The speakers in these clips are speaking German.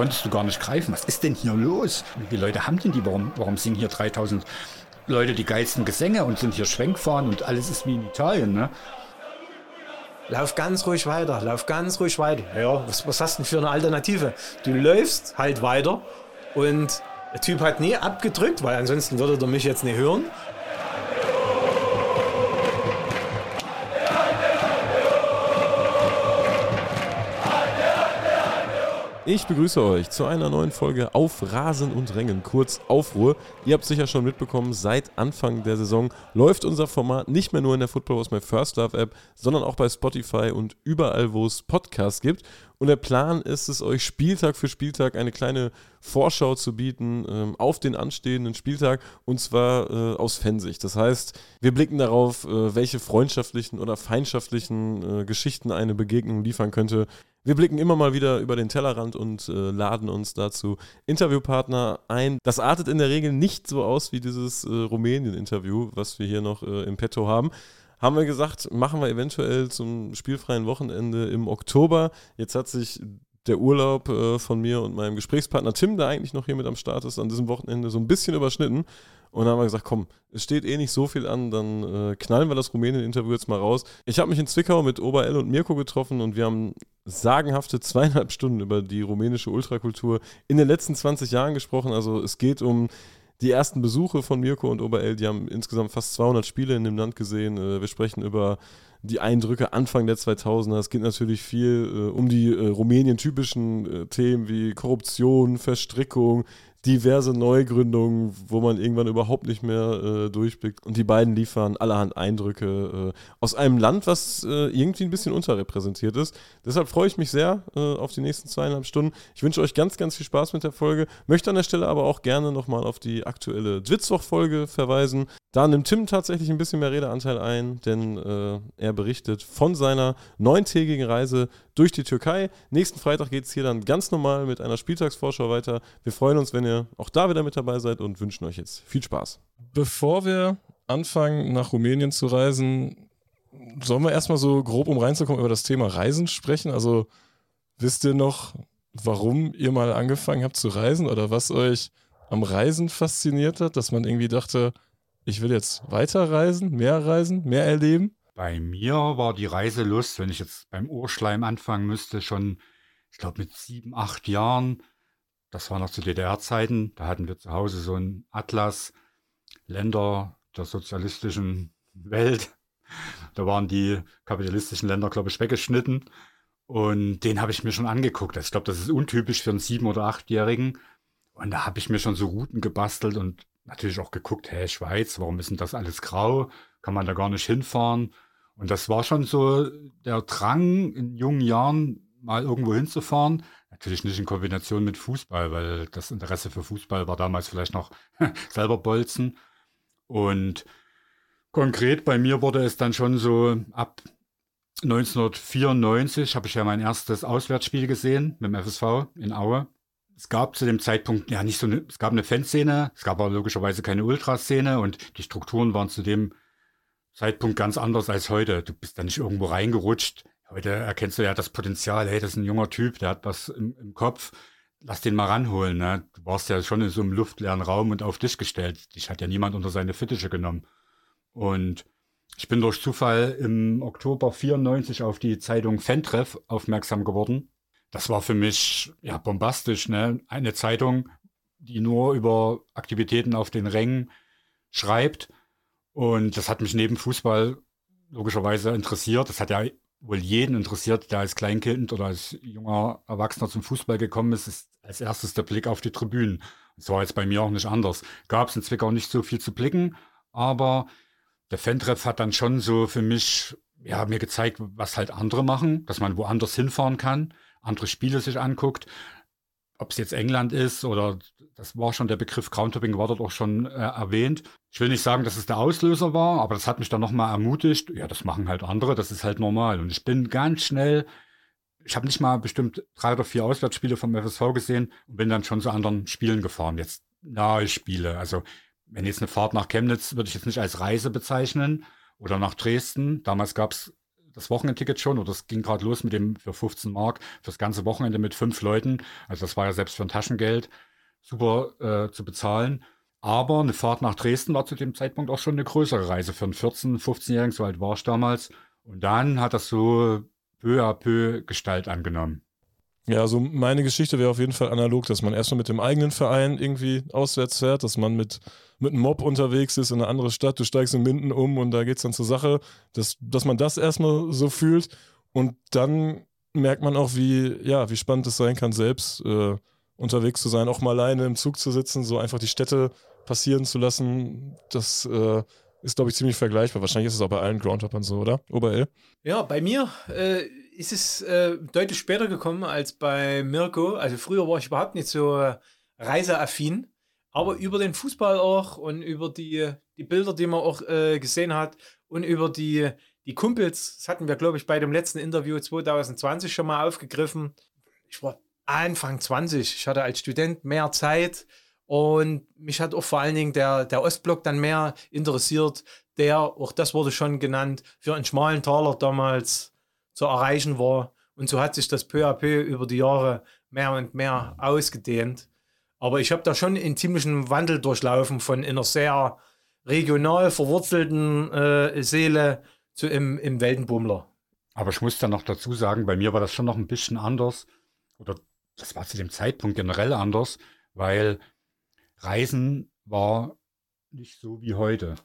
konntest du gar nicht greifen. Was ist denn hier los? Wie viele Leute haben denn die? Warum, warum singen hier 3000 Leute die geilsten Gesänge und sind hier Schwenkfahren und alles ist wie in Italien, ne? Lauf ganz ruhig weiter, lauf ganz ruhig weiter. Ja, was, was hast du denn für eine Alternative? Du läufst halt weiter und der Typ hat nie abgedrückt, weil ansonsten würde er mich jetzt nicht hören. Ich begrüße euch zu einer neuen Folge auf Rasen und Rängen, kurz Aufruhr. Ihr habt sicher schon mitbekommen, seit Anfang der Saison läuft unser Format nicht mehr nur in der Football Was My First Love App, sondern auch bei Spotify und überall, wo es Podcasts gibt. Und der Plan ist es, euch Spieltag für Spieltag eine kleine Vorschau zu bieten ähm, auf den anstehenden Spieltag und zwar äh, aus Fansicht. Das heißt, wir blicken darauf, äh, welche freundschaftlichen oder feindschaftlichen äh, Geschichten eine Begegnung liefern könnte. Wir blicken immer mal wieder über den Tellerrand und äh, laden uns dazu Interviewpartner ein. Das artet in der Regel nicht so aus wie dieses äh, Rumänien-Interview, was wir hier noch äh, im Petto haben. Haben wir gesagt, machen wir eventuell zum spielfreien Wochenende im Oktober. Jetzt hat sich der Urlaub äh, von mir und meinem Gesprächspartner Tim, der eigentlich noch hier mit am Start ist, an diesem Wochenende so ein bisschen überschnitten. Und dann haben wir gesagt, komm, es steht eh nicht so viel an, dann äh, knallen wir das Rumänien-Interview jetzt mal raus. Ich habe mich in Zwickau mit Ober L und Mirko getroffen und wir haben sagenhafte zweieinhalb Stunden über die rumänische Ultrakultur in den letzten 20 Jahren gesprochen. Also es geht um die ersten Besuche von Mirko und Ober L, die haben insgesamt fast 200 Spiele in dem Land gesehen. Äh, wir sprechen über die Eindrücke Anfang der 2000er. Es geht natürlich viel äh, um die äh, Rumänien-typischen äh, Themen wie Korruption, Verstrickung, diverse Neugründungen, wo man irgendwann überhaupt nicht mehr äh, durchblickt. Und die beiden liefern allerhand Eindrücke äh, aus einem Land, was äh, irgendwie ein bisschen unterrepräsentiert ist. Deshalb freue ich mich sehr äh, auf die nächsten zweieinhalb Stunden. Ich wünsche euch ganz, ganz viel Spaß mit der Folge. Möchte an der Stelle aber auch gerne nochmal auf die aktuelle Dwitzwoch-Folge verweisen. Da nimmt Tim tatsächlich ein bisschen mehr Redeanteil ein, denn äh, er berichtet von seiner neuntägigen Reise durch die Türkei. Nächsten Freitag geht es hier dann ganz normal mit einer Spieltagsvorschau weiter. Wir freuen uns, wenn ihr auch da wieder mit dabei seid und wünschen euch jetzt viel Spaß. Bevor wir anfangen, nach Rumänien zu reisen, sollen wir erstmal so grob, um reinzukommen, über das Thema Reisen sprechen? Also wisst ihr noch, warum ihr mal angefangen habt zu reisen oder was euch am Reisen fasziniert hat, dass man irgendwie dachte, ich will jetzt weiter reisen, mehr reisen, mehr erleben? Bei mir war die Reiselust, wenn ich jetzt beim Urschleim anfangen müsste, schon, ich glaube, mit sieben, acht Jahren. Das war noch zu DDR-Zeiten. Da hatten wir zu Hause so einen Atlas Länder der sozialistischen Welt. Da waren die kapitalistischen Länder, glaube ich, weggeschnitten. Und den habe ich mir schon angeguckt. Also ich glaube, das ist untypisch für einen sieben- oder achtjährigen. Und da habe ich mir schon so Routen gebastelt und natürlich auch geguckt, hey, Schweiz, warum ist denn das alles grau? Kann man da gar nicht hinfahren? Und das war schon so der Drang in jungen Jahren, mal irgendwo hinzufahren. Natürlich nicht in Kombination mit Fußball, weil das Interesse für Fußball war damals vielleicht noch selber Bolzen. Und konkret bei mir wurde es dann schon so ab 1994 habe ich ja mein erstes Auswärtsspiel gesehen mit dem FSV in Aue es gab zu dem Zeitpunkt ja nicht so eine, es gab eine Fanszene, es gab aber logischerweise keine Ultraszene und die Strukturen waren zu dem Zeitpunkt ganz anders als heute. Du bist da nicht irgendwo reingerutscht. Heute erkennst du ja das Potenzial, hey, das ist ein junger Typ, der hat was im, im Kopf, lass den mal ranholen. Ne? Du warst ja schon in so einem luftleeren Raum und auf dich gestellt. Dich hat ja niemand unter seine Fittiche genommen. Und ich bin durch Zufall im Oktober 94 auf die Zeitung Fentreff aufmerksam geworden das war für mich ja bombastisch, ne? Eine Zeitung, die nur über Aktivitäten auf den Rängen schreibt. Und das hat mich neben Fußball logischerweise interessiert. Das hat ja wohl jeden interessiert, der als Kleinkind oder als junger Erwachsener zum Fußball gekommen ist, ist als erstes der Blick auf die Tribünen. Das war jetzt bei mir auch nicht anders. Gab es in Zwickau nicht so viel zu blicken, aber der Fantreff hat dann schon so für mich, ja, mir gezeigt, was halt andere machen, dass man woanders hinfahren kann andere Spiele sich anguckt, ob es jetzt England ist oder das war schon der Begriff Groundtopping war dort auch schon äh, erwähnt. Ich will nicht sagen, dass es der Auslöser war, aber das hat mich dann nochmal ermutigt. Ja, das machen halt andere, das ist halt normal. Und ich bin ganz schnell, ich habe nicht mal bestimmt drei oder vier Auswärtsspiele vom FSV gesehen und bin dann schon zu anderen Spielen gefahren. Jetzt nahe Spiele. Also wenn jetzt eine Fahrt nach Chemnitz würde ich jetzt nicht als Reise bezeichnen oder nach Dresden. Damals gab es das Wochenendticket schon, oder das ging gerade los mit dem für 15 Mark fürs ganze Wochenende mit fünf Leuten. Also das war ja selbst für ein Taschengeld super äh, zu bezahlen. Aber eine Fahrt nach Dresden war zu dem Zeitpunkt auch schon eine größere Reise für einen 14-, 15-Jährigen, so alt war ich damals. Und dann hat das so peu à peu Gestalt angenommen. Ja, also meine Geschichte wäre auf jeden Fall analog, dass man erstmal mit dem eigenen Verein irgendwie auswärts fährt, dass man mit, mit einem Mob unterwegs ist in eine andere Stadt, du steigst in Minden um und da geht es dann zur Sache, dass, dass man das erstmal so fühlt und dann merkt man auch, wie, ja, wie spannend es sein kann, selbst äh, unterwegs zu sein, auch mal alleine im Zug zu sitzen, so einfach die Städte passieren zu lassen. Das äh, ist, glaube ich, ziemlich vergleichbar. Wahrscheinlich ist es auch bei allen Groundhoppern so, oder? Oberl? Ja, bei mir äh, ist es äh, deutlich später gekommen als bei Mirko. Also früher war ich überhaupt nicht so äh, reiseaffin, aber über den Fußball auch und über die, die Bilder, die man auch äh, gesehen hat und über die, die Kumpels, das hatten wir, glaube ich, bei dem letzten Interview 2020 schon mal aufgegriffen. Ich war Anfang 20, ich hatte als Student mehr Zeit und mich hat auch vor allen Dingen der, der Ostblock dann mehr interessiert, der, auch das wurde schon genannt, für einen schmalen Taler damals zu erreichen war. Und so hat sich das peu à peu über die Jahre mehr und mehr ausgedehnt. Aber ich habe da schon einen ziemlichen Wandel durchlaufen von einer sehr regional verwurzelten äh, Seele zu im, im Weltenbummler. Aber ich muss da noch dazu sagen, bei mir war das schon noch ein bisschen anders. Oder das war zu dem Zeitpunkt generell anders, weil Reisen war nicht so wie heute.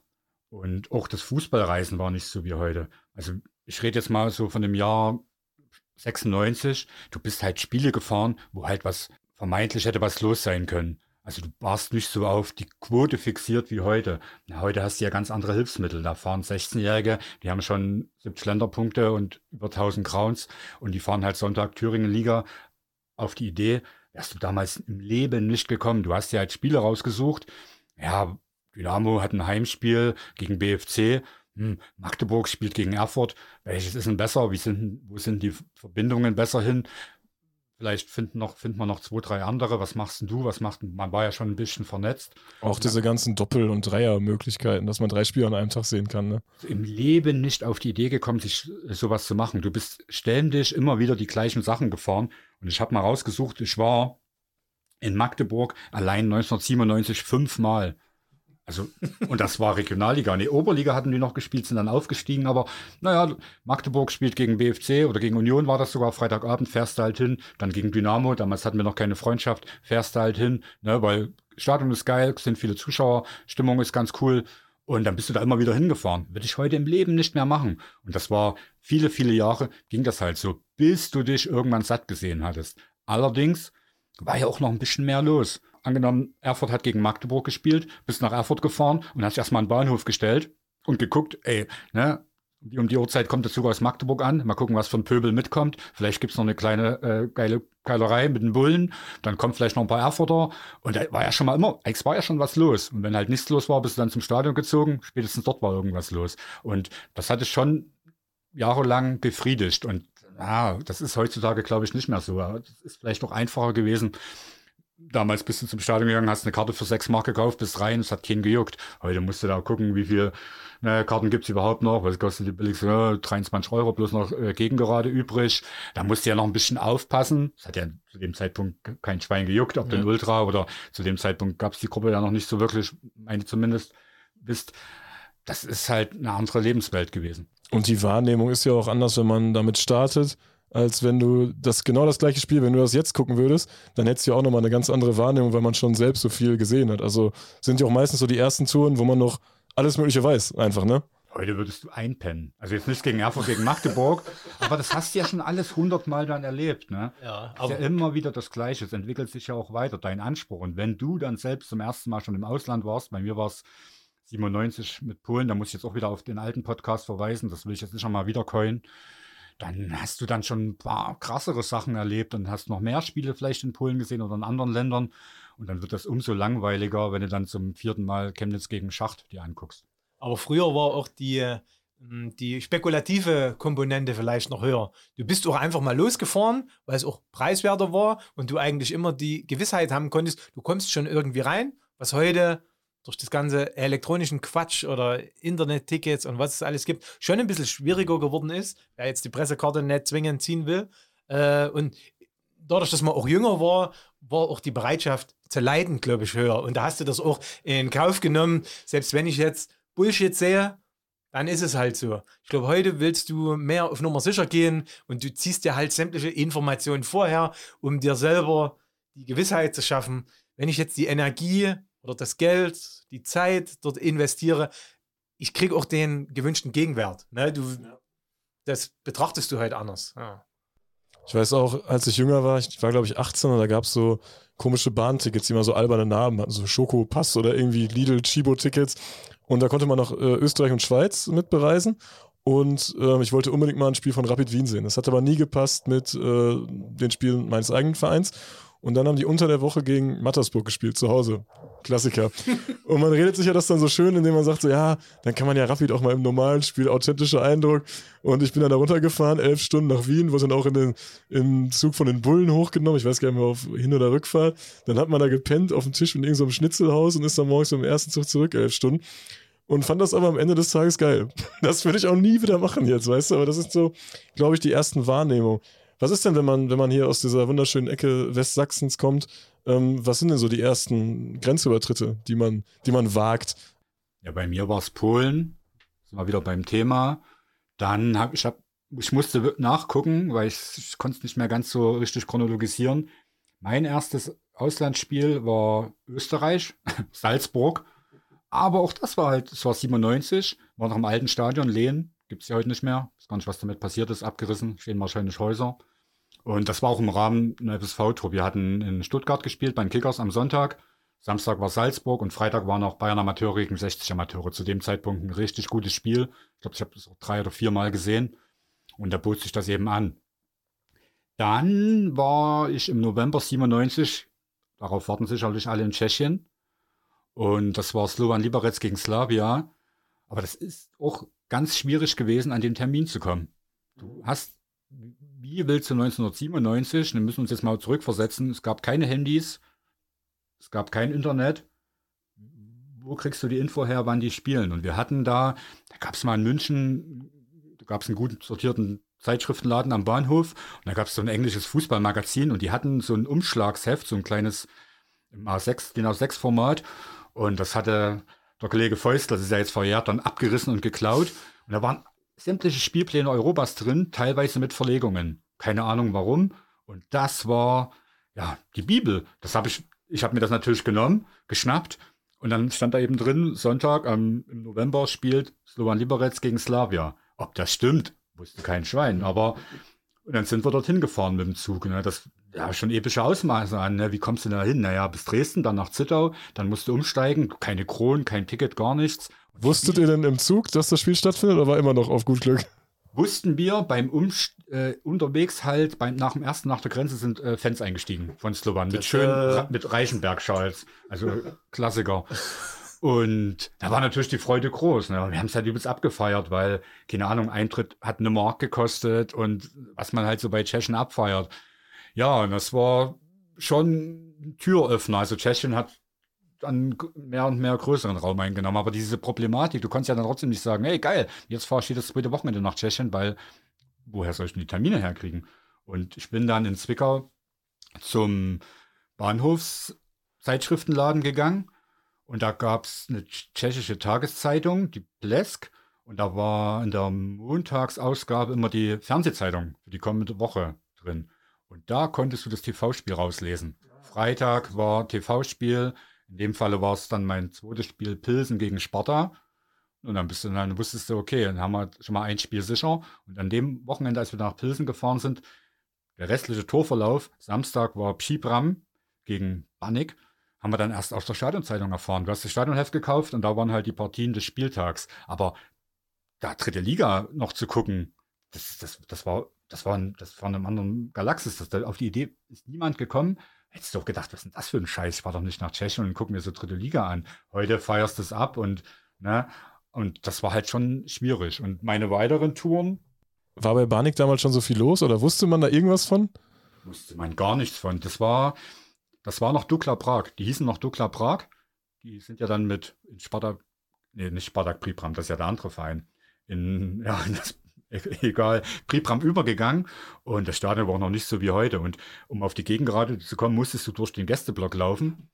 Und auch das Fußballreisen war nicht so wie heute. Also ich rede jetzt mal so von dem Jahr 96. Du bist halt Spiele gefahren, wo halt was vermeintlich hätte was los sein können. Also du warst nicht so auf die Quote fixiert wie heute. Na, heute hast du ja ganz andere Hilfsmittel. Da fahren 16-Jährige, die haben schon 70 Länderpunkte und über 1000 Crowns und die fahren halt Sonntag Thüringen-Liga auf die Idee, wärst du damals im Leben nicht gekommen. Du hast ja als Spieler rausgesucht. Ja, Dynamo hat ein Heimspiel gegen BFC. Hm, Magdeburg spielt gegen Erfurt. Welches ist denn besser? Wie sind, wo sind die Verbindungen besser hin? Vielleicht finden, noch, finden wir noch zwei, drei andere. Was machst denn du? Was macht Man war ja schon ein bisschen vernetzt. Auch diese ganzen Doppel- und Dreier-Möglichkeiten, dass man drei Spiele an einem Tag sehen kann. Ne? Im Leben nicht auf die Idee gekommen, sich sowas zu machen. Du bist ständig immer wieder die gleichen Sachen gefahren. Und ich habe mal rausgesucht, ich war in Magdeburg allein 1997 fünfmal. Also, und das war Regionalliga. Nee, Oberliga hatten die noch gespielt, sind dann aufgestiegen, aber naja, Magdeburg spielt gegen BFC oder gegen Union war das sogar Freitagabend, fährst du halt hin, dann gegen Dynamo, damals hatten wir noch keine Freundschaft, fährst du halt hin, ne, weil Stadion ist geil, sind viele Zuschauer, Stimmung ist ganz cool und dann bist du da immer wieder hingefahren. Würde ich heute im Leben nicht mehr machen. Und das war viele, viele Jahre ging das halt so, bis du dich irgendwann satt gesehen hattest. Allerdings war ja auch noch ein bisschen mehr los angenommen, Erfurt hat gegen Magdeburg gespielt, bist nach Erfurt gefahren und hast erstmal einen Bahnhof gestellt und geguckt, ey, ne, um die Uhrzeit kommt der Zug aus Magdeburg an. Mal gucken, was ein Pöbel mitkommt. Vielleicht gibt es noch eine kleine äh, geile Keilerei mit den Bullen. Dann kommt vielleicht noch ein paar Erfurter. Und da war ja schon mal immer, es war ja schon was los. Und wenn halt nichts los war, bist du dann zum Stadion gezogen. Spätestens dort war irgendwas los. Und das hatte schon jahrelang befriedigt. Und ja, das ist heutzutage, glaube ich, nicht mehr so. Das ist vielleicht noch einfacher gewesen, damals bist du zum Stadion gegangen, hast eine Karte für sechs Mark gekauft, bist rein, es hat keinen gejuckt. Heute musst du da gucken, wie viele ne, Karten gibt's überhaupt noch, was kostet die billigste, ne, 23 Euro bloß noch äh, Gegengerade übrig. Da musst du ja noch ein bisschen aufpassen. Es hat ja zu dem Zeitpunkt kein Schwein gejuckt, ob ja. du Ultra oder zu dem Zeitpunkt gab's die Gruppe ja noch nicht so wirklich, meine zumindest, bist. Das ist halt eine andere Lebenswelt gewesen. Und die Wahrnehmung ist ja auch anders, wenn man damit startet als wenn du das genau das gleiche Spiel, wenn du das jetzt gucken würdest, dann hättest du ja auch nochmal eine ganz andere Wahrnehmung, weil man schon selbst so viel gesehen hat. Also sind ja auch meistens so die ersten Touren, wo man noch alles Mögliche weiß, einfach, ne? Heute würdest du einpennen. Also jetzt nicht gegen Erfurt, gegen Magdeburg, aber das hast du ja schon alles hundertmal dann erlebt, ne? Ja, aber ist ja immer wieder das Gleiche. Es entwickelt sich ja auch weiter, dein Anspruch. Und wenn du dann selbst zum ersten Mal schon im Ausland warst, bei mir war es 97 mit Polen, da muss ich jetzt auch wieder auf den alten Podcast verweisen, das will ich jetzt nicht nochmal wieder coin dann hast du dann schon ein paar krassere Sachen erlebt und hast noch mehr Spiele vielleicht in Polen gesehen oder in anderen Ländern. Und dann wird das umso langweiliger, wenn du dann zum vierten Mal Chemnitz gegen Schacht dir anguckst. Aber früher war auch die, hm, die spekulative Komponente vielleicht noch höher. Du bist auch einfach mal losgefahren, weil es auch preiswerter war und du eigentlich immer die Gewissheit haben konntest, du kommst schon irgendwie rein, was heute durch das ganze elektronischen Quatsch oder Internettickets und was es alles gibt, schon ein bisschen schwieriger geworden ist, wer jetzt die Pressekarte nicht zwingend ziehen will. Äh, und dadurch, dass man auch jünger war, war auch die Bereitschaft zu leiden, glaube ich, höher. Und da hast du das auch in Kauf genommen. Selbst wenn ich jetzt Bullshit sehe, dann ist es halt so. Ich glaube, heute willst du mehr auf Nummer sicher gehen und du ziehst dir halt sämtliche Informationen vorher, um dir selber die Gewissheit zu schaffen, wenn ich jetzt die Energie oder das Geld, die Zeit dort investiere, ich kriege auch den gewünschten Gegenwert. Ne? Du, das betrachtest du halt anders. Ja. Ich weiß auch, als ich jünger war, ich war glaube ich 18 und da gab es so komische Bahntickets, die immer so alberne Namen hatten, so Schokopass oder irgendwie Lidl Chibo-Tickets. Und da konnte man noch äh, Österreich und Schweiz mit bereisen. Und äh, ich wollte unbedingt mal ein Spiel von Rapid Wien sehen. Das hat aber nie gepasst mit äh, den Spielen meines eigenen Vereins. Und dann haben die unter der Woche gegen Mattersburg gespielt, zu Hause. Klassiker. Und man redet sich ja das dann so schön, indem man sagt so, ja, dann kann man ja Rapid auch mal im normalen Spiel, authentischer Eindruck. Und ich bin dann da runtergefahren, elf Stunden nach Wien, wurde dann auch in den, im Zug von den Bullen hochgenommen, ich weiß gar nicht mehr, auf Hin- oder Rückfahrt. Dann hat man da gepennt auf dem Tisch in irgendeinem Schnitzelhaus und ist dann morgens im ersten Zug zurück, elf Stunden. Und fand das aber am Ende des Tages geil. Das würde ich auch nie wieder machen jetzt, weißt du? Aber das ist so, glaube ich, die ersten Wahrnehmungen. Was ist denn, wenn man, wenn man hier aus dieser wunderschönen Ecke Westsachsens kommt? Ähm, was sind denn so die ersten Grenzübertritte, die man, die man wagt? Ja, bei mir war es Polen. Sind wir wieder beim Thema. Dann habe ich, hab, ich musste nachgucken, weil ich, ich konnte es nicht mehr ganz so richtig chronologisieren. Mein erstes Auslandsspiel war Österreich, Salzburg. Aber auch das war halt, es war 97, war noch im alten Stadion, Lehen, gibt es ja heute nicht mehr. Ich weiß gar nicht, was damit passiert ist, abgerissen, stehen wahrscheinlich Häuser. Und das war auch im Rahmen einer FSV-Tour. Wir hatten in Stuttgart gespielt, bei den Kickers am Sonntag. Samstag war Salzburg und Freitag waren auch Bayern Amateure gegen 60 Amateure. Zu dem Zeitpunkt ein richtig gutes Spiel. Ich glaube, ich habe das auch drei oder vier Mal gesehen. Und da bot sich das eben an. Dann war ich im November 97, darauf warten sicherlich alle in Tschechien. Und das war Slovan Liberec gegen Slavia. Aber das ist auch ganz schwierig gewesen, an den Termin zu kommen. Du hast, wie willst du 1997, wir müssen uns jetzt mal zurückversetzen, es gab keine Handys, es gab kein Internet. Wo kriegst du die Info her, wann die spielen? Und wir hatten da, da gab es mal in München, da gab es einen gut sortierten Zeitschriftenladen am Bahnhof und da gab es so ein englisches Fußballmagazin und die hatten so ein Umschlagsheft, so ein kleines im A6, den A6-Format und das hatte der Kollege Feust, das ist ja jetzt verjährt, dann abgerissen und geklaut. Und da waren sämtliche Spielpläne Europas drin, teilweise mit Verlegungen. Keine Ahnung warum. Und das war ja die Bibel. Das habe ich, ich habe mir das natürlich genommen, geschnappt. Und dann stand da eben drin, Sonntag ähm, im November spielt Slovan Liberec gegen Slavia. Ob das stimmt, wusste kein Schwein. Aber und dann sind wir dorthin gefahren mit dem Zug. Ne? Das ja schon epische Ausmaße an. Ne? Wie kommst du da hin? Naja, bis Dresden, dann nach Zittau, dann musst du umsteigen. Keine Kronen, kein Ticket, gar nichts. Wusstet ihr denn im Zug, dass das Spiel stattfindet oder war immer noch auf gut Glück? Wussten wir beim Umst äh, unterwegs halt, beim, nach dem ersten, nach der Grenze sind äh, Fans eingestiegen von Slovan mit schön, äh, mit Reichenberg-Schals. Also Klassiker. Und da war natürlich die Freude groß. Ne? Wir haben es halt übelst abgefeiert, weil, keine Ahnung, Eintritt hat eine Mark gekostet und was man halt so bei Tschechien abfeiert. Ja, und das war schon ein Türöffner. Also Tschechien hat dann mehr und mehr größeren Raum eingenommen. Aber diese Problematik, du kannst ja dann trotzdem nicht sagen, hey geil, jetzt fahre ich das zweite Wochenende nach Tschechien, weil woher soll ich denn die Termine herkriegen? Und ich bin dann in Zwickau zum Bahnhofszeitschriftenladen gegangen und da gab es eine tschechische Tageszeitung, die Plesk. Und da war in der Montagsausgabe immer die Fernsehzeitung für die kommende Woche drin. Und da konntest du das TV-Spiel rauslesen. Freitag war TV-Spiel. In dem Falle war es dann mein zweites Spiel Pilsen gegen Sparta. Und dann bist du dann wusstest du, okay, dann haben wir schon mal ein Spiel sicher. Und an dem Wochenende, als wir nach Pilsen gefahren sind, der restliche Torverlauf, Samstag war Pschibram gegen Banik haben wir dann erst aus der Stadionzeitung erfahren. Du hast das Stadionheft gekauft und da waren halt die Partien des Spieltags. Aber da dritte Liga noch zu gucken, das, das, das war, das war, das war in einem anderen Galaxis. Das, auf die Idee ist niemand gekommen. Hättest du doch gedacht, was ist denn das für ein Scheiß? Ich war doch nicht nach Tschechien und guck mir so dritte Liga an. Heute feierst du es ab und, ne, und das war halt schon schwierig. Und meine weiteren Touren. War bei Banik damals schon so viel los oder wusste man da irgendwas von? Wusste man gar nichts von. Das war, das war noch Dukla Prag. Die hießen noch Dukla Prag. die sind ja dann mit in Spartak, nee, nicht Spartak Pribram, das ist ja der andere Verein, in, ja, in das, egal, Pribram übergegangen und das Stadion war auch noch nicht so wie heute. Und um auf die Gegengerade zu kommen, musstest du durch den Gästeblock laufen.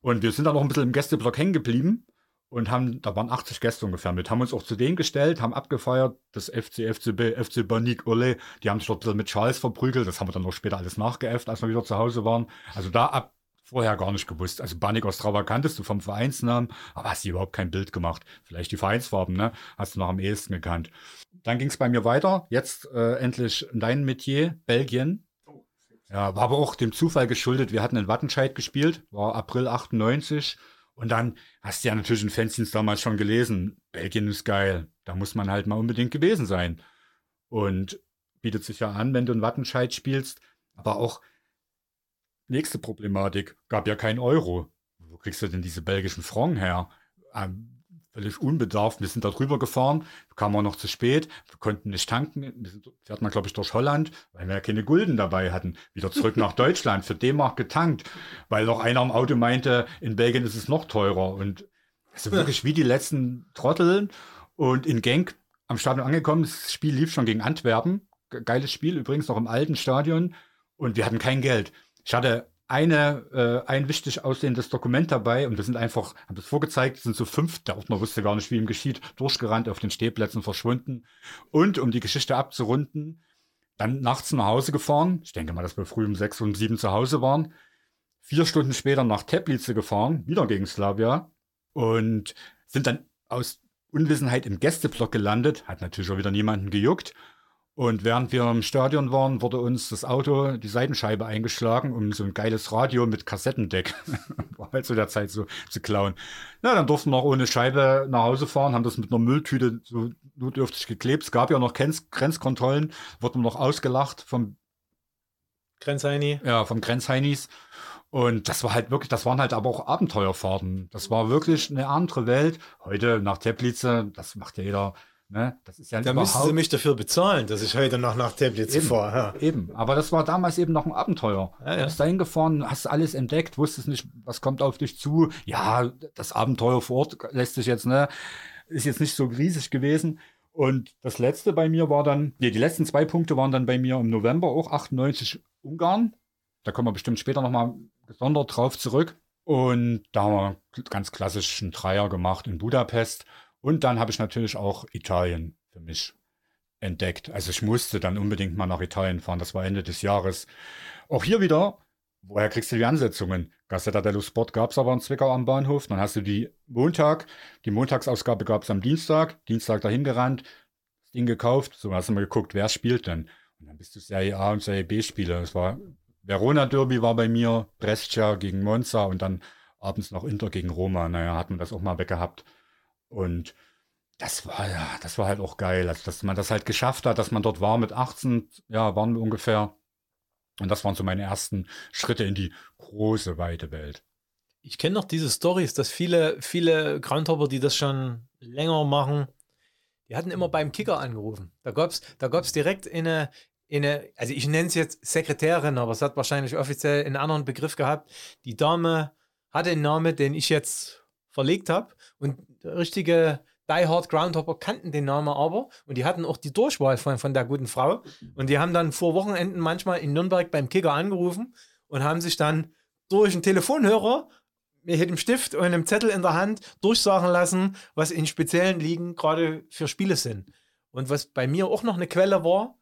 Und wir sind dann noch ein bisschen im Gästeblock hängen geblieben und haben, da waren 80 Gäste ungefähr mit, haben uns auch zu denen gestellt, haben abgefeiert, das FC, FCB, FC Banik, Ole, die haben sich dort ein bisschen mit Charles verprügelt, das haben wir dann auch später alles nachgeäfft, als wir wieder zu Hause waren. Also da ab, vorher gar nicht gewusst. Also Banik Ostrava kanntest du vom Vereinsnamen, aber hast dir überhaupt kein Bild gemacht. Vielleicht die Vereinsfarben, ne? Hast du noch am ehesten gekannt. Dann ging es bei mir weiter. Jetzt äh, endlich dein Metier, Belgien. Ja, war aber auch dem Zufall geschuldet. Wir hatten in Wattenscheid gespielt, war April 98. Und dann hast du ja natürlich in Fanzines damals schon gelesen, Belgien ist geil. Da muss man halt mal unbedingt gewesen sein. Und bietet sich ja an, wenn du in Wattenscheid spielst. Aber auch nächste Problematik, gab ja kein Euro. Wo kriegst du denn diese belgischen Franc her? Völlig unbedarft. Wir sind da drüber gefahren, kamen auch noch zu spät, wir konnten nicht tanken. Wir sind, fährt man, glaube ich, durch Holland, weil wir ja keine Gulden dabei hatten. Wieder zurück nach Deutschland, für D-Mark getankt, weil noch einer am Auto meinte, in Belgien ist es noch teurer. Und also wirklich wie die letzten Trotteln. Und in Genk am Stadion angekommen, das Spiel lief schon gegen Antwerpen. Geiles Spiel, übrigens noch im alten Stadion. Und wir hatten kein Geld. Ich hatte eine, äh, ein wichtig aussehendes Dokument dabei und wir sind einfach, haben das vorgezeigt, sind so fünf, der Ordner wusste gar nicht, wie ihm geschieht, durchgerannt, auf den Stehplätzen verschwunden. Und um die Geschichte abzurunden, dann nachts nach Hause gefahren. Ich denke mal, dass wir früh um sechs und sieben zu Hause waren. Vier Stunden später nach Teplice gefahren, wieder gegen Slavia. Und sind dann aus Unwissenheit im Gästeblock gelandet. Hat natürlich auch wieder niemanden gejuckt. Und während wir im Stadion waren, wurde uns das Auto, die Seitenscheibe eingeschlagen, um so ein geiles Radio mit Kassettendeck, war halt zu der Zeit so zu klauen. Na, dann durften wir noch ohne Scheibe nach Hause fahren, haben das mit einer Mülltüte so notdürftig geklebt. Es gab ja noch Grenz Grenzkontrollen, wurden noch ausgelacht vom Grenzheini. Ja, vom Grenzheinis. Und das war halt wirklich, das waren halt aber auch Abenteuerfahrten. Das war wirklich eine andere Welt. Heute nach Teplice, das macht ja jeder Ne? Das ist ja da müssen sie mich dafür bezahlen, dass ich heute noch nach Tablets fahre. Ja. Eben, aber das war damals eben noch ein Abenteuer. Ja, ja. Bist da hingefahren, hast alles entdeckt, wusstest nicht, was kommt auf dich zu. Ja, das Abenteuer vor Ort lässt sich jetzt, ne, ist jetzt nicht so riesig gewesen. Und das letzte bei mir war dann, nee, die letzten zwei Punkte waren dann bei mir im November auch 98 Ungarn. Da kommen wir bestimmt später nochmal gesondert drauf zurück. Und da haben wir ganz klassisch einen Dreier gemacht in Budapest. Und dann habe ich natürlich auch Italien für mich entdeckt. Also ich musste dann unbedingt mal nach Italien fahren. Das war Ende des Jahres. Auch hier wieder, woher kriegst du die Ansetzungen? Gazzetta dello Sport gab es aber in Zwickau am Bahnhof. Dann hast du die Montag, die Montagsausgabe gab es am Dienstag. Dienstag dahin gerannt, das Ding gekauft. So hast du mal geguckt, wer spielt denn? Und dann bist du Serie A und Serie B Spieler. Es war Verona Derby war bei mir, Brescia gegen Monza und dann abends noch Inter gegen Roma. Naja, hat man das auch mal weggehabt. Und das war ja, das war halt auch geil, also, dass man das halt geschafft hat, dass man dort war mit 18, ja, waren wir ungefähr. Und das waren so meine ersten Schritte in die große, weite Welt. Ich kenne noch diese Stories, dass viele, viele Groundhopper, die das schon länger machen, die hatten immer beim Kicker angerufen. Da gab es da gab's direkt eine, eine, also ich nenne es jetzt Sekretärin, aber es hat wahrscheinlich offiziell einen anderen Begriff gehabt. Die Dame hatte einen Namen, den ich jetzt verlegt habe. Und richtige Die Hard Groundhopper kannten den Namen aber und die hatten auch die Durchwahl von, von der guten Frau. Und die haben dann vor Wochenenden manchmal in Nürnberg beim Kicker angerufen und haben sich dann durch einen Telefonhörer mit einem Stift und einem Zettel in der Hand durchsagen lassen, was in speziellen Ligen gerade für Spiele sind. Und was bei mir auch noch eine Quelle war,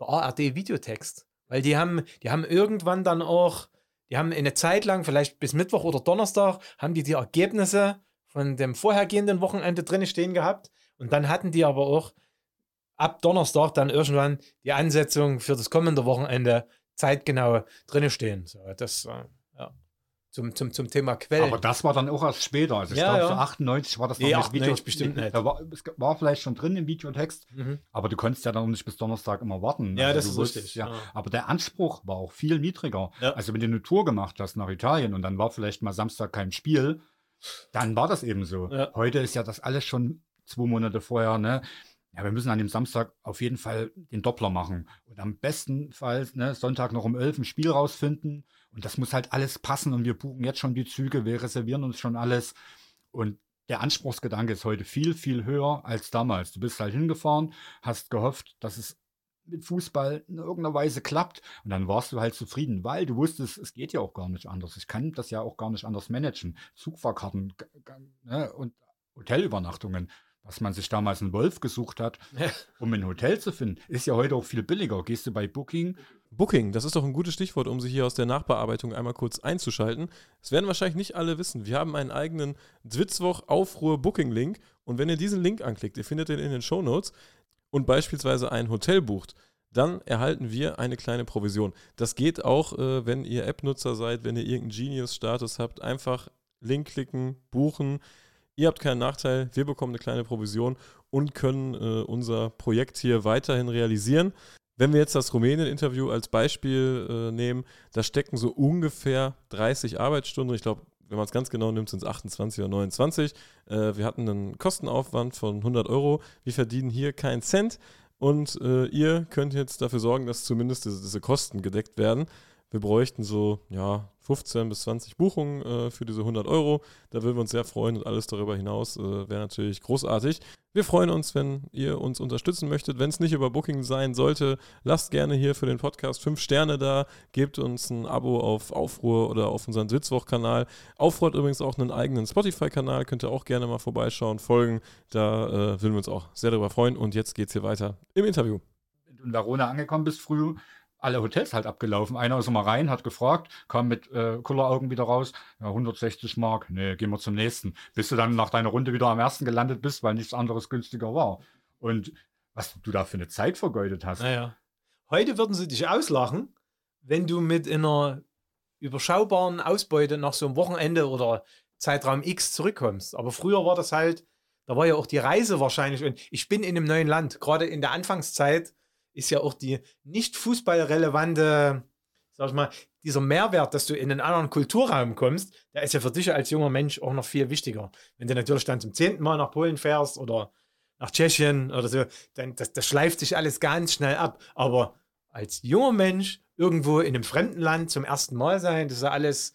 der ARD-Videotext. Weil die haben, die haben irgendwann dann auch, die haben eine Zeit lang, vielleicht bis Mittwoch oder Donnerstag, haben die die Ergebnisse von dem vorhergehenden Wochenende drin stehen gehabt. Und dann hatten die aber auch ab Donnerstag dann irgendwann die Ansetzung für das kommende Wochenende zeitgenau drin stehen. So, das, äh. Zum, zum, zum Thema Quellen. Aber das war dann auch erst später. Also ich Ja, glaube, ja. so 98 war das noch Nee, nicht 98 bestimmt nicht. Da war, es war vielleicht schon drin im Videotext, Mhm. aber du konntest ja dann nicht bis Donnerstag immer warten. Ja, das du ist wusstest, richtig, Ja. ja. Aber der Anspruch war auch viel niedriger. Also wenn du eine Tour gemacht hast nach Italien und dann war vielleicht mal Samstag kein Spiel, dann war das eben so. Heute ist ja das alles schon zwei Monate vorher, ne? Ja, wir müssen an dem Samstag auf jeden Fall den Doppler machen. Und am besten Fall ne, Sonntag noch um 11 ein Spiel rausfinden Und das muss halt alles passen und wir buchen jetzt schon die Züge, wir reservieren uns schon alles. Und der Anspruchsgedanke ist heute viel, viel höher als damals. Du bist halt hingefahren, hast gehofft, dass es mit Fußball in irgendeiner Weise klappt. Und dann warst du halt zufrieden, weil du wusstest, es geht ja auch gar nicht anders. Ich kann das ja auch gar nicht anders managen. Zugfahrkarten ne, und Hotelübernachtungen was man sich damals einen Wolf gesucht hat, um ein Hotel zu finden, ist ja heute auch viel billiger. Gehst du bei Booking? Booking, das ist doch ein gutes Stichwort, um sich hier aus der Nachbearbeitung einmal kurz einzuschalten. Es werden wahrscheinlich nicht alle wissen. Wir haben einen eigenen Dwitzwoch Aufruhr Booking Link und wenn ihr diesen Link anklickt, ihr findet den in den Show Notes und beispielsweise ein Hotel bucht, dann erhalten wir eine kleine Provision. Das geht auch, äh, wenn ihr App-Nutzer seid, wenn ihr irgendeinen Genius-Status habt. Einfach Link klicken, buchen. Ihr habt keinen Nachteil, wir bekommen eine kleine Provision und können äh, unser Projekt hier weiterhin realisieren. Wenn wir jetzt das Rumänien-Interview als Beispiel äh, nehmen, da stecken so ungefähr 30 Arbeitsstunden. Ich glaube, wenn man es ganz genau nimmt, sind es 28 oder 29. Äh, wir hatten einen Kostenaufwand von 100 Euro. Wir verdienen hier keinen Cent. Und äh, ihr könnt jetzt dafür sorgen, dass zumindest diese, diese Kosten gedeckt werden. Wir bräuchten so, ja, 15 bis 20 Buchungen äh, für diese 100 Euro. Da würden wir uns sehr freuen und alles darüber hinaus äh, wäre natürlich großartig. Wir freuen uns, wenn ihr uns unterstützen möchtet. Wenn es nicht über Booking sein sollte, lasst gerne hier für den Podcast 5 Sterne da, gebt uns ein Abo auf Aufruhr oder auf unseren Sitzwoch-Kanal. Aufruhr hat übrigens auch einen eigenen Spotify-Kanal, könnt ihr auch gerne mal vorbeischauen, folgen. Da äh, würden wir uns auch sehr darüber freuen. Und jetzt geht es hier weiter im Interview. Wenn du in Verona angekommen bist früh, alle Hotels halt abgelaufen. Einer ist mal rein, hat gefragt, kam mit äh, Kulleraugen wieder raus. Ja, 160 Mark. Nee, gehen wir zum nächsten. Bis du dann nach deiner Runde wieder am ersten gelandet bist, weil nichts anderes günstiger war. Und was du da für eine Zeit vergeudet hast. Naja. Heute würden sie dich auslachen, wenn du mit einer überschaubaren Ausbeute nach so einem Wochenende oder Zeitraum X zurückkommst. Aber früher war das halt, da war ja auch die Reise wahrscheinlich. Und ich bin in einem neuen Land, gerade in der Anfangszeit ist ja auch die nicht fußballrelevante, sag ich mal, dieser Mehrwert, dass du in einen anderen Kulturraum kommst, der ist ja für dich als junger Mensch auch noch viel wichtiger. Wenn du natürlich dann zum zehnten Mal nach Polen fährst oder nach Tschechien oder so, dann das, das schleift sich alles ganz schnell ab. Aber als junger Mensch irgendwo in einem fremden Land zum ersten Mal sein, das ist ja alles,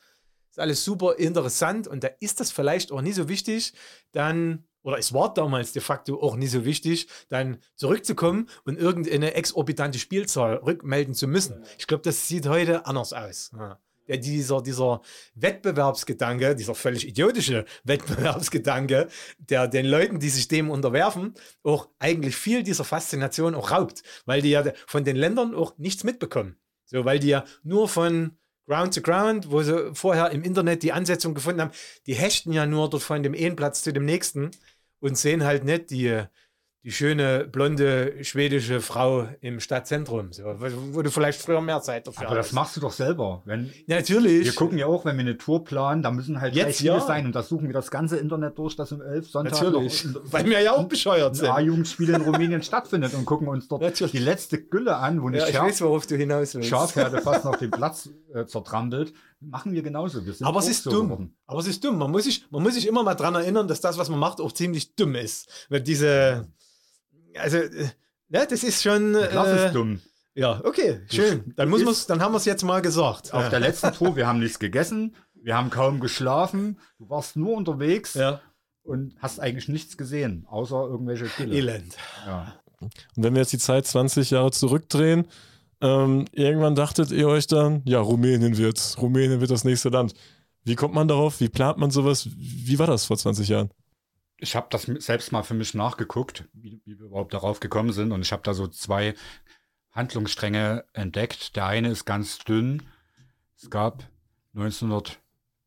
ist alles super interessant und da ist das vielleicht auch nie so wichtig, dann oder es war damals de facto auch nicht so wichtig, dann zurückzukommen und irgendeine exorbitante Spielzahl rückmelden zu müssen. Ich glaube, das sieht heute anders aus. Ja. Ja, dieser, dieser Wettbewerbsgedanke, dieser völlig idiotische Wettbewerbsgedanke, der den Leuten, die sich dem unterwerfen, auch eigentlich viel dieser Faszination auch raubt, weil die ja von den Ländern auch nichts mitbekommen. So, weil die ja nur von Ground to Ground, wo sie vorher im Internet die Ansetzung gefunden haben, die hechten ja nur dort von dem einen Platz zu dem nächsten und sehen halt nicht die, die schöne, blonde, schwedische Frau im Stadtzentrum, so, wo du vielleicht früher mehr Zeit dafür hast. Aber das machst du doch selber. Wenn, natürlich. Wir gucken ja auch, wenn wir eine Tour planen, da müssen halt Jetzt, viele ja. sein und da suchen wir das ganze Internet durch, das um 11 Sonntag Natürlich. noch Weil wir ja auch bescheuert sind. A-Jugendspiele in Rumänien stattfindet und gucken uns dort Natürlich. die letzte Gülle an, wo eine Ja, ich Schaf weiß, worauf du hinaus willst. Schafherde fast noch den Platz äh, zertrampelt. Machen wir genauso. Wir sind Aber es ist so dumm. geworden. Aber es ist dumm. Man muss, sich, man muss sich immer mal dran erinnern, dass das, was man macht, auch ziemlich dumm ist. Weil diese, also, äh, ja, das ist schon. Das äh, ist dumm. Ja, okay, schön. Dann, muss man's, dann haben wir es jetzt mal gesagt. Auf der letzten Tour, wir haben nichts gegessen, wir haben kaum geschlafen, du warst nur unterwegs ja. und hast eigentlich nichts gesehen, außer irgendwelche Gülle. Elend. Ja. Und wenn wir jetzt die Zeit 20 Jahre zurückdrehen, ähm, irgendwann dachtet ihr euch dann, ja, Rumänien wird, Rumänien wird das nächste Land. Wie kommt man darauf? Wie plant man sowas? Wie war das vor 20 Jahren? Ich habe das selbst mal für mich nachgeguckt, wie, wie wir überhaupt darauf gekommen sind. Und ich habe da so zwei Handlungsstränge entdeckt. Der eine ist ganz dünn. Es gab 1900,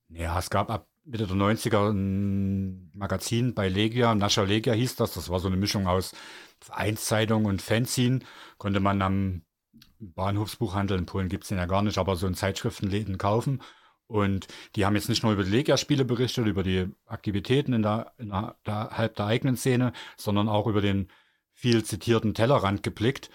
ja, es gab ab Mitte der 90er ein Magazin bei Legia, Nascha Legia hieß das. Das war so eine Mischung aus Vereinszeitung und Fanzine. Konnte man am Bahnhofsbuchhandel, in Polen gibt es den ja gar nicht, aber so in Zeitschriftenläden kaufen. Und die haben jetzt nicht nur über die Legia-Spiele berichtet, über die Aktivitäten in der, innerhalb der eigenen Szene, sondern auch über den viel zitierten Tellerrand geblickt.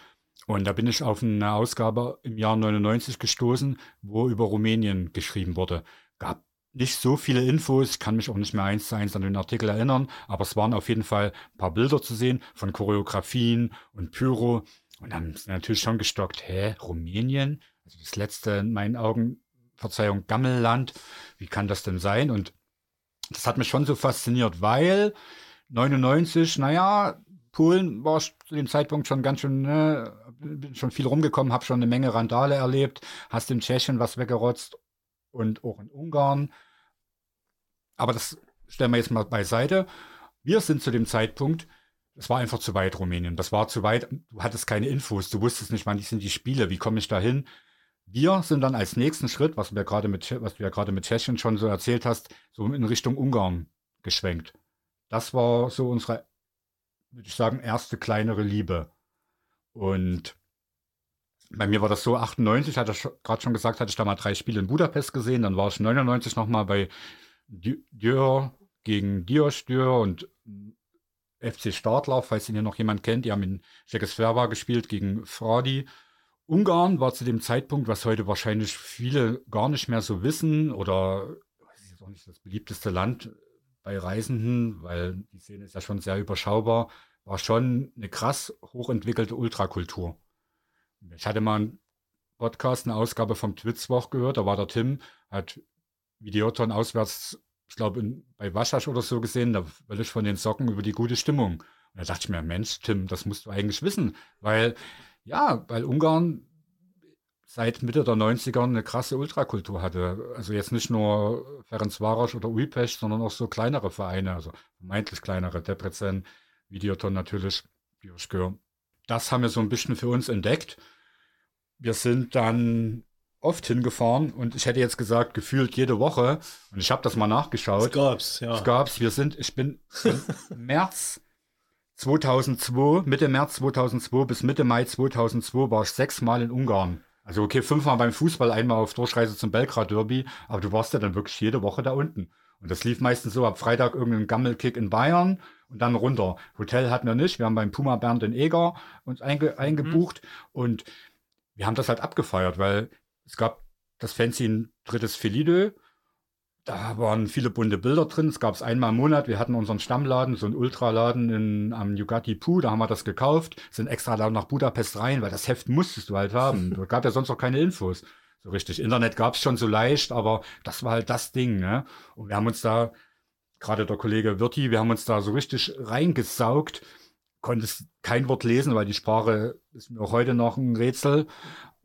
Und da bin ich auf eine Ausgabe im Jahr 99 gestoßen, wo über Rumänien geschrieben wurde. Gab nicht so viele Infos, ich kann mich auch nicht mehr eins zu eins an den Artikel erinnern, aber es waren auf jeden Fall ein paar Bilder zu sehen von Choreografien und Pyro. Und dann ist natürlich schon gestockt, hä, Rumänien? Also das letzte in meinen Augen Verzeihung, Gammelland. Wie kann das denn sein? Und das hat mich schon so fasziniert, weil 99, naja, Polen war zu dem Zeitpunkt schon ganz schön, ne, bin schon viel rumgekommen, habe schon eine Menge Randale erlebt, hast in Tschechien was weggerotzt und auch in Ungarn. Aber das stellen wir jetzt mal beiseite. Wir sind zu dem Zeitpunkt, es war einfach zu weit, Rumänien. Das war zu weit, du hattest keine Infos, du wusstest nicht, wann sind die Spiele, wie komme ich da hin. Wir sind dann als nächsten Schritt, was, wir gerade mit, was du ja gerade mit Tschechien schon so erzählt hast, so in Richtung Ungarn geschwenkt. Das war so unsere, würde ich sagen, erste kleinere Liebe. Und bei mir war das so, 98, hatte ich gerade schon gesagt, hatte ich da mal drei Spiele in Budapest gesehen, dann war ich 99 nochmal bei Dürr gegen Diostür und FC Startlauf, falls ihn hier noch jemand kennt, die haben in Czechoslowakia gespielt gegen Fradi. Ungarn war zu dem Zeitpunkt, was heute wahrscheinlich viele gar nicht mehr so wissen oder das ist auch nicht das beliebteste Land bei Reisenden, weil die Szene ist ja schon sehr überschaubar, war schon eine krass hochentwickelte Ultrakultur. Ich hatte mal einen Podcast, eine Ausgabe vom Twitzwoch gehört, da war der Tim, hat Videoton auswärts, ich glaube bei Waschasch oder so gesehen, da will ich von den Socken über die gute Stimmung. Und da dachte ich mir, Mensch, Tim, das musst du eigentlich wissen, weil ja, weil Ungarn seit Mitte der 90er eine krasse Ultrakultur hatte. Also jetzt nicht nur Ferencvaros oder Újpest, sondern auch so kleinere Vereine, also vermeintlich kleinere, Debrecen, Videoton natürlich, Bioskör. Das haben wir so ein bisschen für uns entdeckt. Wir sind dann oft hingefahren und ich hätte jetzt gesagt, gefühlt jede Woche. Und ich habe das mal nachgeschaut. Es gab's, ja. Es gab's. Wir sind, ich bin März 2002, Mitte März 2002 bis Mitte Mai 2002 war ich sechsmal in Ungarn. Also okay, fünfmal beim Fußball, einmal auf Durchreise zum Belgrad Derby, aber du warst ja dann wirklich jede Woche da unten. Und das lief meistens so ab Freitag irgendein Gammelkick in Bayern und dann runter. Hotel hatten wir nicht, wir haben beim Puma Bernd in Eger uns einge eingebucht mhm. und wir haben das halt abgefeiert, weil es gab das Fanzine Drittes Felidö da waren viele bunte Bilder drin. Es gab es einmal im Monat. Wir hatten unseren Stammladen, so einen Ultraladen in, am Yugati Pu. Da haben wir das gekauft, sind extra da nach Budapest rein, weil das Heft musstest du halt haben. da gab ja sonst auch keine Infos. So richtig. Internet gab es schon so leicht, aber das war halt das Ding. Ne? Und wir haben uns da, gerade der Kollege Wirti, wir haben uns da so richtig reingesaugt. Konntest kein Wort lesen, weil die Sprache ist mir auch heute noch ein Rätsel.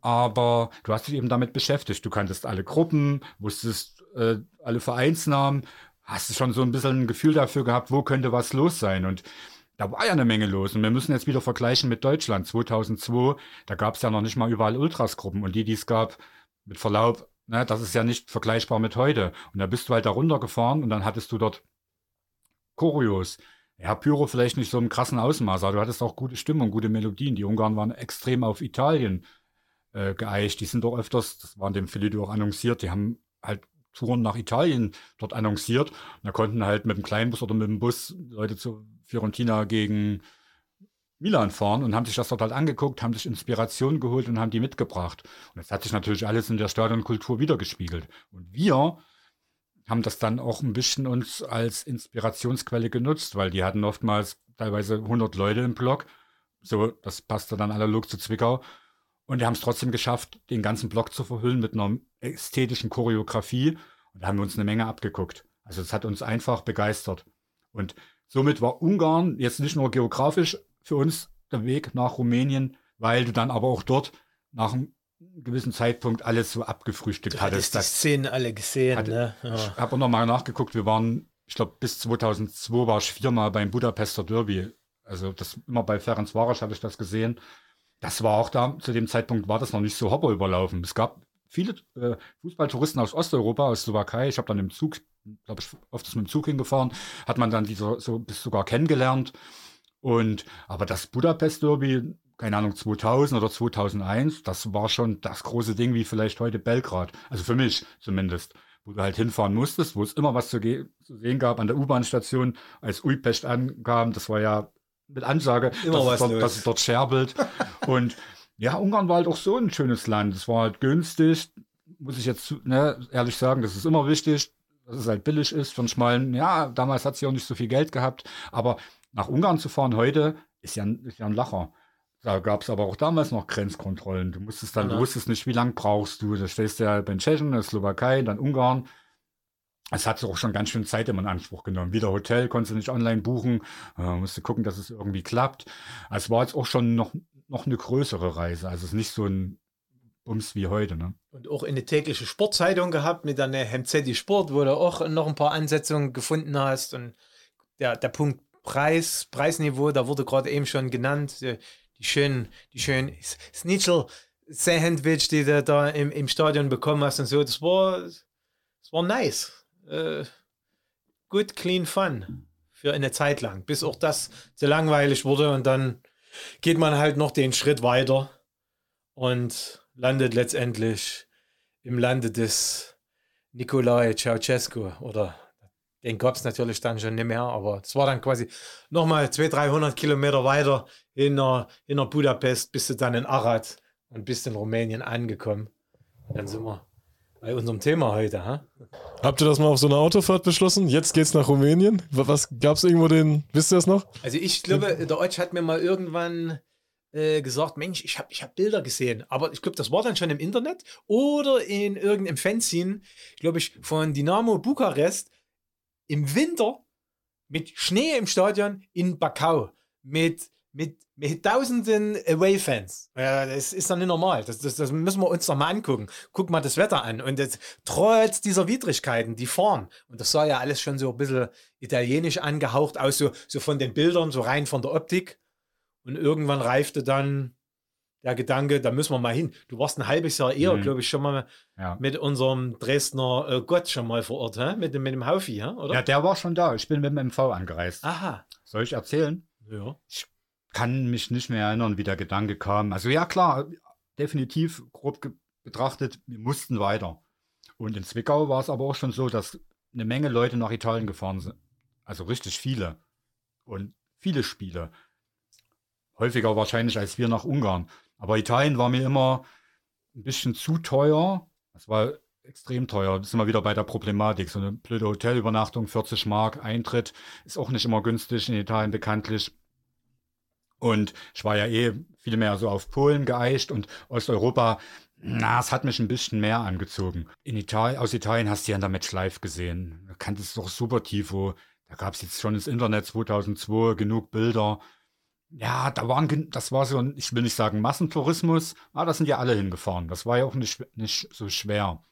Aber du hast dich eben damit beschäftigt. Du kanntest alle Gruppen, wusstest, äh, alle Vereinsnamen, hast schon so ein bisschen ein Gefühl dafür gehabt, wo könnte was los sein. Und da war ja eine Menge los. Und wir müssen jetzt wieder vergleichen mit Deutschland. 2002, da gab es ja noch nicht mal überall Ultrasgruppen. Und die, die es gab, mit Verlaub, ne, das ist ja nicht vergleichbar mit heute. Und da bist du halt da runtergefahren und dann hattest du dort Choreos. Ja, Pyro vielleicht nicht so im krassen Ausmaß, aber du hattest auch gute Stimmung, gute Melodien. Die Ungarn waren extrem auf Italien äh, geeicht. Die sind doch öfters, das war in dem Philippe auch annonciert, die haben halt Touren nach Italien dort annonciert. Und da konnten halt mit dem Kleinbus oder mit dem Bus Leute zu Fiorentina gegen Milan fahren und haben sich das dort halt angeguckt, haben sich Inspiration geholt und haben die mitgebracht. Und das hat sich natürlich alles in der Stadionkultur wiedergespiegelt. Und wir haben das dann auch ein bisschen uns als Inspirationsquelle genutzt, weil die hatten oftmals teilweise 100 Leute im Block. So, das passte dann analog zu Zwickau. Und wir haben es trotzdem geschafft, den ganzen Block zu verhüllen mit einer ästhetischen Choreografie. Und da haben wir uns eine Menge abgeguckt. Also es hat uns einfach begeistert. Und somit war Ungarn jetzt nicht nur geografisch für uns der Weg nach Rumänien, weil du dann aber auch dort nach einem gewissen Zeitpunkt alles so abgefrühstückt du hattest. Die Szenen alle gesehen. Hatte, ne? ja. Ich habe auch nochmal nachgeguckt, wir waren, ich glaube, bis 2002 war ich viermal beim Budapester Derby. Also das immer bei Ferenc Varos habe ich das gesehen. Das war auch da, zu dem Zeitpunkt war das noch nicht so hopper überlaufen. Es gab viele äh, Fußballtouristen aus Osteuropa, aus Slowakei. Ich habe dann im Zug, glaube ich, oft mit dem Zug hingefahren, hat man dann diese so bis sogar kennengelernt. Und aber das Budapest Derby, keine Ahnung, 2000 oder 2001, das war schon das große Ding wie vielleicht heute Belgrad. Also für mich zumindest, wo du halt hinfahren musstest, wo es immer was zu, zu sehen gab an der U-Bahn-Station, als Újpest ankam. Das war ja mit Ansage, dass, es dort, dass es dort scherbelt. und ja, Ungarn war halt auch so ein schönes Land. Es war halt günstig, muss ich jetzt ne, ehrlich sagen, das ist immer wichtig, dass es halt billig ist für einen schmalen. Ja, damals hat sie auch nicht so viel Geld gehabt, aber nach Ungarn zu fahren heute ist ja, ist ja ein Lacher. Da gab es aber auch damals noch Grenzkontrollen. Du musstest dann, Ja. du wusstest nicht, wie lange brauchst du. Da stehst du ja bei den Tschechen, der Slowakei, dann Ungarn. Es hat auch schon ganz schön Zeit immer in Anspruch genommen. Wieder Hotel konntest du nicht online buchen, äh, musste gucken, dass es irgendwie klappt. Es war jetzt auch schon noch, noch eine größere Reise. Also es ist nicht so ein Bums wie heute. Ne? Und auch eine tägliche Sportzeitung gehabt mit einer MZD Sport, wo du auch noch ein paar Ansetzungen gefunden hast. Und der, der Punkt Preis, Preisniveau, da wurde gerade eben schon genannt, die, die schönen, die schönen Snitchel Sandwich, die du da im, im Stadion bekommen hast und so, das war, das war nice. Äh, good, clean fun für eine Zeit lang, bis auch das zu langweilig wurde und dann geht man halt noch den Schritt weiter und landet letztendlich im Lande des Nikolai Ceausescu oder den gab es natürlich dann schon nicht mehr, aber es war dann quasi nochmal 200, 300 Kilometer weiter in nach, in nach Budapest, bist du dann in Arad und bist in Rumänien angekommen. Dann sind wir bei unserem Thema heute. Ha? Habt ihr das mal auf so einer Autofahrt beschlossen? Jetzt geht's nach Rumänien. Wa- Was gab's irgendwo den, wisst ihr das noch? Also ich glaube, der Otsch hat mir mal irgendwann äh, gesagt, Mensch, ich habe ich hab Bilder gesehen. Aber ich glaube, das war dann schon im Internet oder in irgendeinem Fanzine, glaube ich, von Dynamo Bukarest im Winter mit Schnee im Stadion in Bakau mit, mit, mit tausenden Away-Fans. Ja, das ist dann nicht normal. Das, das, das müssen wir uns doch mal angucken. Guck mal das Wetter an. Und jetzt, trotz dieser Widrigkeiten, die fahren, und das sah ja alles schon so ein bisschen italienisch angehaucht aus, so, so von den Bildern, so rein von der Optik. Und irgendwann reifte dann der Gedanke, da müssen wir mal hin. Du warst ein halbes Jahr eher, Mhm. glaube ich, schon mal Ja. mit unserem Dresdner äh, Gott schon mal vor Ort, hä? Mit, dem- mit dem Haufi, hä? oder? ja, der war schon da. Ich bin mit dem MV angereist. Aha. Soll ich erzählen? Ja. Kann mich nicht mehr erinnern, wie der Gedanke kam. Also ja, klar, definitiv grob betrachtet, wir mussten weiter. Und in Zwickau war es aber auch schon so, dass eine Menge Leute nach Italien gefahren sind. Also richtig viele. Und viele Spiele. Häufiger wahrscheinlich als wir nach Ungarn. Aber Italien war mir immer ein bisschen zu teuer. Das war extrem teuer. Das sind wir wieder bei der Problematik. So eine blöde Hotelübernachtung, 40 Mark, Eintritt, ist auch nicht immer günstig in Italien bekanntlich. Und ich war ja eh viel mehr so auf Polen geeicht und Osteuropa, na, es hat mich ein bisschen mehr angezogen. In Italien, aus Italien hast du ja in der Match Live gesehen. Da kanntest du doch super Tifo. Da gab es jetzt schon ins Internet 2002 genug Bilder. Ja, da waren, das war so ein, ich will nicht sagen Massentourismus, aber da sind ja alle hingefahren. Das war ja auch nicht, nicht so schwer.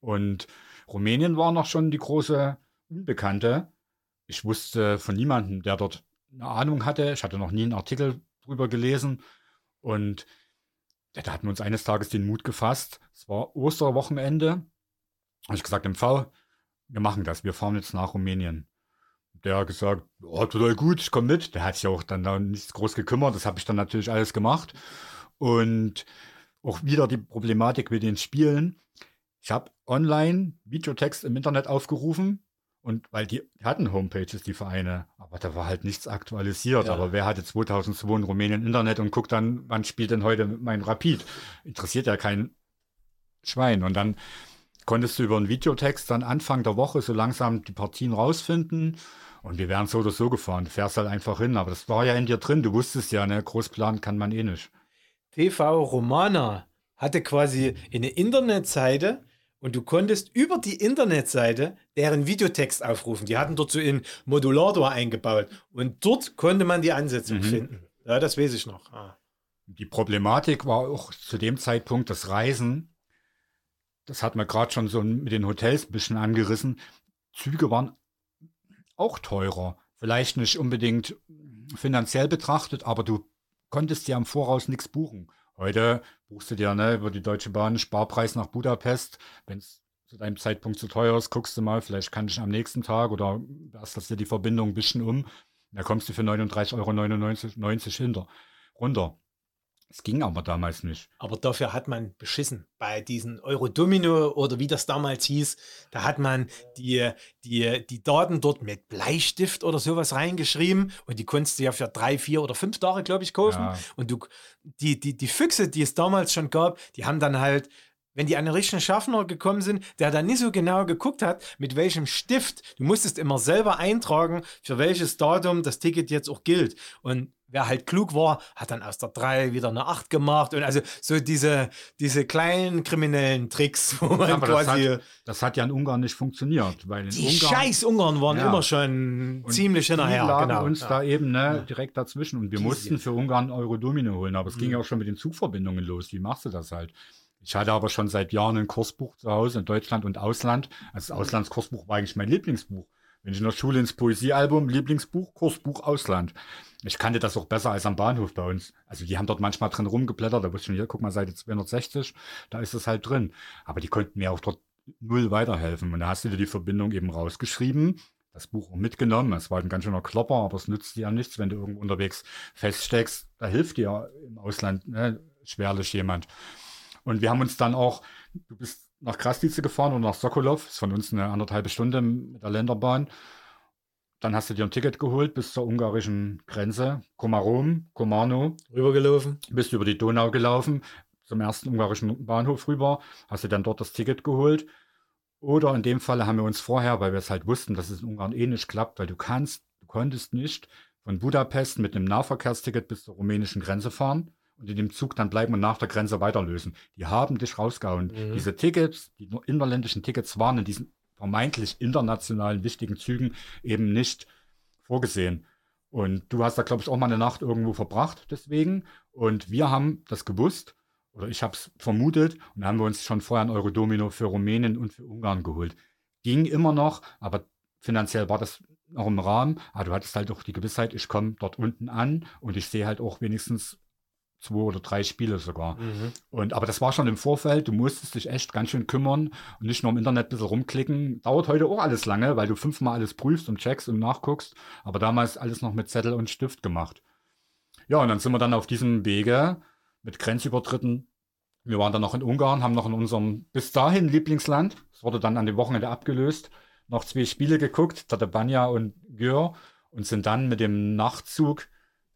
Und Rumänien war noch schon die große Unbekannte. Ich wusste von niemandem, der dort eine Ahnung hatte. Ich hatte noch nie einen Artikel drüber gelesen. Und ja, da hatten wir uns eines Tages den Mut gefasst. Es war Osterwochenende. Habe ich gesagt, MV, wir machen das. Wir fahren jetzt nach Rumänien. Der hat gesagt, oh, total gut, ich komme mit. Der hat sich auch dann da nichts groß gekümmert. Das habe ich dann natürlich alles gemacht. Und auch wieder die Problematik mit den Spielen. Ich habe online Videotext im Internet aufgerufen. Und weil die hatten Homepages, die Vereine, aber da war halt nichts aktualisiert. Ja. Aber wer hatte 2002 in Rumänien Internet und guckt dann, wann spielt denn heute mein Rapid? Interessiert ja kein Schwein. Und dann konntest du über einen Videotext dann Anfang der Woche so langsam die Partien rausfinden. Und wir wären so oder so gefahren. Du fährst halt einfach hin. Aber das war ja in dir drin. Du wusstest ja, ne, Großplan kann man eh nicht. TV Romana hatte quasi eine Internetseite und du konntest über die Internetseite deren Videotext aufrufen. Die hatten dort so einen Modulator eingebaut und dort konnte man die Ansetzung Mhm. finden. Ja, das weiß ich noch. Ah. Die Problematik war auch zu dem Zeitpunkt das Reisen. Das hat man gerade schon so mit den Hotels ein bisschen angerissen. Züge waren auch teurer. Vielleicht nicht unbedingt finanziell betrachtet, aber du konntest ja im Voraus nichts buchen. Heute buchst du dir ne, über die Deutsche Bahn Sparpreis nach Budapest. Wenn es zu deinem Zeitpunkt zu teuer ist, guckst du mal, vielleicht kann ich am nächsten Tag oder erst dir die Verbindung ein bisschen um. Da kommst du für 39,99 Euro hinter, runter. Es ging aber damals nicht. Aber dafür hat man beschissen. Bei diesen Eurodomino oder wie das damals hieß, da hat man die, die, die Daten dort mit Bleistift oder sowas reingeschrieben und die konntest du ja für drei, vier oder fünf Tage, glaube ich, kaufen. Ja. Und du, die, die, die Füchse, die es damals schon gab, die haben dann halt, wenn die an den richtigen Schaffner gekommen sind, der dann nicht so genau geguckt hat, mit welchem Stift, du musstest immer selber eintragen, für welches Datum das Ticket jetzt auch gilt. Und wer halt klug war, hat dann aus der 3 wieder eine 8 gemacht. Und also so diese, diese kleinen kriminellen Tricks, wo man Aber das quasi. hat, das hat ja in Ungarn nicht funktioniert, weil in die Ungarn scheiß Ungarn waren Ja. immer schon Und ziemlich hinterher. lagen Genau. uns ja. da eben ne, direkt dazwischen und wir Die- mussten für Ungarn Euro-Domino holen, aber es ging Mhm. ja auch schon mit den Zugverbindungen los. Wie machst du das halt? Ich hatte aber schon seit Jahren ein Kursbuch zu Hause in Deutschland und Ausland. Also das Auslandskursbuch war eigentlich mein Lieblingsbuch. Wenn ich in der Schule ins Poesiealbum, Lieblingsbuch, Kursbuch Ausland. Ich kannte das auch besser als am Bahnhof bei uns. Also die haben dort manchmal drin rumgeblättert, da wusste ich schon, hier, guck mal, Seite 260, da ist es halt drin. Aber die konnten mir auch dort null weiterhelfen. Und da hast du dir die Verbindung eben rausgeschrieben, das Buch auch mitgenommen. Es war ein ganz schöner Klopper, aber es nützt dir ja nichts, wenn du irgendwo unterwegs feststeckst. Da hilft dir im Ausland ne, schwerlich jemand. Und wir haben uns dann auch, du bist nach Krasnice gefahren und nach Sokolov, ist von uns eine anderthalbe Stunde mit der Länderbahn. Dann hast du dir ein Ticket geholt bis zur ungarischen Grenze, Komarom, Komarno, Rübergelaufen. bist über die Donau gelaufen, zum ersten ungarischen Bahnhof rüber, hast du dann dort das Ticket geholt. Oder in dem Falle haben wir uns vorher, weil wir es halt wussten, dass es in Ungarn eh nicht klappt, weil du kannst, du konntest nicht von Budapest mit einem Nahverkehrsticket bis zur rumänischen Grenze fahren und in dem Zug dann bleiben und nach der Grenze weiterlösen. Die haben dich rausgehauen. Mhm. Diese Tickets, die nur innerländischen Tickets waren in diesen vermeintlich internationalen wichtigen Zügen eben nicht vorgesehen. Und du hast da, glaube ich, auch mal eine Nacht irgendwo verbracht deswegen. Und wir haben das gewusst, oder ich habe es vermutet, und haben wir uns schon vorher ein Eurodomino für Rumänien und für Ungarn geholt. Ging immer noch, aber finanziell war das noch im Rahmen. Aber du hattest halt auch die Gewissheit, ich komme dort unten an und ich sehe halt auch wenigstens zwei oder drei Spiele sogar. Mhm. Und, aber das war schon im Vorfeld, du musstest dich echt ganz schön kümmern und nicht nur im Internet ein bisschen rumklicken. Dauert heute auch alles lange, weil du fünfmal alles prüfst und checkst und nachguckst. Aber damals alles noch mit Zettel und Stift gemacht. Ja, und dann sind wir dann auf diesem Wege mit Grenzübertritten. Wir waren dann noch in Ungarn, haben noch in unserem bis dahin Lieblingsland, es wurde dann an dem Wochenende abgelöst, noch zwei Spiele geguckt, Tatabanya und Gör, und sind dann mit dem Nachtzug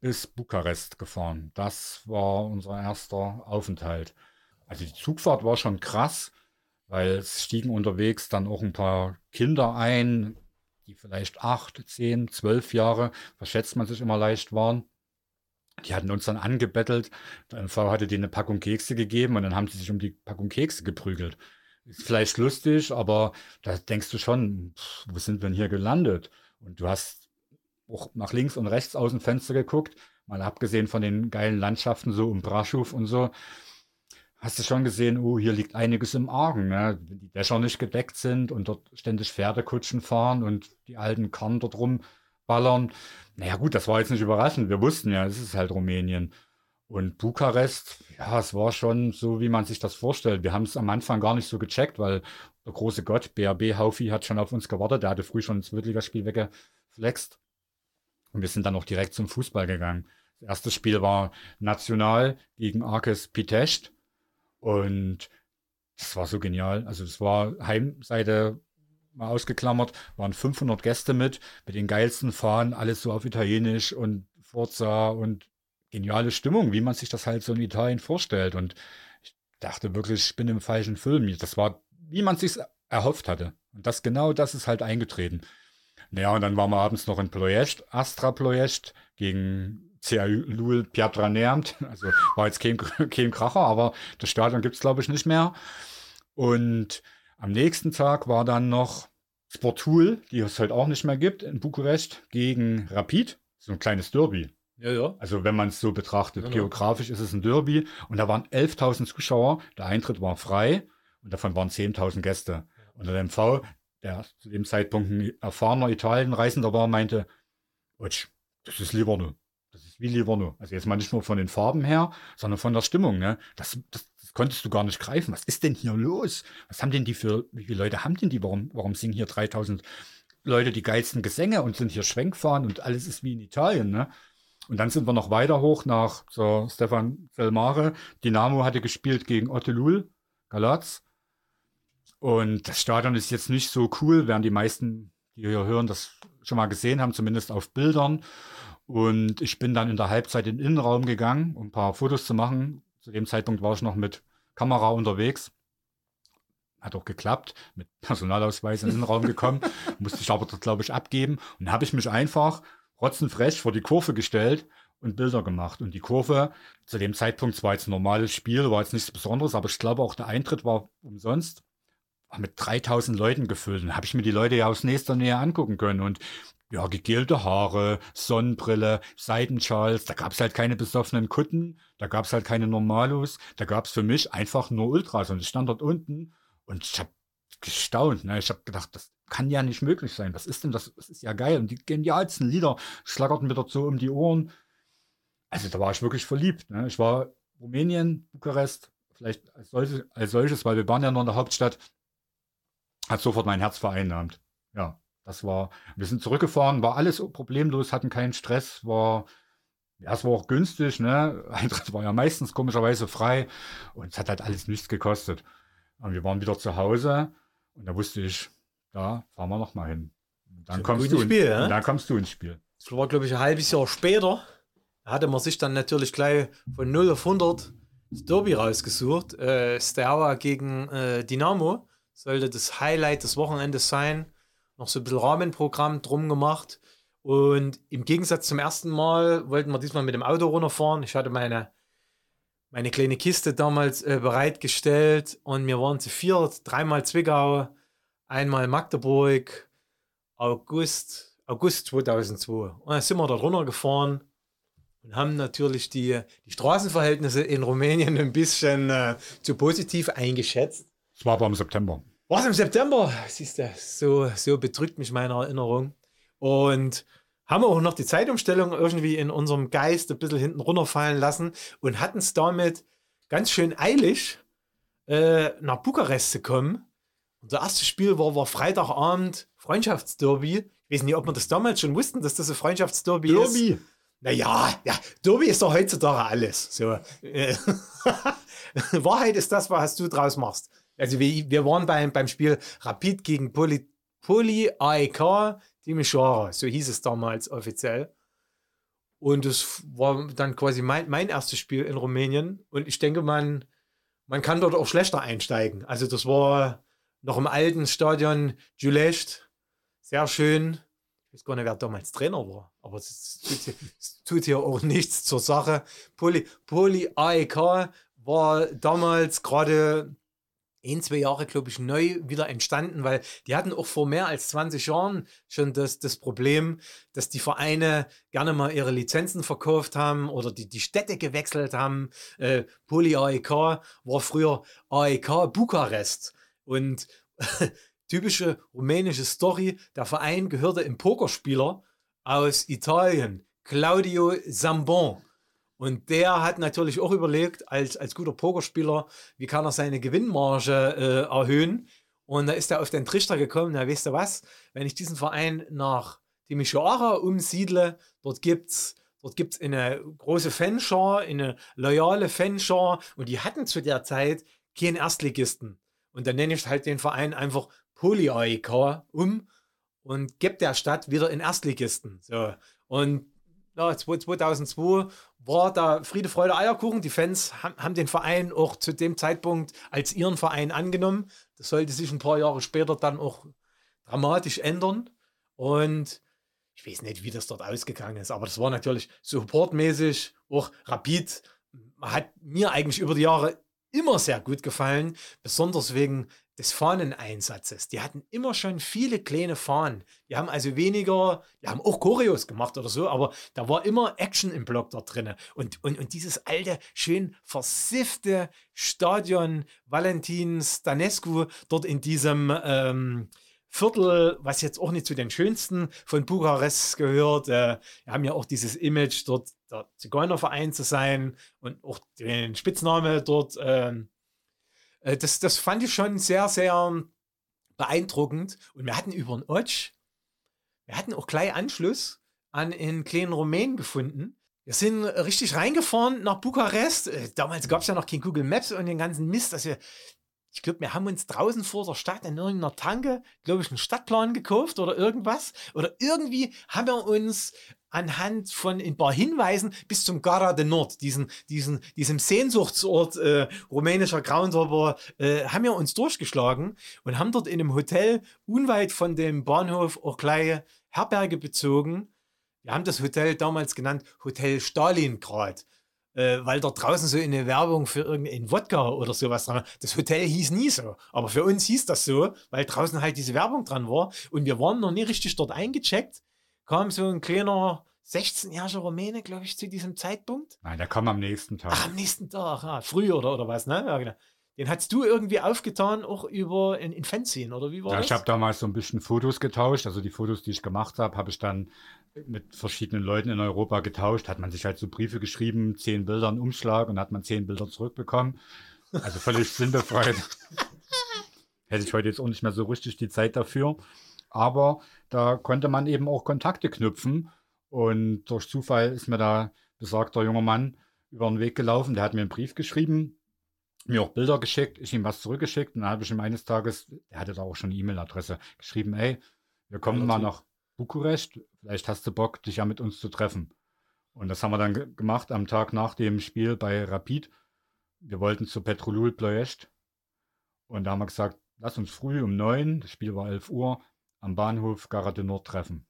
bis Bukarest gefahren. Das war unser erster Aufenthalt. Also die Zugfahrt war schon krass, weil es stiegen unterwegs dann auch ein paar Kinder ein, die vielleicht acht, zehn, zwölf Jahre, verschätzt man sich immer leicht waren. Die hatten uns dann angebettelt. Der MV hatte denen eine Packung Kekse gegeben und dann haben sie sich um die Packung Kekse geprügelt. Ist vielleicht lustig, aber da denkst du schon, pff, wo sind wir denn hier gelandet? Und du hast auch nach links und rechts aus dem Fenster geguckt, mal abgesehen von den geilen Landschaften so um Braschow und so, hast du schon gesehen, oh, hier liegt einiges im Argen, ne? wenn die Dächer nicht gedeckt sind und dort ständig Pferdekutschen fahren und die alten Karren dort rumballern. Naja gut, das war jetzt nicht überraschend, wir wussten ja, es ist halt Rumänien. Und Bukarest, ja, es war schon so, wie man sich das vorstellt. Wir haben es am Anfang gar nicht so gecheckt, weil der große Gott, BRB Haufi, hat schon auf uns gewartet. Der hatte früh schon ein Zweitligaspiel weggeflext. Und wir sind dann auch direkt zum Fußball gegangen. Das erste Spiel war national gegen Arkes Pitest. Und das war so genial. Also es war Heimseite mal ausgeklammert, waren 500 Gäste mit, mit den geilsten Fahnen, alles so auf Italienisch und Forza und geniale Stimmung, wie man sich das halt so in Italien vorstellt. Und ich dachte wirklich, ich bin im falschen Film. Das war, wie man sich erhofft hatte. Und das genau das ist halt eingetreten. Naja, und dann waren wir abends noch in Ploiești, Astra Ploiești gegen CAU Lul Piatra Neamt. Also war jetzt kein, kein Kracher, aber das Stadion gibt es, glaube ich, nicht mehr. Und am nächsten Tag war dann noch Sportul, die es heute auch nicht mehr gibt, in Bukarest gegen Rapid. So ein kleines Derby. Ja, ja. Also wenn man es so betrachtet, Genau. geografisch ist es ein Derby und da waren 11.000 Zuschauer, der Eintritt war frei und davon waren 10.000 Gäste. Und der MV, der zu dem Zeitpunkt ein erfahrener Italienreisender war, meinte, "Utsch, das ist Livorno. Das ist wie Livorno. Also jetzt mal nicht nur von den Farben her, sondern von der Stimmung. Ne? Das, das, das konntest du gar nicht greifen. Was ist denn hier los? Was haben denn die für, wie viele Leute haben denn die? Warum, warum singen hier 3.000 Leute die geilsten Gesänge und sind hier Schwenkfahren und alles ist wie in Italien, ne? Und dann sind wir noch weiter hoch nach zur Stefan Selmare. Dynamo hatte gespielt gegen Ottelul, Galaz. Und das Stadion ist jetzt nicht so cool, während die meisten, die hier hören, das schon mal gesehen haben, zumindest auf Bildern. Und ich bin dann in der Halbzeit in den Innenraum gegangen, um ein paar Fotos zu machen. Zu dem Zeitpunkt war ich noch mit Kamera unterwegs. Hat auch geklappt, mit Personalausweis in den Innenraum gekommen. Musste ich aber glaube ich, abgeben. Und habe ich mich einfach rotzenfrech vor die Kurve gestellt und Bilder gemacht. Und die Kurve, zu dem Zeitpunkt, war jetzt ein normales Spiel, war jetzt nichts Besonderes, aber ich glaube auch der Eintritt war umsonst, mit 3000 Leuten gefüllt. Und da habe ich mir die Leute ja aus nächster Nähe angucken können. Und ja, gegelte Haare, Sonnenbrille, Seidenschals, da gab es halt keine besoffenen Kutten, da gab es halt keine Normalos, da gab es für mich einfach nur Ultras. Und ich stand dort unten und ich habe gestaunt. Ne? Ich habe gedacht, das kann ja nicht möglich sein. Was ist denn das? Das ist ja geil. Und die genialsten Lieder schlaggerten mir so um die Ohren. Also da war ich wirklich verliebt. Ne? Ich war Rumänien, Bukarest, vielleicht als, solche, als solches, weil wir waren ja noch in der Hauptstadt, hat sofort mein Herz vereinnahmt. Ja, das war, wir sind zurückgefahren, war alles problemlos, hatten keinen Stress, war, ja, es war auch günstig, ne? Eintritt war ja meistens komischerweise frei und es hat halt alles nichts gekostet. Und wir waren wieder zu Hause und da wusste ich, da fahren wir nochmal hin. Und dann, kommst du, Spiel, ja? und dann kommst du ins Spiel. Das war, glaube ich, ein halbes Jahr später. Da hatte man sich dann natürlich gleich von 0 auf 100 das Derby rausgesucht. Äh, Steaua gegen äh, Dynamo sollte das Highlight des Wochenendes sein. Noch so ein bisschen Rahmenprogramm drum gemacht. Und im Gegensatz zum ersten Mal wollten wir diesmal mit dem Auto runterfahren. Ich hatte meine, meine kleine Kiste damals äh, bereitgestellt und wir waren zu viert, dreimal Zwickau, einmal Magdeburg, August, August 2002. Und dann sind wir dort runtergefahren und haben natürlich die, die Straßenverhältnisse in Rumänien ein bisschen äh, zu positiv eingeschätzt. Es war aber im September. War es im September? Siehst du, so, so bedrückt mich meine Erinnerung. Und haben wir auch noch die Zeitumstellung irgendwie in unserem Geist ein bisschen hinten runterfallen lassen und hatten es damit ganz schön eilig, äh, nach Bukarest zu kommen. Unser erstes Spiel war, war Freitagabend Freundschaftsderby. Ich weiß nicht, ob wir das damals schon wussten, dass das ein Freundschaftsderby ist. Derby. Naja, ja, Derby ist doch heutzutage alles. So. äh, Wahrheit ist das, was du draus machst. Also wir, wir waren beim, beim Spiel Rapid gegen Poly, Poly AEK Timișoara, so hieß es damals offiziell. Und das war dann quasi mein, mein erstes Spiel in Rumänien. Und ich denke, man, man kann dort auch schlechter einsteigen. Also das war noch im alten Stadion Giulești. Sehr schön. Ich weiß gar nicht, wer damals Trainer war. Aber es tut, es tut hier auch nichts zur Sache. Poly, Poly AEK war damals gerade ein, zwei Jahre, glaube ich, neu wieder entstanden, weil die hatten auch vor mehr als 20 Jahren schon das, das Problem, dass die Vereine gerne mal ihre Lizenzen verkauft haben oder die, die Städte gewechselt haben. Äh, Poly AEK war früher AEK Bukarest und typische rumänische Story, der Verein gehörte im Pokerspieler aus Italien, Claudio Zambon. Und der hat natürlich auch überlegt, als, als guter Pokerspieler, wie kann er seine Gewinnmarge äh, erhöhen. Und da ist er auf den Trichter gekommen, na weißt du was, wenn ich diesen Verein nach Timișoara umsiedle, dort gibt's Dort gibt es eine große Fanschar, eine loyale Fanschar und die hatten zu der Zeit keinen Erstligisten. Und dann nenne ich halt den Verein einfach Polyaik um und gebe der Stadt wieder einen Erstligisten. So. Und ja, 2002 war da Friede, Freude, Eierkuchen. Die Fans haben, haben den Verein auch zu dem Zeitpunkt als ihren Verein angenommen. Das sollte sich ein paar Jahre später dann auch dramatisch ändern. Und ich weiß nicht, wie das dort ausgegangen ist, aber das war natürlich supportmäßig auch rapid. Hat mir eigentlich über die Jahre immer sehr gut gefallen, besonders wegen des Fahneneinsatzes. Die hatten immer schon viele kleine Fahnen. Die haben also weniger, die haben auch Choreos gemacht oder so, aber da war immer Action im Block da drin. Und, und, und dieses alte, schön versiffte Stadion Valentin Stanescu dort in diesem ähm, Viertel, was jetzt auch nicht zu den schönsten von Bukarest gehört. Äh, wir haben ja auch dieses Image, dort der Zigeunerverein zu sein und auch den Spitzname dort. Ähm, äh, das, das fand ich schon sehr, sehr beeindruckend. Und wir hatten über den Otsch, wir hatten auch gleich Anschluss an einen kleinen Rumänen gefunden. Wir sind richtig reingefahren nach Bukarest. Äh, damals gab es ja noch kein Google Maps und den ganzen Mist. Also, ich glaube, wir haben uns draußen vor der Stadt in irgendeiner Tanke, glaube ich, einen Stadtplan gekauft oder irgendwas. Oder irgendwie haben wir uns anhand von ein paar Hinweisen bis zum Gara de Nord, diesen, diesen, diesem Sehnsuchtsort äh, rumänischer Groundhopper, äh, haben wir uns durchgeschlagen und haben dort in einem Hotel unweit von dem Bahnhof gleich Herberge bezogen. Wir haben das Hotel damals genannt Hotel Stalingrad, äh, weil da draußen so eine Werbung für irgendein Wodka oder sowas dran war. Das Hotel hieß nie so, aber für uns hieß das so, weil draußen halt diese Werbung dran war und wir waren noch nie richtig dort eingecheckt. Kam so ein kleiner 16-jähriger Rumäne, glaube ich, zu diesem Zeitpunkt. Nein, der kam am nächsten Tag. Ach, am nächsten Tag, ja, früh oder, oder was, ne? Ja, genau. Den hast du irgendwie aufgetan, auch über ein, ein Fanzine, oder wie war Ja, das? ich habe damals so ein bisschen Fotos getauscht. Also die Fotos, die ich gemacht habe, habe ich dann mit verschiedenen Leuten in Europa getauscht. Hat man sich halt so Briefe geschrieben, zehn Bilder einen Umschlag und hat man zehn Bilder zurückbekommen. Also völlig sinnbefreit. Hätte ich heute jetzt auch nicht mehr so richtig die Zeit dafür. Aber da konnte man eben auch Kontakte knüpfen. Und durch Zufall ist mir da besagter junger Mann über den Weg gelaufen. Der hat mir einen Brief geschrieben, mir auch Bilder geschickt, ich ihm was zurückgeschickt. Und dann habe ich ihm eines Tages, er hatte da auch schon eine E-Mail-Adresse, geschrieben, ey, wir kommen Ja, mal nach Bukarest, vielleicht hast du Bock, dich ja mit uns zu treffen. Und das haben wir dann ge- gemacht am Tag nach dem Spiel bei Rapid. Wir wollten zu Petrolul Ploiești. Und da haben wir gesagt, lass uns früh um neun, das Spiel war 11 Uhr, am Bahnhof Gara de Nord treffen.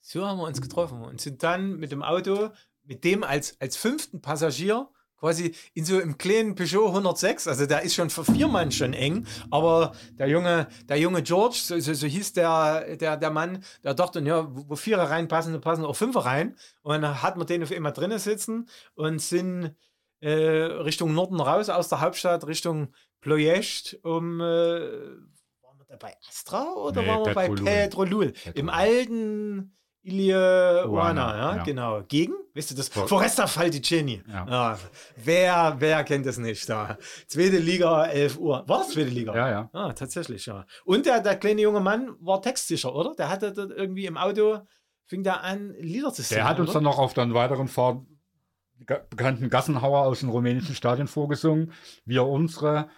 So haben wir uns getroffen und sind dann mit dem Auto, mit dem als, als fünften Passagier, quasi in so einem kleinen Peugeot 106, also der ist schon für vier Mann schon eng, aber der junge, der junge George, so, so, so hieß der, der, der Mann, der dachte, ja, wo Vierer reinpassen, da passen auch Fünfer rein. Und dann hat man den auf einmal drinnen sitzen und sind äh, Richtung Norden raus, aus der Hauptstadt, Richtung Ploiești, um, äh, bei Astra oder Nee, waren wir bei Petrolul. Im alten Iliuana, Uana, ja, ja. genau. Gegen? Wisst ihr das? Vor- Foresta Falticeni. Ja. Ja. Wer, wer kennt das nicht? Da. Zweite Liga, 11 Uhr. War das zweite Liga? Ja, ja. Ah, tatsächlich, ja. Und der, der kleine junge Mann war textsicher, oder? Der hatte dort irgendwie im Auto, fing da an, Lieder zu singen. Der hat uns oder? dann noch auf der weiteren Fahrt bekannten Gassenhauer aus den rumänischen Stadien vorgesungen. Wir unsere.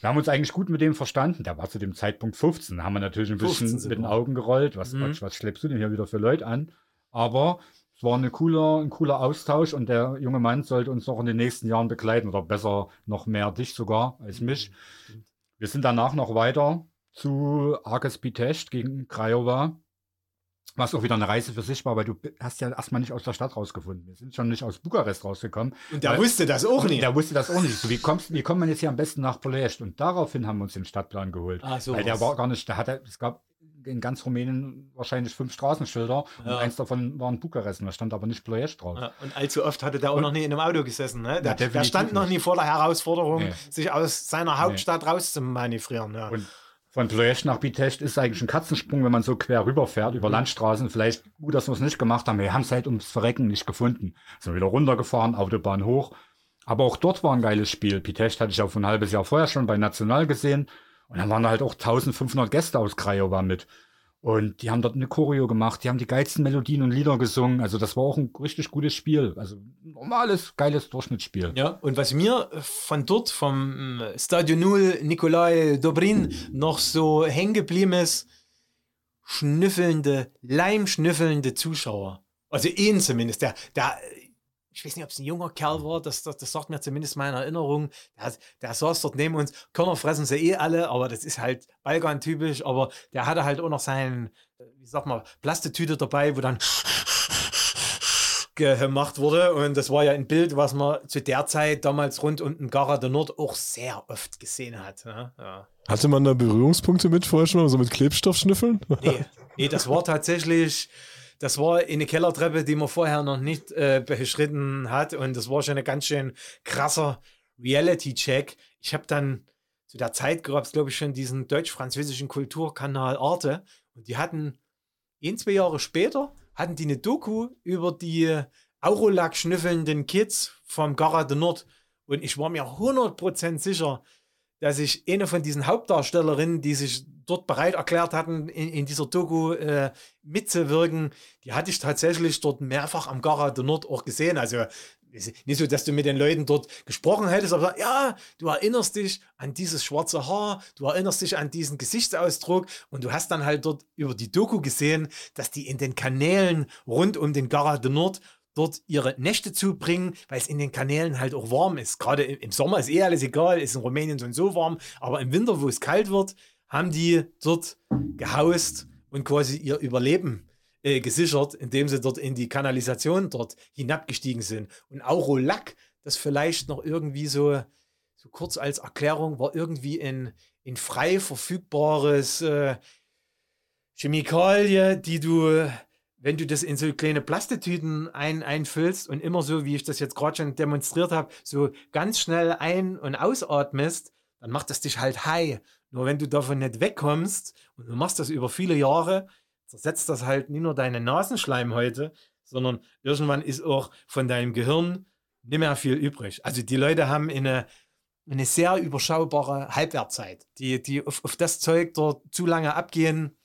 Wir haben uns eigentlich gut mit dem verstanden. Der war zu dem Zeitpunkt 15. Da haben wir natürlich ein 15 bisschen mit den. Augen gerollt. Was, Mhm. Was schleppst du denn hier wieder für Leute an? Aber es war eine cooler, ein cooler Austausch und der junge Mann sollte uns noch in den nächsten Jahren begleiten oder besser noch mehr dich sogar als mich. Wir sind danach noch weiter zu Arges Pitești gegen Craiova. Was auch wieder eine Reise für sich war, weil du hast ja erstmal nicht aus der Stadt rausgefunden. Wir sind schon nicht aus Bukarest rausgekommen. Und der weil- wusste das auch nicht. Der wusste das auch nicht. So, wie, kommst, wie kommt man jetzt hier am besten nach Ploiești? Und daraufhin haben wir uns den Stadtplan geholt. Ah, so weil der was. war gar nicht, da hatte, es gab in ganz Rumänien wahrscheinlich fünf Straßenschilder und Ja. eins davon war in Bukarest und da stand aber nicht Ploiești drauf. Ja, und allzu oft hatte der auch noch nie in einem Auto gesessen. Ne? Der, der definitiv stand noch nie vor der Herausforderung, Nee. sich aus seiner Hauptstadt rauszumanövrieren. Ja. Und von Ploiești nach Pitești ist eigentlich ein Katzensprung, wenn man so quer rüberfährt Mhm. über Landstraßen. Vielleicht gut, dass wir es nicht gemacht haben. Wir haben es halt ums Verrecken nicht gefunden. Sind wieder runtergefahren, Autobahn hoch. Aber auch dort war ein geiles Spiel. Pitești hatte ich auch ein halbes Jahr vorher schon bei National gesehen. Und dann waren da halt auch 1500 Gäste aus Craiova mit. Und die haben dort eine Choreo gemacht, die haben die geilsten Melodien und Lieder gesungen. Also das war auch ein richtig gutes Spiel. Also normales, geiles Durchschnittsspiel. Ja, und was mir von dort, vom äh, Stadionul Nikolai Dobrin, noch so hängen geblieben ist, schnüffelnde, leimschnüffelnde Zuschauer. Also ihn zumindest. Der, der, ich weiß nicht, ob es ein junger Kerl war, das, das, das sagt mir zumindest meine Erinnerung. Der, der saß dort neben uns. Körner fressen sie eh alle, aber das ist halt Balkan-typisch. Aber der hatte halt auch noch seinen, äh, wie sag mal, Plastetüte dabei, wo dann gemacht wurde. Und das war ja ein Bild, was man zu der Zeit damals rund um den Gara de Nord auch sehr oft gesehen hat. Ne? Ja. Hatte man da Berührungspunkte mit vorher schon mal, so mit Klebstoff schnüffeln? Nee, nee, das war tatsächlich, das war eine Kellertreppe, die man vorher noch nicht äh, beschritten hat. Und das war schon ein ganz schön krasser Reality-Check. Ich habe dann zu der Zeit gab es, glaube ich, schon diesen deutsch-französischen Kulturkanal Arte. Und die hatten, ein, zwei Jahre später, hatten die eine Doku über die Aurolac schnüffelnden Kids vom Gara de Nord. Und ich war mir 100% sicher, dass ich eine von diesen Hauptdarstellerinnen, die sich dort bereit erklärt hatten, in, in dieser Doku äh, mitzuwirken, die hatte ich tatsächlich dort mehrfach am Gara de Nord auch gesehen. Also nicht so, dass du mit den Leuten dort gesprochen hättest, aber ja, du erinnerst dich an dieses schwarze Haar, du erinnerst dich an diesen Gesichtsausdruck und du hast dann halt dort über die Doku gesehen, dass die in den Kanälen rund um den Gara de Nord dort ihre Nächte zubringen, weil es in den Kanälen halt auch warm ist. Gerade im Sommer ist eh alles egal, ist in Rumänien so und so warm, aber im Winter, wo es kalt wird, haben die dort gehaust und quasi ihr Überleben äh, gesichert, indem sie dort in die Kanalisation dort hinabgestiegen sind. Und Aurolac, das vielleicht noch irgendwie so, so kurz als Erklärung, war irgendwie in, in frei verfügbares äh, Chemikalie, die du, wenn du das in so kleine Plastetüten ein, einfüllst und immer so, wie ich das jetzt gerade schon demonstriert habe, so ganz schnell ein- und ausatmest, dann macht das dich halt high. Nur wenn du davon nicht wegkommst und du machst das über viele Jahre, zersetzt das halt nicht nur deine Nasenschleimhäute, sondern irgendwann ist auch von deinem Gehirn nicht mehr viel übrig. Also die Leute haben eine, eine sehr überschaubare Halbwertzeit, die, die auf, auf das Zeug dort zu lange abgehen,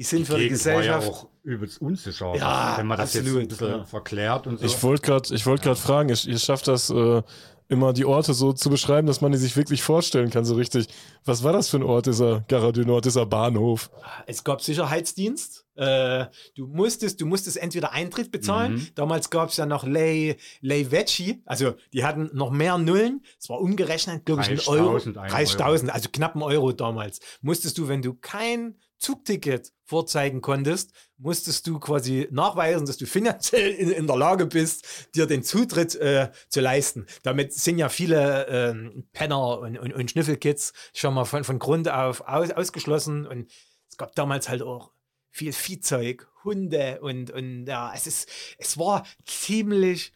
die sind für die Gegend war ja Gesellschaft. auch übelst unsicher. Ja, wenn man das jetzt absolut, ein bisschen ja. verklärt und so. Ich wollte gerade wollt grad fragen, ihr, schafft das äh, immer die Orte so zu beschreiben, dass man die sich wirklich vorstellen kann, so richtig. Was war das für ein Ort, dieser Gare du Nord, dieser Bahnhof? Es gab Sicherheitsdienst. Äh, du musstest, du musstest entweder Eintritt bezahlen. Mhm. Damals gab es ja noch Lei, Lei Vecchi. Also die hatten noch mehr Nullen. Es war umgerechnet, glaube ich, ein Euro. 30.000, ein 30.000, also knapp ein Euro damals. Musstest du, wenn du kein Zugticket vorzeigen konntest, musstest du quasi nachweisen, dass du finanziell in, in der Lage bist, dir den Zutritt äh, zu leisten. Damit sind ja viele ähm, Penner und, und, und Schnüffelkids schon mal von, von Grund auf aus, ausgeschlossen. Und es gab damals halt auch viel Viehzeug, Hunde und, und ja, es ist, es war ziemlich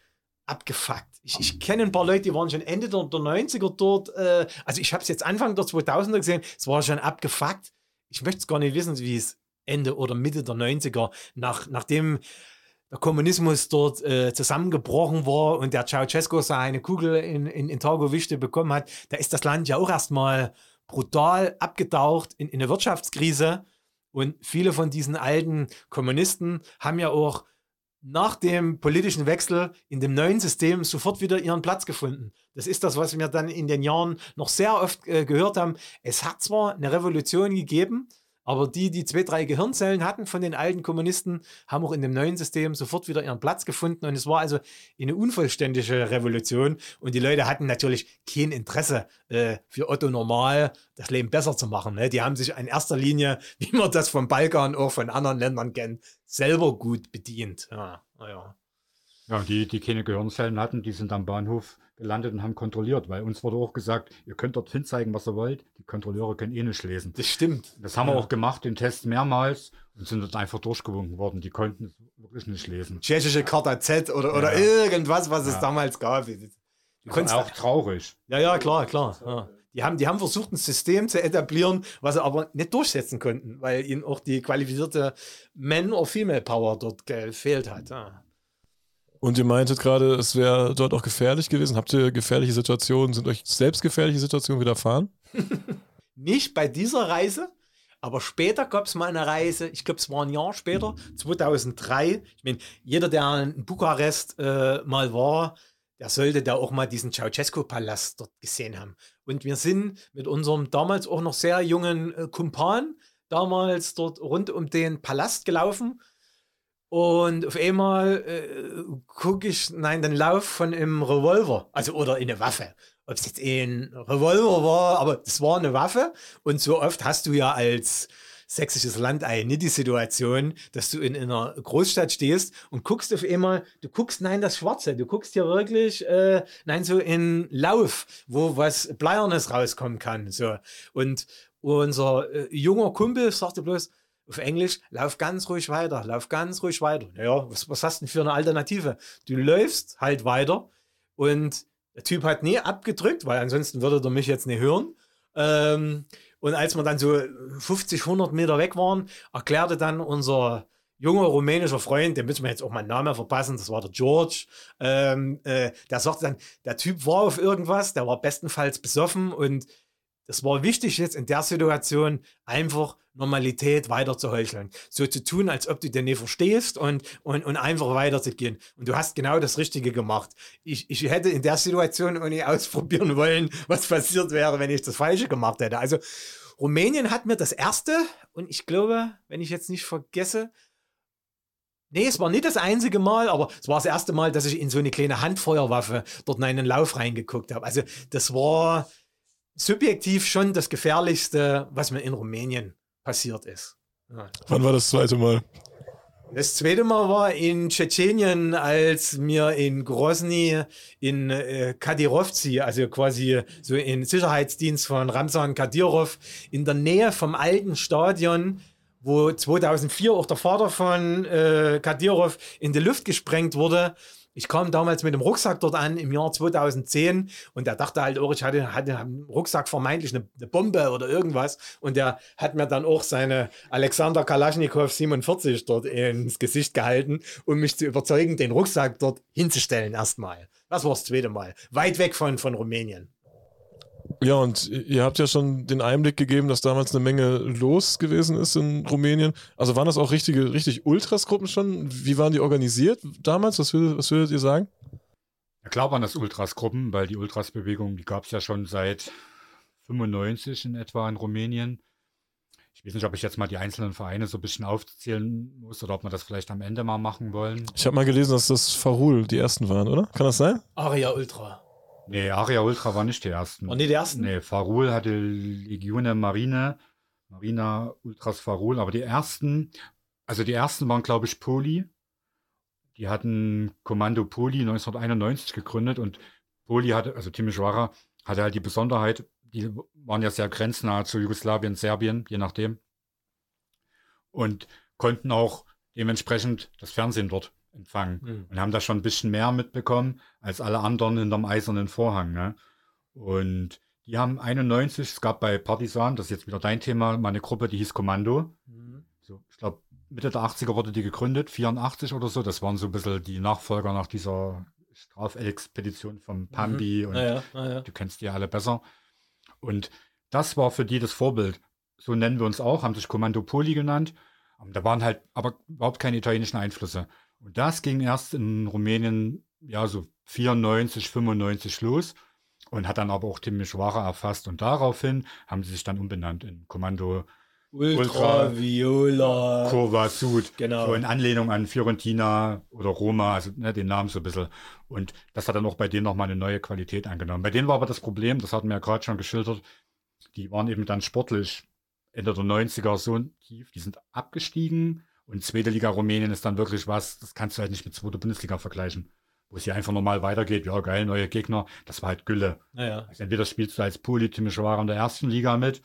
abgefuckt. Ich, ich kenne ein paar Leute, die waren schon Ende der, der 90er dort. Äh, also ich habe es jetzt Anfang der 2000er gesehen, es war schon abgefuckt. Ich möchte es gar nicht wissen, wie es Ende oder Mitte der 90er, nach, nachdem der Kommunismus dort äh, zusammengebrochen war und der Ceausescu seine Kugel in, in, in Targowichte bekommen hat, da ist das Land ja auch erstmal brutal abgetaucht in, in eine Wirtschaftskrise. Und viele von diesen alten Kommunisten haben ja auch nach dem politischen Wechsel in dem neuen System sofort wieder ihren Platz gefunden. Das ist das, was wir dann in den Jahren noch sehr oft äh, gehört haben. Es hat zwar eine Revolution gegeben, aber die, die zwei, drei Gehirnzellen hatten von den alten Kommunisten, haben auch in dem neuen System sofort wieder ihren Platz gefunden. Und es war also eine unvollständige Revolution. Und die Leute hatten natürlich kein Interesse äh, für Otto Normal, das Leben besser zu machen. Ne? Die haben sich in erster Linie, wie man das vom Balkan auch von anderen Ländern kennt, selber gut bedient. Ja, naja. Ja, die, die keine Gehirnzellen hatten, die sind am Bahnhof gelandet und haben kontrolliert, weil uns wurde auch gesagt, ihr könnt dort hinzeigen, was ihr wollt, die Kontrolleure können eh nicht lesen. Das stimmt. Das haben Ja. wir auch gemacht, den Test mehrmals und sind dort einfach durchgewunken worden. Die konnten es wirklich nicht lesen. Tschechische Karta Z oder, oder Ja. irgendwas, was es damals gab. Du Das auch traurig. Ja, ja, klar, klar. Die, haben, die haben versucht, ein System zu etablieren, was sie aber nicht durchsetzen konnten, weil ihnen auch die qualifizierte Man- oder Female-Power dort gefehlt hat. Ja. Und ihr meintet gerade, es wäre dort auch gefährlich gewesen. Habt ihr gefährliche Situationen, sind euch selbst gefährliche Situationen widerfahren? Nicht bei dieser Reise, aber später gab es mal eine Reise, ich glaube, es war ein Jahr später, 2003. Ich meine, jeder, der in Bukarest äh, mal war, der sollte da auch mal diesen Ceausescu-Palast dort gesehen haben. Und wir sind mit unserem damals auch noch sehr jungen äh, Kumpan damals dort rund um den Palast gelaufen. Und auf einmal äh, gucke ich, nein, den Lauf von einem Revolver, also oder in eine Waffe. Ob es jetzt ein Revolver war, aber es war eine Waffe. Und so oft hast du ja als sächsisches Landei nicht die Situation, dass du in einer Großstadt stehst und guckst auf einmal, du guckst, nein, das Schwarze, du guckst hier wirklich, äh, nein, so in Lauf, wo was Bleiernes rauskommen kann. So. Und unser äh, junger Kumpel sagte bloß, auf Englisch, lauf ganz ruhig weiter, lauf ganz ruhig weiter. Naja, was, was hast du denn für eine Alternative? Du läufst halt weiter und der Typ hat nie abgedrückt, weil ansonsten würde er mich jetzt nicht hören. Ähm, und als wir dann so 50, 100 Meter weg waren, erklärte dann unser junger rumänischer Freund, den müssen wir jetzt auch mal einen Namen verpassen, das war der George, ähm, äh, der sagte dann, der Typ war auf irgendwas, der war bestenfalls besoffen und das war wichtig jetzt in der Situation einfach Normalität weiter zu heucheln. So zu tun, als ob du den nicht verstehst und, und, und einfach weiterzugehen. Und du hast genau das Richtige gemacht. Ich, ich hätte in der Situation auch nicht ausprobieren wollen, was passiert wäre, wenn ich das Falsche gemacht hätte. Also Rumänien hat mir das erste und ich glaube, wenn ich jetzt nicht vergesse, Nee, es war nicht das einzige Mal, aber es war das erste Mal, dass ich in so eine kleine Handfeuerwaffe dort in einen Lauf reingeguckt habe. Also das war subjektiv schon das Gefährlichste, was mir in Rumänien passiert ist. Ja. Wann war das zweite Mal? Das zweite Mal war in Tschetschenien, als mir in Grozny in äh, Kadyrovci, also quasi so in Sicherheitsdienst von Ramzan Kadyrov, in der Nähe vom alten Stadion, wo 2004 auch der Vater von äh, Kadyrov in die Luft gesprengt wurde, ich kam damals mit dem Rucksack dort an im Jahr 2010 und er dachte halt auch, ich hatte, hatte im Rucksack vermeintlich eine, eine, Bombe oder irgendwas und der hat mir dann auch seine Alexander Kalaschnikow 47 dort ins Gesicht gehalten, um mich zu überzeugen, den Rucksack dort hinzustellen erstmal. Das war das zweite Mal. Weit weg von, von Rumänien. Ja, und ihr habt ja schon den Einblick gegeben, dass damals eine Menge los gewesen ist in Rumänien. Also waren das auch richtige, richtig Ultras-Gruppen schon? Wie waren die organisiert damals? Was würdet, was würdet ihr sagen? Ja, klar waren das Ultras-Gruppen, weil die Ultras-Bewegung, die gab es ja schon seit 95 in etwa in Rumänien. Ich weiß nicht, ob ich jetzt mal die einzelnen Vereine so ein bisschen aufzählen muss oder ob wir das vielleicht am Ende mal machen wollen. Ich habe mal gelesen, dass das Farul die ersten waren, oder? Kann das sein? Aria Ultra. Nee, Aria Ultra war nicht die ersten. War nicht die ersten? Nee, Farul hatte Legione Marine, Marina Ultras Farul, aber die ersten, also die ersten waren, glaube ich, Poli. Die hatten Kommando Poli 1991 gegründet und Poli hatte, also Timișoara, hatte halt die Besonderheit, die waren ja sehr grenznah zu Jugoslawien, Serbien, je nachdem. Und konnten auch dementsprechend das Fernsehen dort empfangen mhm. und haben da schon ein bisschen mehr mitbekommen als alle anderen hinterm eisernen Vorhang. Ne? Und die haben 91, es gab bei Partisan, das ist jetzt wieder dein Thema, mal eine Gruppe, die hieß Kommando. Mhm. So, ich glaube, Mitte der 80er wurde die gegründet, 84 oder so. Das waren so ein bisschen die Nachfolger nach dieser Strafelexpedition vom mhm. Pambi mhm. und naja, naja. du kennst die alle besser. Und das war für die das Vorbild. So nennen wir uns auch, haben sich Kommando Poli genannt. Da waren halt aber überhaupt keine italienischen Einflüsse. Und das ging erst in Rumänien, ja, so 94, 95 los und hat dann aber auch Timișoara erfasst. Und daraufhin haben sie sich dann umbenannt in Kommando Ultra, Ultra Viola Curva Sud. Genau. So in Anlehnung an Fiorentina oder Roma, also ne, den Namen so ein bisschen. Und das hat dann auch bei denen nochmal eine neue Qualität angenommen. Bei denen war aber das Problem, das hatten wir ja gerade schon geschildert, die waren eben dann sportlich Ende der 90er so tief, die sind abgestiegen und zweite Liga Rumänien ist dann wirklich was, das kannst du halt nicht mit zweiter Bundesliga vergleichen. Wo es hier einfach normal weitergeht, ja geil, neue Gegner, das war halt Gülle. Naja. Also entweder spielst du als Poli Timișoara in der ersten Liga mit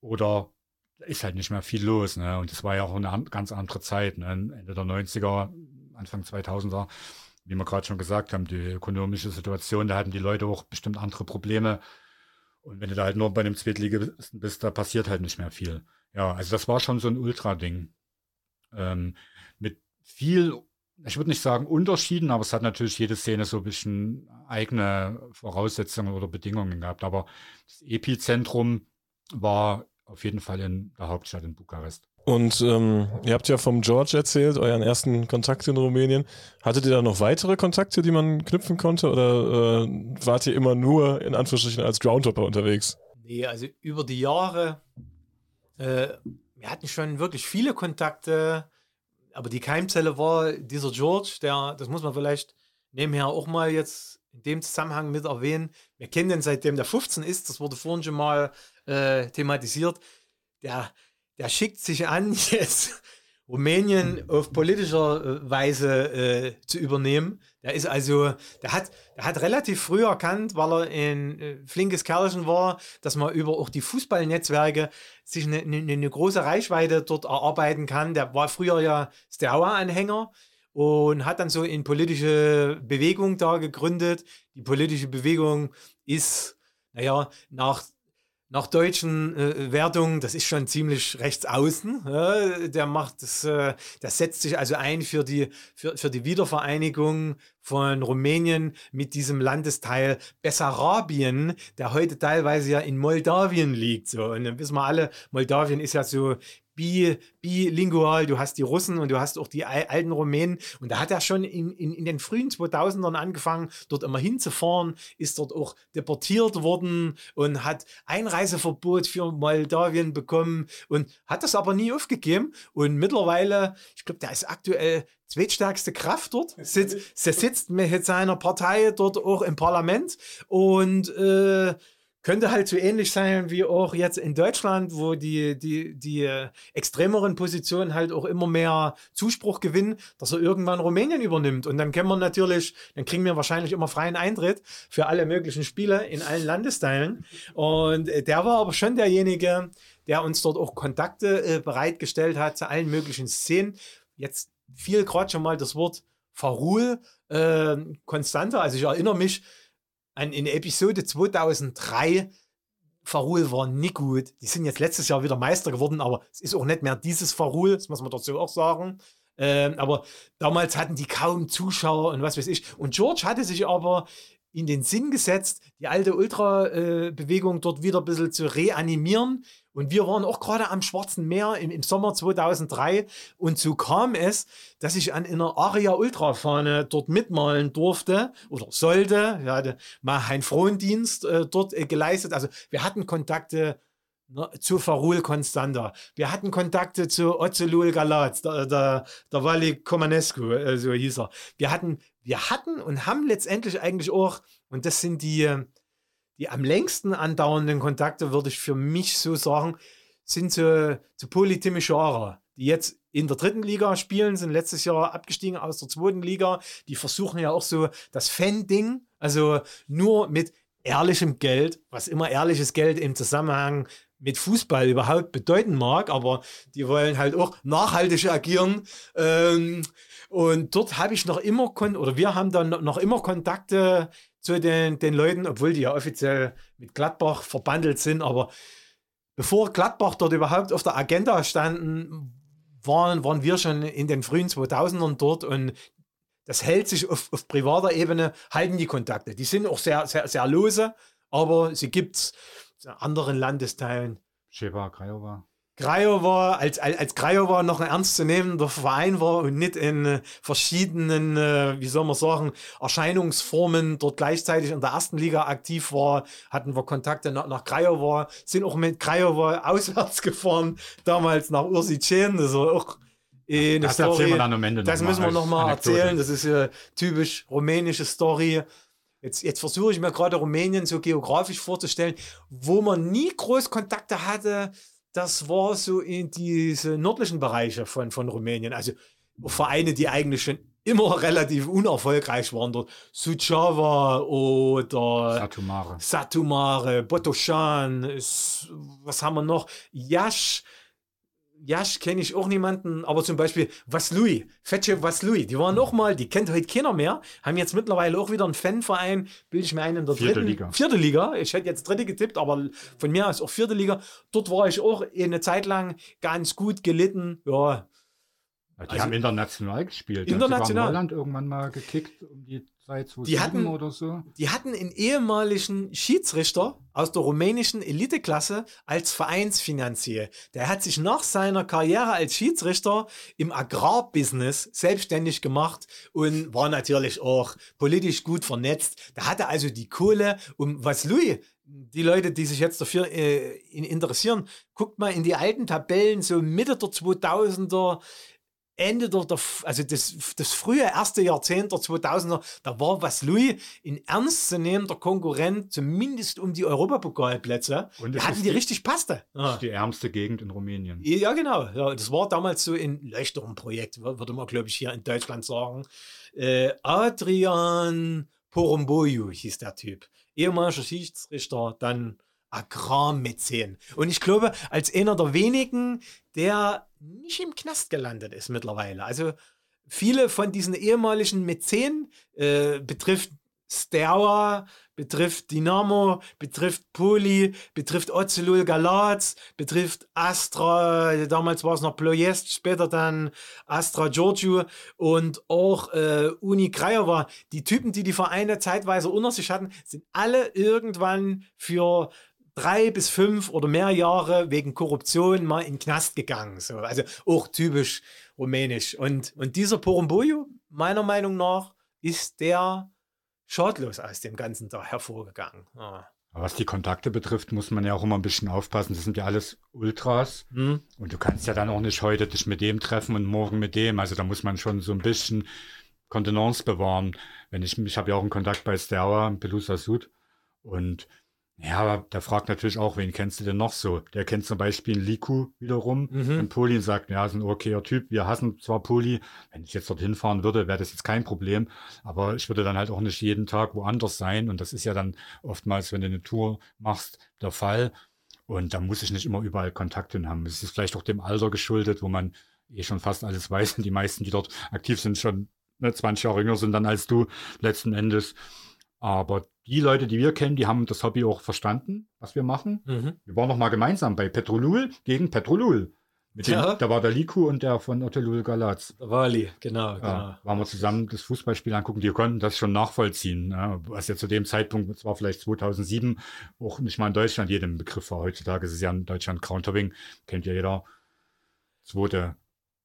oder ist halt nicht mehr viel los. Ne? Und das war ja auch eine ganz andere Zeit, ne? Ende der 90er, Anfang 2000er. Wie wir gerade schon gesagt haben, die ökonomische Situation, da hatten die Leute auch bestimmt andere Probleme. Und wenn du da halt nur bei einem Zweitligisten bist, da passiert halt nicht mehr viel. Ja, also das war schon so ein Ultra-Ding ähm, mit viel, ich würde nicht sagen Unterschieden, aber es hat natürlich jede Szene so ein bisschen eigene Voraussetzungen oder Bedingungen gehabt. Aber das Epizentrum war auf jeden Fall in der Hauptstadt in Bukarest. Und ähm, ihr habt ja vom George erzählt, euren ersten Kontakt in Rumänien. Hattet ihr da noch weitere Kontakte, die man knüpfen konnte? Oder äh, wart ihr immer nur in Anführungsstrichen als Groundhopper unterwegs? Nee, also über die Jahre äh, wir hatten schon wirklich viele Kontakte, aber die Keimzelle war dieser George, der, das muss man vielleicht nebenher auch mal jetzt in dem Zusammenhang mit erwähnen. Wir kennen den seitdem der 15 ist, das wurde vorhin schon mal äh, thematisiert. Der, der schickt sich an, jetzt Rumänien auf politischer äh, Weise äh, zu übernehmen. Der ist also, der hat, der hat relativ früh erkannt, weil er ein äh, flinkes Kerlchen war, dass man über auch die Fußballnetzwerke sich eine, eine, eine große Reichweite dort erarbeiten kann. Der war früher ja Steaua-Anhänger und hat dann so in politische Bewegung da gegründet. Die politische Bewegung ist, naja, nach nach deutschen äh, Wertungen, das ist schon ziemlich rechts außen. Ja, der macht das, äh, der setzt sich also ein für die, für, für die Wiedervereinigung von Rumänien mit diesem Landesteil Bessarabien, der heute teilweise ja in Moldawien liegt. So. Und dann wissen wir alle, Moldawien ist ja so bi, bilingual, du hast die Russen und du hast auch die alten Rumänen. Und da hat er schon in, in, in den frühen 2000ern angefangen, dort immer hinzufahren, ist dort auch deportiert worden und hat Einreiseverbot für Moldawien bekommen und hat das aber nie aufgegeben. Und mittlerweile, ich glaube, der ist aktuell zweitstärkste Kraft dort. Sitzt, der sitzt mit seiner Partei dort auch im Parlament und äh, könnte halt so ähnlich sein wie auch jetzt in Deutschland, wo die, die, die extremeren Positionen halt auch immer mehr Zuspruch gewinnen, dass er irgendwann Rumänien übernimmt. Und dann können wir natürlich, dann kriegen wir wahrscheinlich immer freien Eintritt für alle möglichen Spiele in allen Landesteilen. Und äh, der war aber schon derjenige, der uns dort auch Kontakte äh, bereitgestellt hat zu allen möglichen Szenen. Jetzt fiel gerade schon mal das Wort Farul äh, konstanter. Also ich erinnere mich, an, in Episode 2003, Farul war nicht gut. Die sind jetzt letztes Jahr wieder Meister geworden, aber es ist auch nicht mehr dieses Farul, das muss man dazu auch sagen. Ähm, aber damals hatten die kaum Zuschauer und was weiß ich. Und George hatte sich aber in den Sinn gesetzt, die alte Ultra-Bewegung dort wieder ein bisschen zu reanimieren. Und wir waren auch gerade am Schwarzen Meer im, im, Sommer 2003. Und so kam es, dass ich an einer Aria Ultra-Fahne dort mitmalen durfte oder sollte. Ich hatte mal einen Frondienst äh, dort äh, geleistet. Also wir hatten Kontakte ne, zu Farul Constanta. Wir hatten Kontakte zu Ozelul Galat, der, der, der Wally Comanescu, äh, so hieß er. Wir hatten wir hatten und haben letztendlich eigentlich auch, und das sind die, die am längsten andauernden Kontakte, würde ich für mich so sagen, sind zu, Poli Timisoara, die jetzt in der dritten Liga spielen, sind letztes Jahr abgestiegen aus der zweiten Liga. Die versuchen ja auch so das Fan-Ding, also nur mit ehrlichem Geld, was immer ehrliches Geld im Zusammenhang mit Fußball überhaupt bedeuten mag, aber die wollen halt auch nachhaltig agieren. Ähm, und dort habe ich noch immer, oder wir haben dann noch immer Kontakte zu den, den Leuten, obwohl die ja offiziell mit Gladbach verbandelt sind. Aber bevor Gladbach dort überhaupt auf der Agenda standen, waren, waren wir schon in den frühen 2000ern dort und das hält sich auf, auf privater Ebene, halten die Kontakte. Die sind auch sehr, sehr, sehr lose, aber sie gibt es anderen Landesteilen. Sheva, Craiova. Craiova, als, als, als Craiova noch ein ernstzunehmender Verein war und nicht in äh, verschiedenen, äh, wie soll man sagen, Erscheinungsformen dort gleichzeitig in der ersten Liga aktiv war, hatten wir Kontakte nach, nach Craiova, sind auch mit Craiova auswärts gefahren, damals nach Ursicen, das war auch äh, eine das Story. Wir dann am Ende das müssen wir nochmal erzählen, das ist ja typisch rumänische Story. Jetzt, jetzt versuche ich mir gerade Rumänien so geografisch vorzustellen, wo man nie groß Kontakte hatte, das war so in diese nördlichen Bereiche von, von Rumänien. Also Vereine, die eigentlich schon immer relativ unerfolgreich waren dort. Suceava oder Satumare, Satumare Botoschan, was haben wir noch? Jasch Jasch kenne ich auch niemanden, aber zum Beispiel Vaslui, Fetche Vaslui, die waren noch mal, die kennt heute keiner mehr, haben jetzt mittlerweile auch wieder einen Fanverein, bilde ich mir einen in der vierte dritten Liga. Vierte Liga. Ich hätte jetzt dritte getippt, aber von mir aus auch vierte Liga. Dort war ich auch eine Zeit lang ganz gut gelitten. Ja. Die also, haben international gespielt. International. Die Holland irgendwann mal gekickt um die Zeit die hatten, oder so. Die hatten einen ehemaligen Schiedsrichter aus der rumänischen Eliteklasse als Vereinsfinanzier. Der hat sich nach seiner Karriere als Schiedsrichter im Agrarbusiness selbstständig gemacht und war natürlich auch politisch gut vernetzt. Da hatte also die Kohle, um was Louis die Leute, die sich jetzt dafür äh, interessieren, guckt mal in die alten Tabellen, so Mitte der 2000er, Ende der, der also das, das frühe erste Jahrzehnt der 2000er, da war Vaslui in ernstzunehmender Konkurrent, zumindest um die Europapokalplätze. Und da hatten die, die richtig passte. Ja. Die ärmste Gegend in Rumänien. Ja, genau. Ja, das war damals so ein Leuchtturmprojekt, würde man, glaube ich, hier in Deutschland sagen. Äh, Adrian Porumboiu hieß der Typ. Ehemaliger Schiedsrichter, dann Agrarmäzen. Und ich glaube, als einer der wenigen, der nicht im Knast gelandet ist mittlerweile. Also viele von diesen ehemaligen Mäzen äh, betrifft Steaua, betrifft Dynamo, betrifft Poli, betrifft Ocelul Galatz, betrifft Astra, damals war es noch Ploiest, später dann Astra Giorgio und auch äh, Uni Craiova. Die Typen, die die Vereine zeitweise unter sich hatten, sind alle irgendwann für drei bis fünf oder mehr Jahre wegen Korruption mal in den Knast gegangen. So. Also auch typisch rumänisch. Und, und dieser Porumboyo, meiner Meinung nach, ist der schadlos aus dem Ganzen da hervorgegangen. Ja. Was die Kontakte betrifft, muss man ja auch immer ein bisschen aufpassen. Das sind ja alles Ultras. Mhm. Und du kannst ja dann auch nicht heute dich mit dem treffen und morgen mit dem. Also da muss man schon so ein bisschen Kontenance bewahren. Wenn ich, ich habe ja auch einen Kontakt bei Sterwa, Pelusa Sud. Und Ja, aber der fragt natürlich auch, wen kennst du denn noch so? Der kennt zum Beispiel Liku wiederum Mhm. und Poli sagt, ja, ist ein okayer Typ, wir hassen zwar Poli, wenn ich jetzt dorthin fahren würde, wäre das jetzt kein Problem, aber ich würde dann halt auch nicht jeden Tag woanders sein und das ist ja dann oftmals, wenn du eine Tour machst, der Fall und da muss ich nicht immer überall Kontakt hin haben. Es ist vielleicht auch dem Alter geschuldet, wo man eh schon fast alles weiß und die meisten, die dort aktiv sind, schon ne, 20 Jahre jünger sind dann als du letzten Endes. Aber die Leute, die wir kennen, die haben das Hobby auch verstanden, was wir machen. Mhm. Wir waren noch mal gemeinsam bei Petrolul gegen Petrolul. Mit dem, Ja. Da war der Liku und der von Otolul Galaz. Der Wali, genau, genau. Ja, waren wir zusammen das Fußballspiel angucken. Die konnten das schon nachvollziehen. Ja, was ja zu dem Zeitpunkt, das war vielleicht 2007, auch nicht mal in Deutschland jedem Begriff war. Heutzutage ist es ja in Deutschland Countering, kennt ja jeder. Zweite.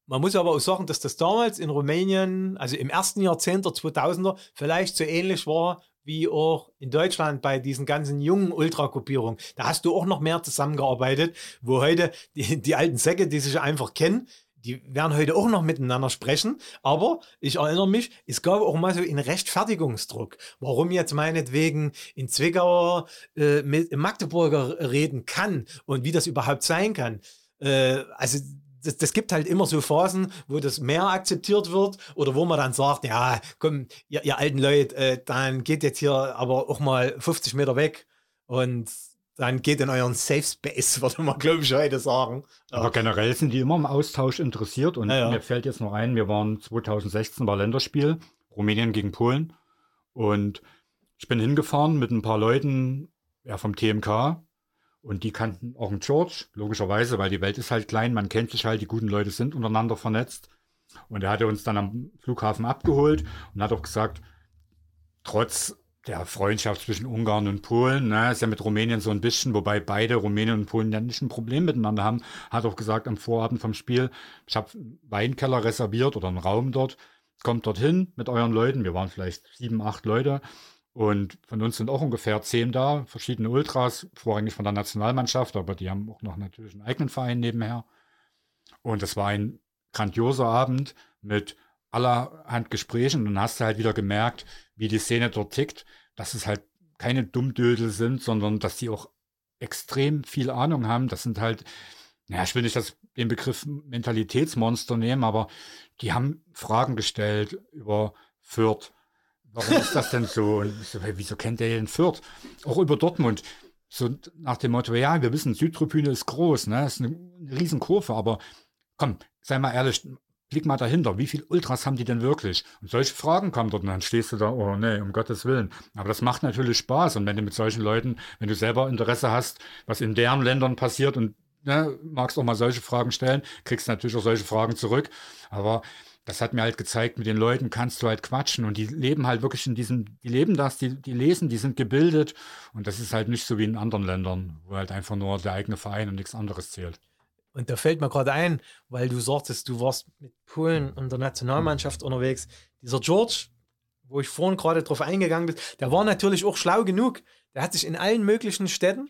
Man muss aber auch sagen, dass das damals in Rumänien, also im ersten Jahrzehnt der 2000er, vielleicht so ähnlich war wie auch in Deutschland bei diesen ganzen jungen Ultrakopierungen. Da hast du auch noch mehr zusammengearbeitet, wo heute die, die alten Säcke, die sich einfach kennen, die werden heute auch noch miteinander sprechen. Aber ich erinnere mich, es gab auch mal so einen Rechtfertigungsdruck. Warum jetzt meinetwegen in Zwickauer äh, mit Magdeburger reden kann und wie das überhaupt sein kann. Äh, also das, das gibt halt immer so Phasen, wo das mehr akzeptiert wird oder wo man dann sagt, ja, komm, ihr, ihr alten Leute, äh, dann geht jetzt hier aber auch mal 50 Meter weg und dann geht in euren Safe Space, würde man, glaube ich, heute sagen. Aber generell sind die immer im Austausch interessiert. Und Ja, ja. mir fällt jetzt noch ein, wir waren 2016 war Länderspiel, Rumänien gegen Polen. Und ich bin hingefahren mit ein paar Leuten ja, vom TMK. Und die kannten auch einen George, logischerweise, weil die Welt ist halt klein, man kennt sich halt, die guten Leute sind untereinander vernetzt. Und er hatte uns dann am Flughafen abgeholt und hat auch gesagt, trotz der Freundschaft zwischen Ungarn und Polen, ne, ist ja mit Rumänien so ein bisschen, wobei beide Rumänien und Polen ja nicht ein Problem miteinander haben, hat auch gesagt am Vorabend vom Spiel, ich habe einen Weinkeller reserviert oder einen Raum dort, kommt dorthin mit euren Leuten, wir waren vielleicht sieben, acht Leute und von uns sind auch ungefähr zehn da, verschiedene Ultras, vorrangig von der Nationalmannschaft, aber die haben auch noch natürlich einen eigenen Verein nebenher. Und es war ein grandioser Abend mit allerhand Gesprächen und dann hast du halt wieder gemerkt, wie die Szene dort tickt, dass es halt keine Dummdödel sind, sondern dass die auch extrem viel Ahnung haben. Das sind halt, naja, ich will nicht das, den Begriff Mentalitätsmonster nehmen, aber die haben Fragen gestellt über Fürth. Warum ist das denn so? Und so, hey, wieso kennt der denn Fürth? Auch über Dortmund. So nach dem Motto, ja, wir wissen, Südtribüne ist groß, ne? ist eine, eine Riesenkurve, aber komm, sei mal ehrlich, blick mal dahinter, wie viele Ultras haben die denn wirklich? Und solche Fragen kommen dort und dann stehst du da, oh nee, um Gottes Willen. Aber das macht natürlich Spaß und wenn du mit solchen Leuten, wenn du selber Interesse hast, was in deren Ländern passiert und ne, magst auch mal solche Fragen stellen, kriegst natürlich auch solche Fragen zurück. Aber das hat mir halt gezeigt, mit den Leuten kannst du halt quatschen und die leben halt wirklich in diesem, die leben das, die, die lesen, die sind gebildet und das ist halt nicht so wie in anderen Ländern, wo halt einfach nur der eigene Verein und nichts anderes zählt. Und da fällt mir gerade ein, weil du sagtest, du warst mit Polen und der Nationalmannschaft unterwegs. Dieser George, wo ich vorhin gerade drauf eingegangen bin, der war natürlich auch schlau genug. Der hat sich in allen möglichen Städten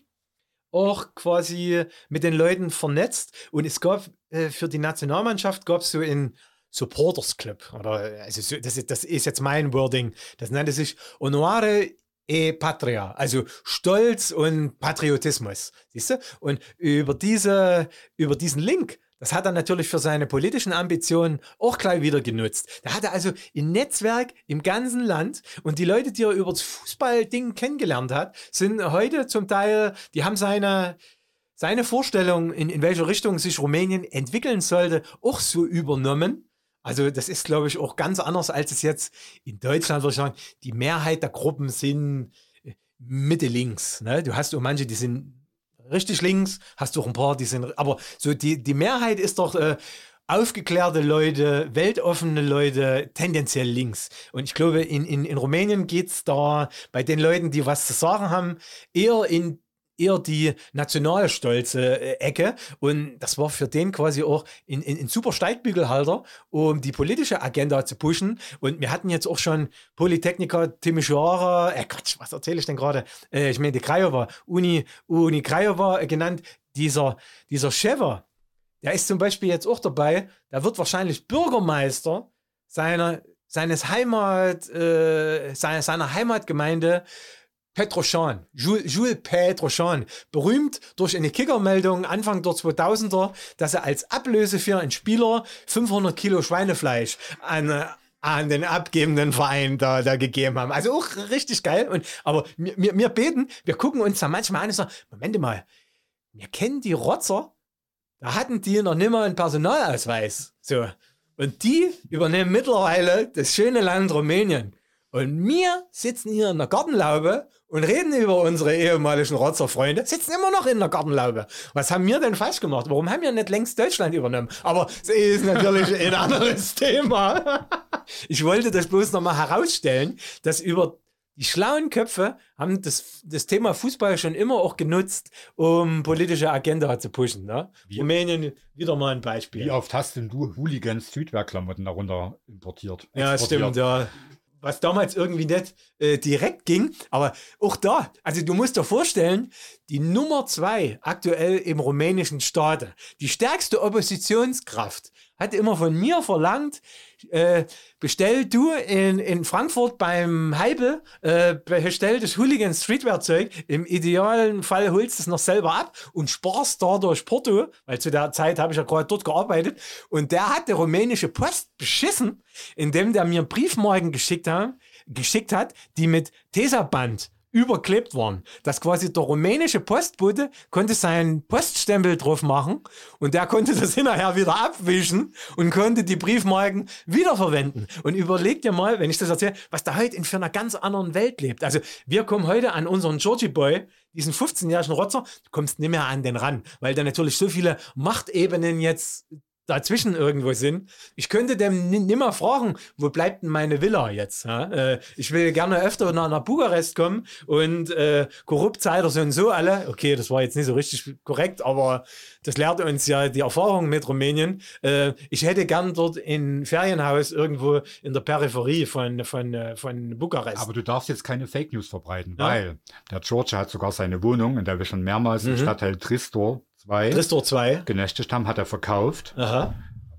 auch quasi mit den Leuten vernetzt. Und es gab äh, für die Nationalmannschaft gab es so einen Supporters Club. Oder also so, das, ist, das ist jetzt mein Wording. Das nannte sich Honorare e Patria, also Stolz und Patriotismus, siehst du? Und über, diese, über diesen Link, das hat er natürlich für seine politischen Ambitionen auch gleich wieder genutzt. Da hat er also ein Netzwerk im ganzen Land und die Leute, die er über das Fußballding kennengelernt hat, sind heute zum Teil, die haben seine, seine Vorstellung, in, in welche Richtung sich Rumänien entwickeln sollte, auch so übernommen. Also das ist, glaube ich, auch ganz anders, als es jetzt in Deutschland, würde ich sagen, die Mehrheit der Gruppen sind äh, Mitte links. Ne? Du hast auch manche, die sind richtig links, hast auch ein paar, die sind, aber so die, die Mehrheit ist doch äh, aufgeklärte Leute, weltoffene Leute, tendenziell links. Und ich glaube, in, in, in Rumänien geht es da bei den Leuten, die was zu sagen haben, eher in eher die nationalstolze äh, Ecke. Und das war für den quasi auch ein, ein, ein super Steigbügelhalter, um die politische Agenda zu pushen. Und wir hatten jetzt auch schon Polytechniker Timisoara, äh Quatsch, was erzähle ich denn gerade? Äh, ich meine, die Craiova, Uni, Uni Craiova äh, genannt, dieser, dieser Schever, der ist zum Beispiel jetzt auch dabei, der wird wahrscheinlich Bürgermeister seiner, seines Heimat, äh, seiner, seiner Heimatgemeinde Petroschan, Jules, Jules Petroschan, berühmt durch eine Kickermeldung Anfang der 2000er, dass er als Ablöse für einen Spieler 500 Kilo Schweinefleisch an, an den abgebenden Verein da, da gegeben haben. Also auch richtig geil. Und, aber wir, wir, wir beten, wir gucken uns da manchmal an und sagen, Moment mal, wir kennen die Rotzer, da hatten die noch nimmer einen Personalausweis. So. Und die übernehmen mittlerweile das schöne Land Rumänien. Und wir sitzen hier in der Gartenlaube und reden über unsere ehemaligen Rotzerfreunde, sitzen immer noch in der Gartenlaube. Was haben wir denn falsch gemacht? Warum haben wir nicht längst Deutschland übernommen? Aber es ist natürlich ein anderes Thema. Ich wollte das bloß nochmal herausstellen, dass über die schlauen Köpfe haben das, das Thema Fußball schon immer auch genutzt, um politische Agenda zu pushen. Ne? Rumänien, wieder mal ein Beispiel. Wie oft hast denn du Hooligans Südwehrklamotten darunter importiert? Ja, stimmt, ja. Was damals irgendwie nicht äh, direkt ging, aber auch da, also du musst dir vorstellen, die Nummer zwei aktuell im rumänischen Staate, die stärkste Oppositionskraft, hat immer von mir verlangt, äh, bestell du in, in Frankfurt beim Heibel, äh, bestell das Hooligan Streetwear Zeug. Im idealen Fall holst du es noch selber ab und sparst dadurch Porto, weil zu der Zeit habe ich ja gerade dort gearbeitet. Und der hat die rumänische Post beschissen, indem der mir Briefmarken geschickt, haben, geschickt hat, die mit Tesaband überklebt waren. Dass quasi der rumänische Postbote konnte seinen Poststempel drauf machen und der konnte das hinterher wieder abwischen und konnte die Briefmarken wiederverwenden. Und überleg dir mal, wenn ich das erzähle, was da heute in für einer ganz anderen Welt lebt. Also wir kommen heute an unseren Georgie Boy, diesen 15-jährigen Rotzer, du kommst nicht mehr an den ran, weil da natürlich so viele Machtebenen jetzt dazwischen irgendwo sind. Ich könnte dem nimmer fragen, wo bleibt denn meine Villa jetzt? Äh, ich will gerne öfter nach, nach Bukarest kommen und äh, korrupt seid ihr so und so alle. Okay, das war jetzt nicht so richtig korrekt, aber das lehrt uns ja die Erfahrung mit Rumänien. Äh, ich hätte gern dort ein Ferienhaus irgendwo in der Peripherie von, von, äh, von Bukarest. Aber du darfst jetzt keine Fake News verbreiten, ja? weil der George hat sogar seine Wohnung, in der wir schon mehrmals mhm. im Stadtteil Tristor 2 Tristor 2 genächtigt haben, hat er verkauft, Aha.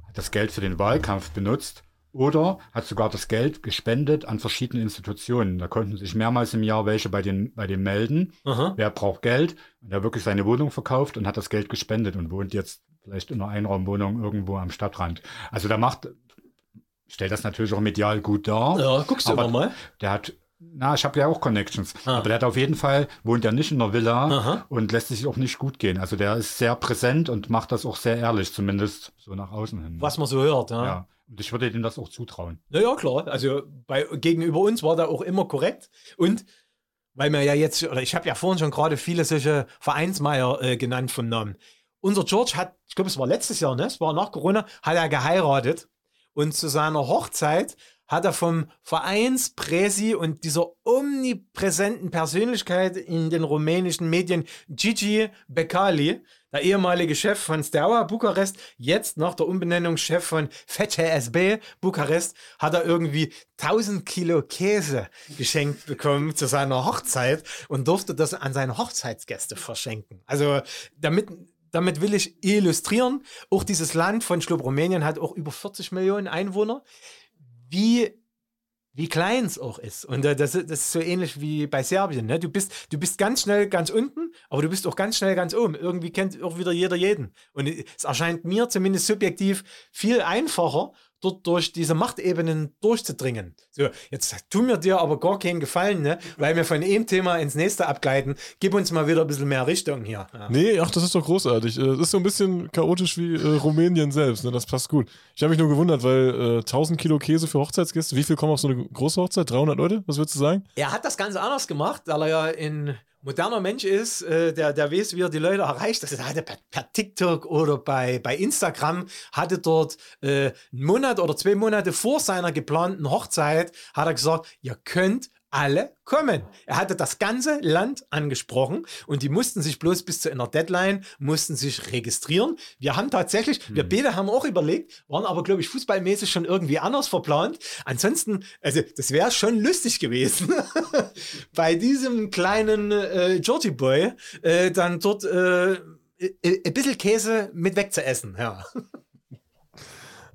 hat das Geld für den Wahlkampf benutzt oder hat sogar das Geld gespendet an verschiedene Institutionen. Da konnten sich mehrmals im Jahr welche bei den, bei dem melden. Aha. Wer braucht Geld? Und er hat wirklich seine Wohnung verkauft und hat das Geld gespendet und wohnt jetzt vielleicht in einer Einraumwohnung irgendwo am Stadtrand. Also der macht, stellt das natürlich auch medial gut dar. Ja, guckst du aber mal. Der hat na, ich habe ja auch Connections. Ah. Aber der hat auf jeden Fall, wohnt ja nicht in der Villa Aha. und lässt sich auch nicht gut gehen. Also der ist sehr präsent und macht das auch sehr ehrlich, zumindest so nach außen hin. Was man so hört. Ja. Ja. Und ich würde ihm das auch zutrauen. Ja, ja, klar. Also bei, gegenüber uns war der auch immer korrekt. Und weil wir ja jetzt, oder ich habe ja vorhin schon gerade viele solche Vereinsmeier äh, genannt vom Namen. Unser George hat, ich glaube, es war letztes Jahr, ne? Es war nach Corona, hat er geheiratet. Und zu seiner Hochzeit hat er vom Vereinspräsi und dieser omnipräsenten Persönlichkeit in den rumänischen Medien Gigi Becali, der ehemalige Chef von Steaua Bukarest, jetzt nach der Umbenennung Chef von FCSB Bukarest, hat er irgendwie 1000 Kilo Käse geschenkt bekommen zu seiner Hochzeit und durfte das an seine Hochzeitsgäste verschenken. Also damit damit will ich illustrieren, auch dieses Land von Schlup Rumänien hat auch über 40 Millionen Einwohner wie, wie klein es auch ist. Und äh, das, das ist so ähnlich wie bei Serbien. Ne? Du, bist, du bist ganz schnell ganz unten, aber du bist auch ganz schnell ganz oben. Irgendwie kennt auch wieder jeder jeden. Und es erscheint mir zumindest subjektiv viel einfacher, dort durch diese Machtebenen durchzudringen. So, jetzt tun wir dir aber gar keinen Gefallen, ne? weil wir von einem Thema ins nächste abgleiten. Gib uns mal wieder ein bisschen mehr Richtung hier. Ja. Nee, ach, das ist doch großartig. Äh, Das ist so ein bisschen chaotisch wie äh, Rumänien selbst. Ne? Das passt gut. Ich habe mich nur gewundert, weil äh, 1000 Kilo Käse für Hochzeitsgäste, wie viel kommen auf so eine große Hochzeit? 300 Leute? Was würdest du sagen? Er hat das ganz anders gemacht, weil er ja ein moderner Mensch ist, äh, der, der weiß, wie er die Leute erreicht. Das hat er per, per TikTok oder bei, bei Instagram, hatte dort äh, einen Monat oder zwei Monate vor seiner geplanten Hochzeit, hat er gesagt, ihr könnt alle kommen. Er hatte das ganze Land angesprochen und die mussten sich bloß bis zu einer Deadline, mussten sich registrieren. Wir haben tatsächlich, wir beide haben auch überlegt, waren aber, glaube ich, fußballmäßig schon irgendwie anders verplant. Ansonsten, also das wäre schon lustig gewesen, bei diesem kleinen äh, Georgie Boy äh, dann dort äh, äh, ein bisschen Käse mit wegzuessen. Ja.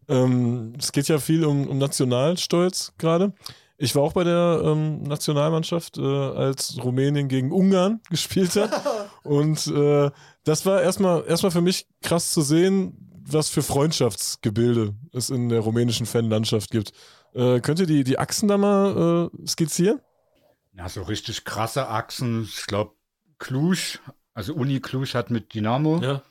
Ähm, es geht ja viel um, um Nationalstolz gerade. Ich war auch bei der ähm, Nationalmannschaft, äh, als Rumänien gegen Ungarn gespielt hat. Und äh, das war erstmal erstmal für mich krass zu sehen, was für Freundschaftsgebilde es in der rumänischen Fanlandschaft gibt. Äh, könnt ihr die, die Achsen da mal äh, skizzieren? Ja, so richtig krasse Achsen. Ich glaube, Cluj, also Uni Cluj hat mit Dynamo. Ja.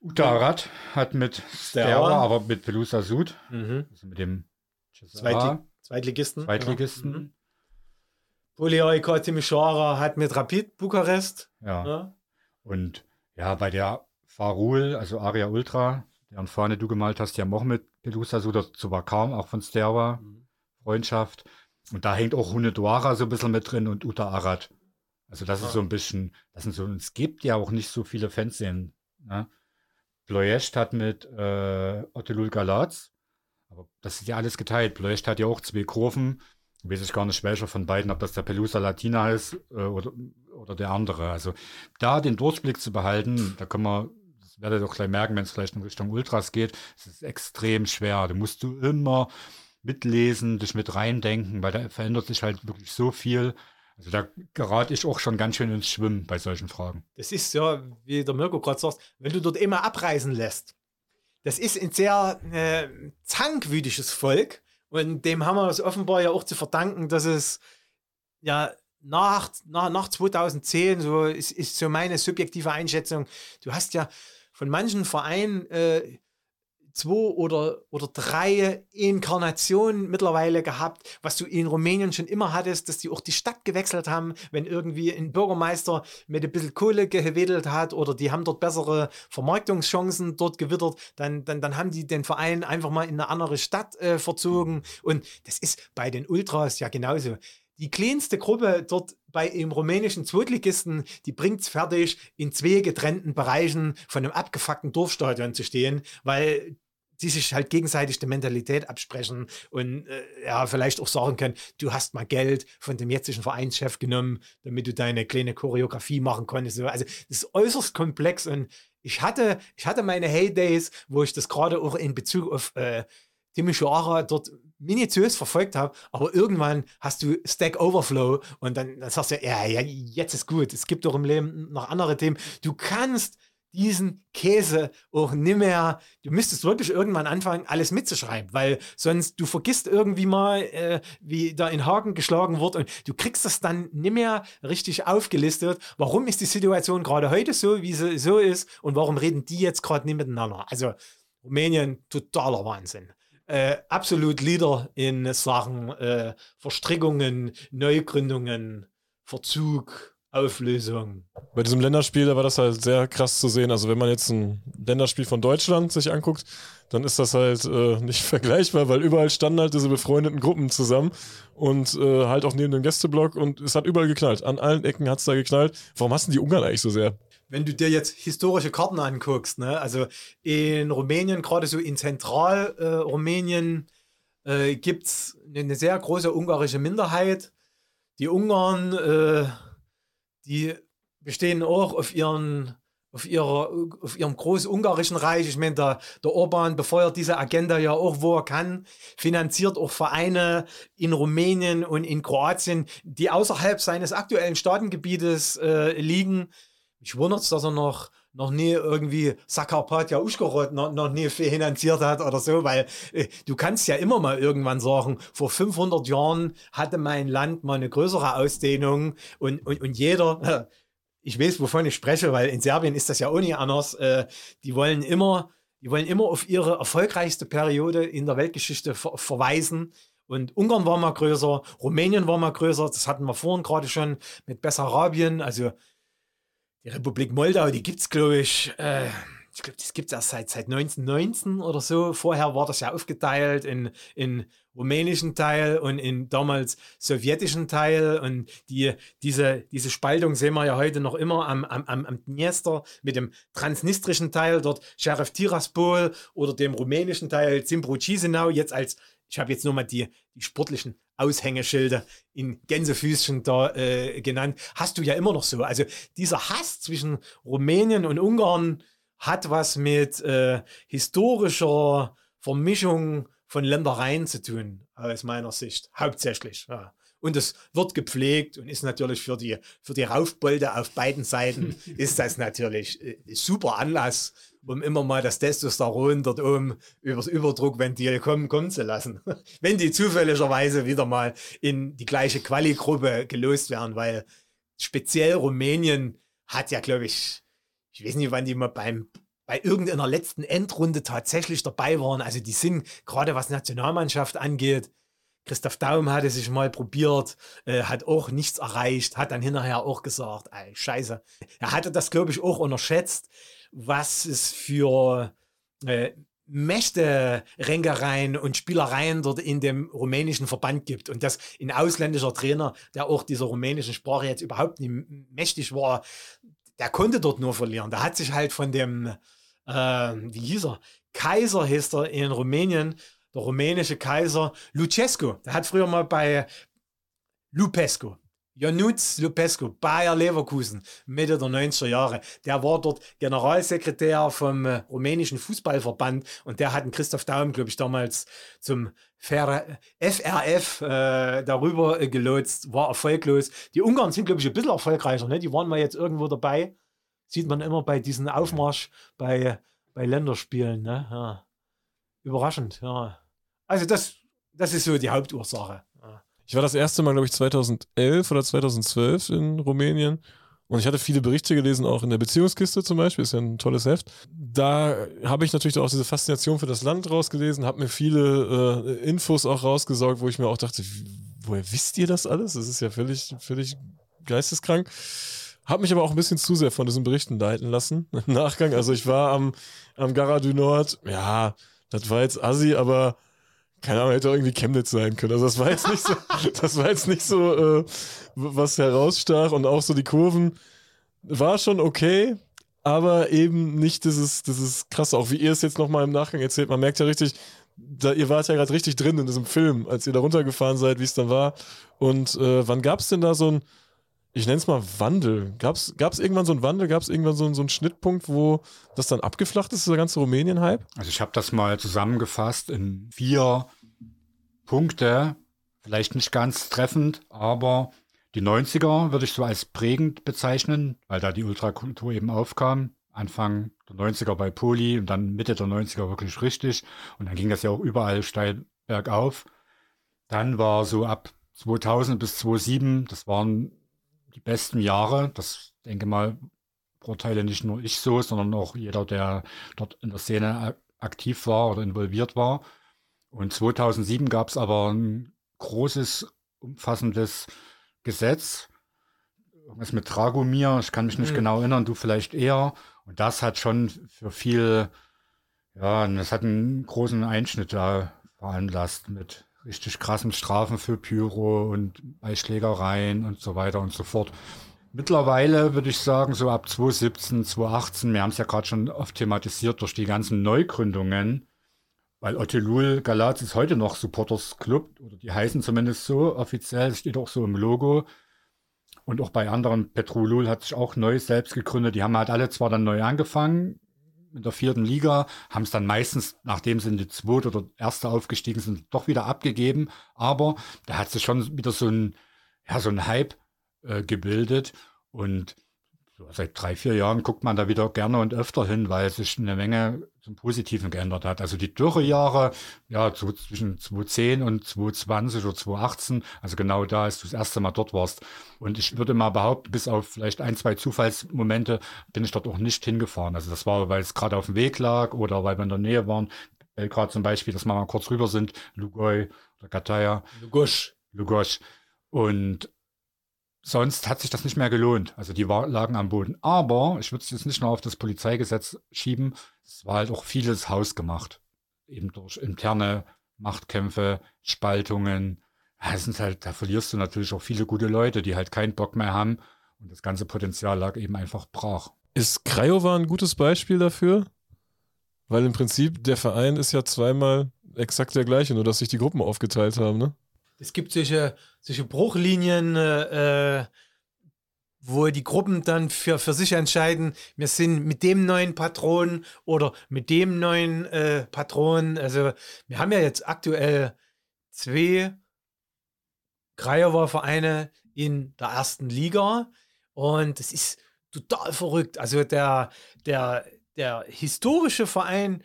Utarat hat mit Steaua, aber mit Pelusa Sud, Mhm. also mit dem Zweitli Zweitligisten. Zweitligisten. Ja. Mhm. Polioiko Timișoara hat mit Rapid Bukarest. Ja. Ja. Und ja, bei der Farul, also Aria Ultra, deren Fahne du gemalt hast, auch mit Pelusa Sud, dazu war kaum, auch von Steaua, Mhm. Freundschaft. Und da hängt auch Hunedoara so ein bisschen mit drin und Uta Arad. Also das Ah. ist so ein bisschen, das sind so, es gibt ja auch nicht so viele Fanszenen. Ne? Ploiești hat mit äh, Otelul Galatz, aber das ist ja alles geteilt. Ploiești hat ja auch zwei Kurven. Weiß ich gar nicht welcher von beiden, ob das der Pelusa Latina ist äh, oder, oder der andere. Also da den Durchblick zu behalten, da können wir, das werdet ihr auch gleich merken, wenn es vielleicht in Richtung Ultras geht, es ist extrem schwer. Da musst du immer mitlesen, dich mit reindenken, weil da verändert sich halt wirklich so viel. Also da gerate ich auch schon ganz schön ins Schwimmen bei solchen Fragen. Das ist ja, wie der Mirko gerade sagt, wenn du dort immer abreisen lässt. Das ist ein sehr äh, zankwütiges Volk und dem haben wir es offenbar ja auch zu verdanken, dass es ja nach, nach, nach 2010, so ist, ist so meine subjektive Einschätzung, du hast ja von manchen Vereinen äh, zwei oder, oder drei Inkarnationen mittlerweile gehabt, was du in Rumänien schon immer hattest, dass die auch die Stadt gewechselt haben, wenn irgendwie ein Bürgermeister mit ein bisschen Kohle gewedelt hat oder die haben dort bessere Vermarktungschancen dort gewittert, dann, dann, dann haben die den Verein einfach mal in eine andere Stadt äh, verzogen. Und das ist bei den Ultras ja genauso. Die kleinste Gruppe dort bei im rumänischen Zweitligisten, die bringt es fertig, in zwei getrennten Bereichen von einem abgefuckten Dorfstadion zu stehen, weil die sich halt gegenseitig die Mentalität absprechen und äh, ja, vielleicht auch sagen können, du hast mal Geld von dem jetzigen Vereinschef genommen, damit du deine kleine Choreografie machen konntest. So, Also das ist äußerst komplex und ich hatte, ich hatte meine Heydays, wo ich das gerade auch in Bezug auf äh, Timișoara dort minutiös verfolgt habe, aber irgendwann hast du Stack Overflow und dann, dann sagst du, ja, ja, jetzt ist gut. Es gibt doch im Leben noch andere Themen. Du kannst diesen Käse auch nicht mehr, du müsstest wirklich irgendwann anfangen, alles mitzuschreiben, weil sonst du vergisst irgendwie mal, äh, wie da in Haken geschlagen wird und du kriegst das dann nicht mehr richtig aufgelistet. Warum ist die Situation gerade heute so, wie sie so ist und warum reden die jetzt gerade nicht miteinander? Also Rumänien, totaler Wahnsinn. Äh, absolut Leader in Sachen äh, Verstrickungen, Neugründungen, Verzug, Auflösung. Bei diesem Länderspiel, da war das halt sehr krass zu sehen. Also wenn man jetzt ein Länderspiel von Deutschland sich anguckt, dann ist das halt äh, nicht vergleichbar, weil überall standen halt diese befreundeten Gruppen zusammen und äh, halt auch neben dem Gästeblock und es hat überall geknallt. An allen Ecken hat es da geknallt. Warum hassen die Ungarn eigentlich so sehr? Wenn du dir jetzt historische Karten anguckst, ne, also in Rumänien, gerade so in Zentralrumänien, äh, äh, gibt es eine sehr große ungarische Minderheit. Die Ungarn, äh, die bestehen auch auf ihren auf, ihrer, auf ihrem großungarischen Reich. Ich meine, der, der Orban befeuert diese Agenda ja auch, wo er kann, finanziert auch Vereine in Rumänien und in Kroatien, die außerhalb seines aktuellen Staatengebietes äh, liegen. Mich wundert es, dass er noch, noch nie irgendwie Sakarpatja Uschgorod noch, noch nie finanziert hat oder so, weil äh, du kannst ja immer mal irgendwann sagen, vor 500 Jahren hatte mein Land mal eine größere Ausdehnung und, und, und jeder, ich weiß, wovon ich spreche, weil in Serbien ist das ja auch nicht anders, äh, die wollen immer, die wollen immer auf ihre erfolgreichste Periode in der Weltgeschichte ver verweisen. Und Ungarn war mal größer, Rumänien war mal größer, das hatten wir vorhin gerade schon mit Bessarabien, also die Republik Moldau, die gibt es, glaube ich, äh, ich glaube, das gibt es erst seit, seit 1919 oder so. Vorher war das ja aufgeteilt in, in rumänischen Teil und in damals sowjetischen Teil. Und die, diese, diese Spaltung sehen wir ja heute noch immer am, am, am Dniester mit dem transnistrischen Teil, dort Sheriff Tiraspol oder dem rumänischen Teil Zimbru Chisinau, jetzt als, ich habe jetzt nur mal die, die sportlichen Aushängeschilder in Gänsefüßchen da äh, genannt, hast du ja immer noch so. Also dieser Hass zwischen Rumänien und Ungarn hat was mit äh, historischer Vermischung von Ländereien zu tun. aus meiner Sicht. Hauptsächlich. Ja. Und es wird gepflegt und ist natürlich für die, für die Raufbolde auf beiden Seiten ist das natürlich äh, super Anlass, um immer mal das Testosteron dort oben übers Überdruckventil kommen, kommen zu lassen. Wenn die zufälligerweise wieder mal in die gleiche Quali-Gruppe gelost werden, weil speziell Rumänien hat ja, glaube ich, ich weiß nicht, wann die mal beim bei irgendeiner letzten Endrunde tatsächlich dabei waren. Also die sind, gerade was Nationalmannschaft angeht, Christoph Daum hatte sich mal probiert, äh, hat auch nichts erreicht, hat dann hinterher auch gesagt, ey, scheiße. Er hatte das, glaube ich, auch unterschätzt, was es für äh, Mächte, Ränkereien und Spielereien dort in dem rumänischen Verband gibt. Und dass ein ausländischer Trainer, der auch dieser rumänischen Sprache jetzt überhaupt nicht mächtig war, der konnte dort nur verlieren. Der hat sich halt von dem, äh, wie hieß er, Kaiser hieß er in Rumänien, der rumänische Kaiser Lucescu. Der hat früher mal bei Lupescu, Januț Lupescu, Bayer Leverkusen, Mitte der 90er Jahre. Der war dort Generalsekretär vom äh, rumänischen Fußballverband und der hat einen Christoph Daum, glaube ich, damals zum FRF äh, darüber äh, gelotst, war erfolglos. Die Ungarn sind, glaube ich, ein bisschen erfolgreicher. Ne? Die waren mal jetzt irgendwo dabei. Sieht man immer bei diesem Aufmarsch bei, bei Länderspielen. Ne? Ja. Überraschend, ja. Also das, das ist so die Hauptursache. Ich war das erste Mal, glaube ich, 2011 oder 2012 in Rumänien. Und ich hatte viele Berichte gelesen, auch in der Beziehungskiste zum Beispiel, ist ja ein tolles Heft. Da habe ich natürlich auch diese Faszination für das Land rausgelesen, habe mir viele äh, Infos auch rausgesaugt, wo ich mir auch dachte, woher wisst ihr das alles? Das ist ja völlig, völlig geisteskrank. Habe mich aber auch ein bisschen zu sehr von diesen Berichten leiten lassen im Nachgang. Also ich war am, am Gara du Nord, ja, das war jetzt assi, aber keine Ahnung, hätte auch irgendwie Chemnitz sein können. Also das war jetzt nicht so, das war jetzt nicht so, äh, was herausstach und auch so die Kurven war schon okay, aber eben nicht dieses, dieses krasse, auch wie ihr es jetzt nochmal im Nachgang erzählt. Man merkt ja richtig, da, ihr wart ja gerade richtig drin in diesem Film, als ihr da runtergefahren seid, wie es dann war. Und äh, wann gab es denn da so ein, ich nenne es mal Wandel. Gab es irgendwann so einen Wandel? Gab es irgendwann so, so einen Schnittpunkt, wo das dann abgeflacht ist, dieser ganze Rumänien-Hype? Also ich habe das mal zusammengefasst in vier Punkte. Vielleicht nicht ganz treffend, aber die 90er würde ich so als prägend bezeichnen, weil da die Ultrakultur eben aufkam. Anfang der 90er bei Poli und dann Mitte der 90er wirklich richtig. Und dann ging das ja auch überall steil bergauf. Dann war so ab 2000 bis 2007, das waren die besten Jahre. Das denke mal, beurteile nicht nur ich so, sondern auch jeder, der dort in der Szene aktiv war oder involviert war. Und 2007 gab es aber ein großes, umfassendes Gesetz, irgendwas mit Dragomir, ich kann mich nicht mhm. genau erinnern, du vielleicht eher. Und das hat schon für viel, ja, das hat einen großen Einschnitt da veranlasst mit richtig krassen Strafen für Pyro und Beischlägereien und so weiter und so fort. Mittlerweile würde ich sagen, so ab 2017, 2018, wir haben es ja gerade schon oft thematisiert durch die ganzen Neugründungen, weil Otelul Galatz ist heute noch Supporters Club, oder die heißen zumindest so offiziell, steht auch so im Logo. Und auch bei anderen, Petrolul hat sich auch neu selbst gegründet. Die haben halt alle zwar dann neu angefangen, in der vierten Liga, haben es dann meistens, nachdem sie in die zweite oder erste aufgestiegen sind, doch wieder abgegeben. Aber da hat sich schon wieder so ein, ja, so ein Hype äh, gebildet. Und seit drei, vier Jahren guckt man da wieder gerne und öfter hin, weil sich eine Menge zum Positiven geändert hat. Also die Dürrejahre, ja, so zwischen 2010 und 2020 oder 2018, also genau da, als du das erste Mal dort warst. Und ich würde mal behaupten, bis auf vielleicht ein, zwei Zufallsmomente bin ich dort auch nicht hingefahren. Also das war, weil es gerade auf dem Weg lag oder weil wir in der Nähe waren. Belgrad zum Beispiel, dass wir mal kurz rüber sind, Lugoj oder Kataja. Lugosch. Lugosch. Und sonst hat sich das nicht mehr gelohnt. Also die lagen am Boden. Aber ich würde es jetzt nicht nur auf das Polizeigesetz schieben. Es war halt auch vieles hausgemacht. Eben durch interne Machtkämpfe, Spaltungen. Ja, sind halt, da verlierst du natürlich auch viele gute Leute, die halt keinen Bock mehr haben. Und das ganze Potenzial lag eben einfach brach. Ist Craiova ein gutes Beispiel dafür? Weil im Prinzip der Verein ist ja zweimal exakt der gleiche, nur dass sich die Gruppen aufgeteilt haben, ne? Es gibt solche, solche Bruchlinien, äh, äh, wo die Gruppen dann für, für sich entscheiden, wir sind mit dem neuen Patron oder mit dem neuen äh, Patron. Also wir haben ja jetzt aktuell zwei Krajower Vereine in der ersten Liga und es ist total verrückt. Also der, der, der historische Verein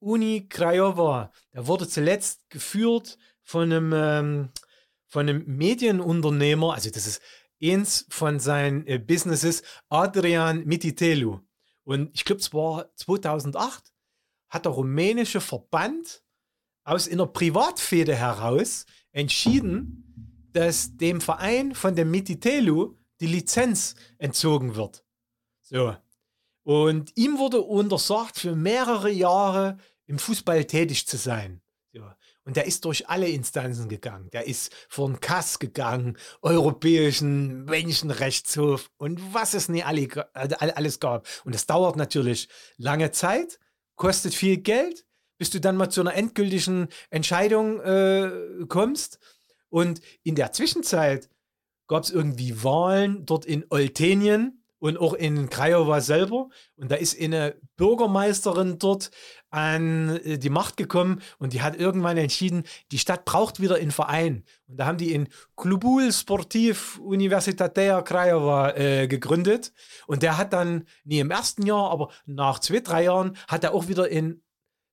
Uni Krajowa, der wurde zuletzt geführt von einem, ähm, von einem Medienunternehmer, also das ist eins von seinen äh, Businesses, Adrian Mititelu. Und ich glaube, es war 2008, hat der rumänische Verband aus einer Privatfehde heraus entschieden, dass dem Verein von dem Mititelu die Lizenz entzogen wird. So. Und ihm wurde untersagt, für mehrere Jahre im Fußball tätig zu sein. Und der ist durch alle Instanzen gegangen. Der ist vor den Kass gegangen, Europäischen Menschenrechtshof und was es nicht alle, alles gab. Und das dauert natürlich lange Zeit, kostet viel Geld, bis du dann mal zu einer endgültigen Entscheidung äh, kommst. Und in der Zwischenzeit gab es irgendwie Wahlen dort in Oltenien und auch in Craiova selber. Und da ist eine Bürgermeisterin dort an äh, die Macht gekommen und die hat irgendwann entschieden, die Stadt braucht wieder einen Verein. Und da haben die in Klubul Sportiv Universitatea Craiova äh, gegründet. Und der hat dann, nie im ersten Jahr, aber nach zwei, drei Jahren, hat er auch wieder in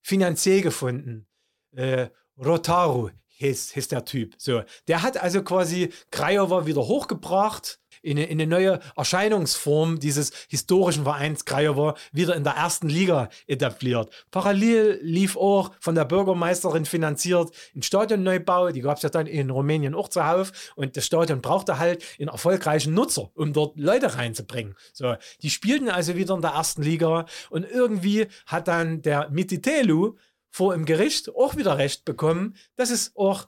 Finanzier gefunden. Äh, Rotaru hieß, hieß der Typ. So, der hat also quasi Craiova wieder hochgebracht in eine, in eine neue Erscheinungsform dieses historischen Vereins Craiova wieder in der ersten Liga etabliert. Parallel lief auch von der Bürgermeisterin finanziert ein Stadionneubau, die gab es ja dann in Rumänien auch zuhauf und das Stadion brauchte halt einen erfolgreichen Nutzer, um dort Leute reinzubringen. So, die spielten also wieder in der ersten Liga und irgendwie hat dann der Mititelu vor im Gericht auch wieder Recht bekommen, dass es auch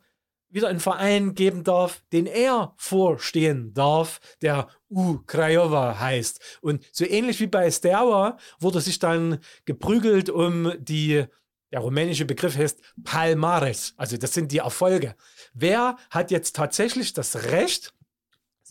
wieder einen Verein geben darf, den er vorstehen darf, der U heißt. Und so ähnlich wie bei Steaua wurde sich dann geprügelt um die, der rumänische Begriff heißt Palmares, also das sind die Erfolge. Wer hat jetzt tatsächlich das Recht,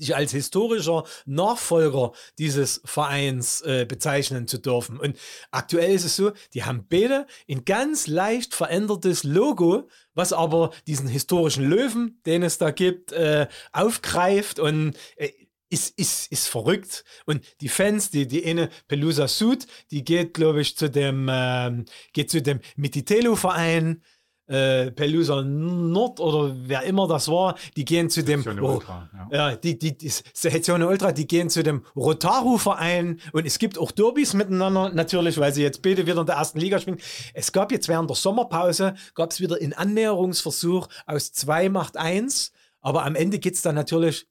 sich als historischer Nachfolger dieses Vereins äh, bezeichnen zu dürfen. Und aktuell ist es so, die haben beide ein ganz leicht verändertes Logo, was aber diesen historischen Löwen, den es da gibt, äh, aufgreift und äh, ist, ist, ist verrückt. Und die Fans, die, die eine Pelusa Sud, die geht, glaube ich, zu dem, äh, geht zu dem Mititelo-Verein äh, Pelusa Nord oder wer immer das war, die gehen zu dem Ultra, ja. ja. die, die, die Sektion Ultra, die gehen zu dem Rotaru-Verein und es gibt auch Derbys miteinander, natürlich, weil sie jetzt beide wieder in der ersten Liga spielen. Es gab jetzt während der Sommerpause, gab es wieder einen Annäherungsversuch aus 2 macht 1, aber am Ende geht es dann natürlich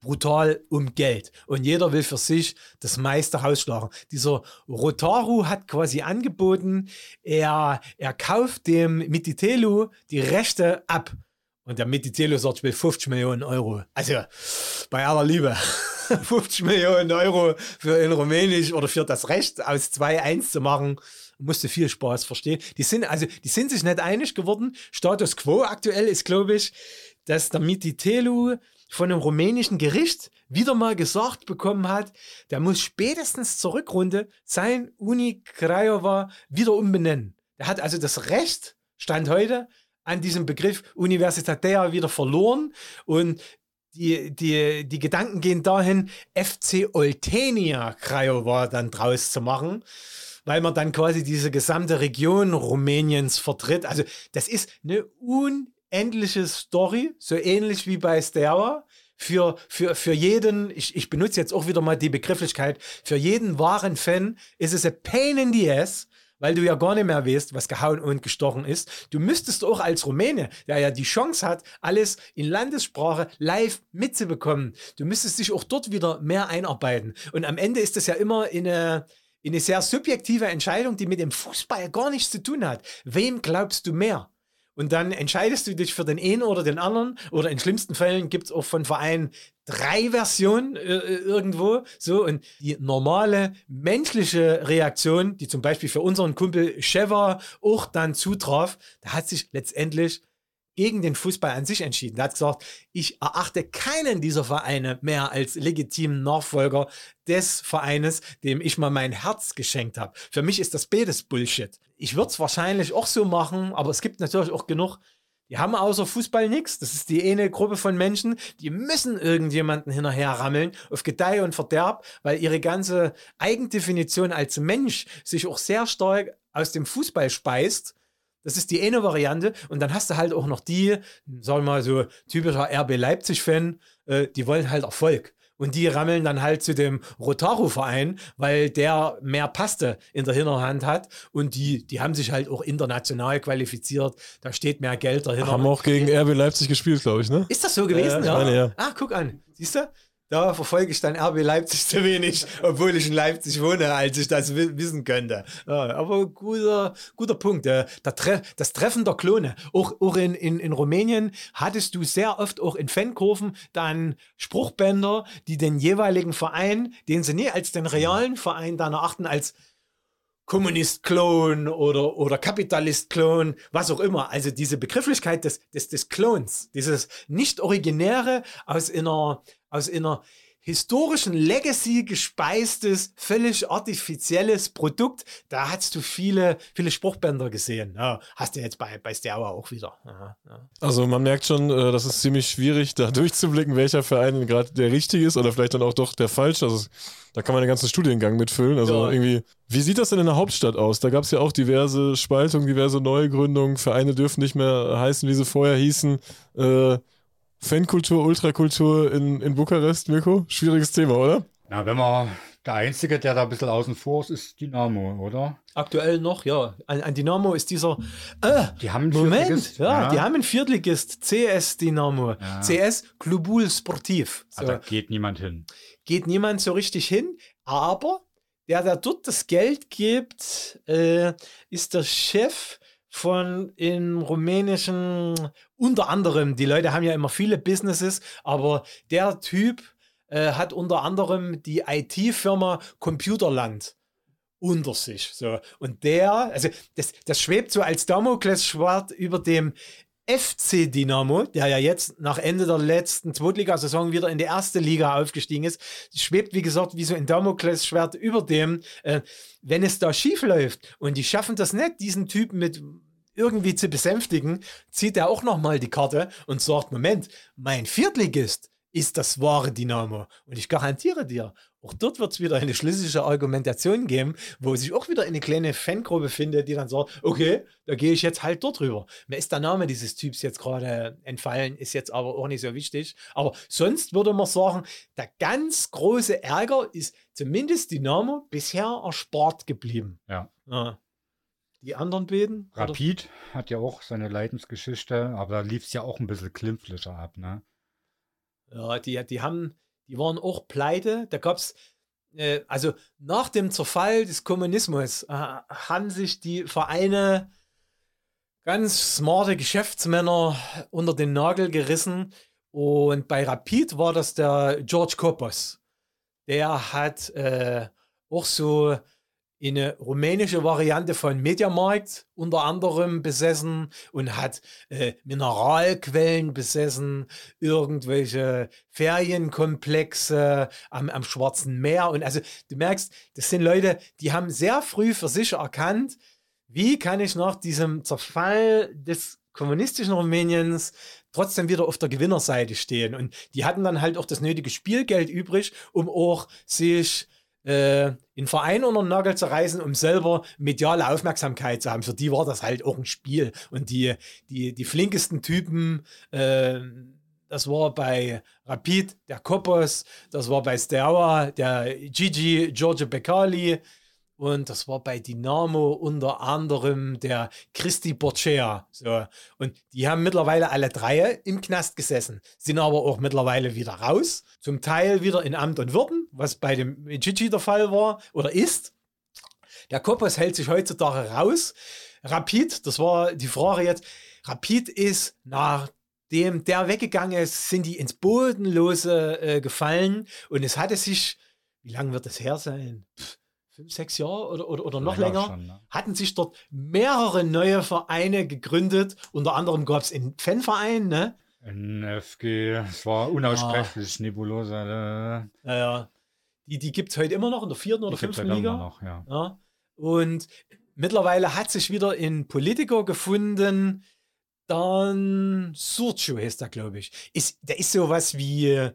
brutal um Geld. Und jeder will für sich das meiste rausschlagen. Dieser Rotaru hat quasi angeboten, er, er kauft dem Mititelu die Rechte ab. Und der Mititelu sagt, ich will 50 Millionen Euro. Also, bei aller Liebe. 50 Millionen Euro für in Rumänisch oder für das Recht aus 2-1 zu machen, musste viel Spaß verstehen. Die sind also, die sind sich nicht einig geworden. Status quo aktuell ist, glaube ich, dass der Mititelu von einem rumänischen Gericht wieder mal gesagt bekommen hat, der muss spätestens zur Rückrunde sein Uni Craiova wieder umbenennen. Der hat also das Recht, Stand heute, an diesem Begriff Universitatea wieder verloren und die, die, die Gedanken gehen dahin, FC Oltenia Craiova dann draus zu machen weil man dann quasi diese gesamte Region Rumäniens vertritt. Also das ist eine un endliche Story, so ähnlich wie bei Steaua. Für, für, für jeden, ich, ich benutze jetzt auch wieder mal die Begrifflichkeit, für jeden wahren Fan ist es a pain in the ass, weil du ja gar nicht mehr weißt, was gehauen und gestochen ist. Du müsstest auch als Rumäne, der ja die Chance hat, alles in Landessprache live mitzubekommen, du müsstest dich auch dort wieder mehr einarbeiten. Und am Ende ist das ja immer eine, eine sehr subjektive Entscheidung, die mit dem Fußball gar nichts zu tun hat. Wem glaubst du mehr? Und dann entscheidest du dich für den einen oder den anderen. Oder in schlimmsten Fällen gibt es auch von Vereinen drei Versionen äh, äh, irgendwo. So, und die normale menschliche Reaktion, die zum Beispiel für unseren Kumpel Sheva auch dann zutraf, da hat sich letztendlich gegen den Fußball an sich entschieden. Er hat gesagt, ich erachte keinen dieser Vereine mehr als legitimen Nachfolger des Vereines, dem ich mal mein Herz geschenkt habe. Für mich ist das beides Bullshit. Ich würde es wahrscheinlich auch so machen, aber es gibt natürlich auch genug Die haben außer Fußball nichts. Das ist die eine Gruppe von Menschen, die müssen irgendjemanden hinterher rammeln, auf Gedeih und Verderb, weil ihre ganze Eigendefinition als Mensch sich auch sehr stark aus dem Fußball speist. Das ist die eine Variante. Und dann hast du halt auch noch die, sagen wir mal so, typischer RB Leipzig-Fan, äh, die wollen halt Erfolg. Und die rammeln dann halt zu dem Rotaro-Verein, weil der mehr Paste in der Hinterhand hat. Und die, die haben sich halt auch international qualifiziert. Da steht mehr Geld dahinter. Haben auch gegen RB Leipzig gespielt, glaube ich, ne? Ist das so gewesen? Ja, ich meine, ja. Ah, guck an. Siehst du? Da verfolge ich dann RB Leipzig zu wenig, obwohl ich in Leipzig wohne, als ich das wi- wissen könnte. Ja, aber guter, guter Punkt. Der Tre das Treffen der Klone. Auch, auch in, in, in Rumänien hattest du sehr oft auch in Fankurven dann Spruchbänder, die den jeweiligen Verein, den sie nie als den realen Verein dann erachten, als Kommunist-Klon oder, oder Kapitalist-Klon, was auch immer. Also diese Begrifflichkeit des, des, des Klons, dieses nicht-originäre, aus einer, aus einer historischen Legacy gespeistes, völlig artifizielles Produkt, da hast du viele, viele Spruchbänder gesehen. Ja, hast du jetzt bei, bei Sterwa auch wieder. Ja, ja. Also man merkt schon, äh, das ist ziemlich schwierig, da durchzublicken, welcher Verein gerade der richtige ist oder vielleicht dann auch doch der falsche. Also da kann man den ganzen Studiengang mitfüllen. Also irgendwie, wie sieht das denn in der Hauptstadt aus? Da gab es ja auch diverse Spaltungen, diverse Neugründungen. Vereine dürfen nicht mehr heißen, wie sie vorher hießen. Äh, Fankultur, Ultrakultur in, in Bukarest, Mirko? Schwieriges Thema, oder? Na, wenn man der Einzige, der da ein bisschen außen vor ist, ist Dynamo, oder? Aktuell noch, ja. An, an Dynamo ist dieser. Äh, Die haben einen Moment, Viertligist, ja, die haben einen Viertligist, CS Dynamo. Ja. CS Klubul Sportiv. So. Ah, da geht niemand hin. geht niemand so richtig hin, aber der, der dort das Geld gibt, äh, ist der Chef von in rumänischen, unter anderem, die Leute haben ja immer viele Businesses, aber der Typ äh, hat unter anderem die IT-Firma Computerland unter sich. So. Und der, also das, das schwebt so als Damoklesschwert über dem FC Dynamo, der ja jetzt nach Ende der letzten Zweitligasaison wieder in die erste Liga aufgestiegen ist, schwebt, wie gesagt, wie so ein Damoklesschwert über dem, äh, wenn es da schief läuft und die schaffen das nicht, diesen Typen mit irgendwie zu besänftigen, zieht er auch nochmal die Karte und sagt, Moment, mein Viertligist ist das wahre Dynamo. Und ich garantiere dir, auch dort wird es wieder eine schlüssige Argumentation geben, wo sich auch wieder eine kleine Fangruppe findet, die dann sagt, okay, da gehe ich jetzt halt dort rüber. Mir ist der Name dieses Typs jetzt gerade entfallen, ist jetzt aber auch nicht so wichtig. Aber sonst würde man sagen, der ganz große Ärger ist zumindest Dynamo bisher erspart geblieben. Ja. Ja. Die anderen beiden? oder? Rapid hat ja auch seine Leidensgeschichte, aber da lief es ja auch ein bisschen klimpflicher ab, ne? Ja, die, die haben, die waren auch pleite. Da gab es, äh, also nach dem Zerfall des Kommunismus äh, haben sich die Vereine ganz smarte Geschäftsmänner unter den Nagel gerissen. Und bei Rapid war das der George Kopos. Der hat äh, auch so eine rumänische Variante von Mediamarkt unter anderem besessen und hat äh, Mineralquellen besessen, irgendwelche Ferienkomplexe am, am Schwarzen Meer. Und also du merkst, das sind Leute, die haben sehr früh für sich erkannt, wie kann ich nach diesem Zerfall des kommunistischen Rumäniens trotzdem wieder auf der Gewinnerseite stehen. Und die hatten dann halt auch das nötige Spielgeld übrig, um auch sich äh, in Verein unter den Nagel zu reißen, um selber mediale Aufmerksamkeit zu haben. Für die war das halt auch ein Spiel. Und die, die, die flinkesten Typen, äh, das war bei Rapid der Kopos, das war bei Steaua der Gigi Giorgio Beccali und das war bei Dynamo unter anderem der Christi Borcea. So. Und die haben mittlerweile alle drei im Knast gesessen, sind aber auch mittlerweile wieder raus. Zum Teil wieder in Amt und Würden, was bei dem Gigi der Fall war oder ist. Der Kopos hält sich heutzutage raus. Rapid, das war die Frage jetzt, Rapid ist nachdem der weggegangen ist, sind die ins Bodenlose äh, gefallen und es hatte sich, wie lange wird das her sein? Pff, fünf, sechs Jahre oder, oder, oder noch länger, schon, ne? hatten sich dort mehrere neue Vereine gegründet. Unter anderem gab es einen Fanverein, ne? NFG, es war unaussprechlich, nebulosa. Äh, Naja, die, die gibt es heute immer noch in der vierten oder die fünften Liga. noch, ja. Ja. Und mittlerweile hat sich wieder ein Politiker gefunden, Dan Surcho heißt er, glaube ich. Ist, der ist sowas wie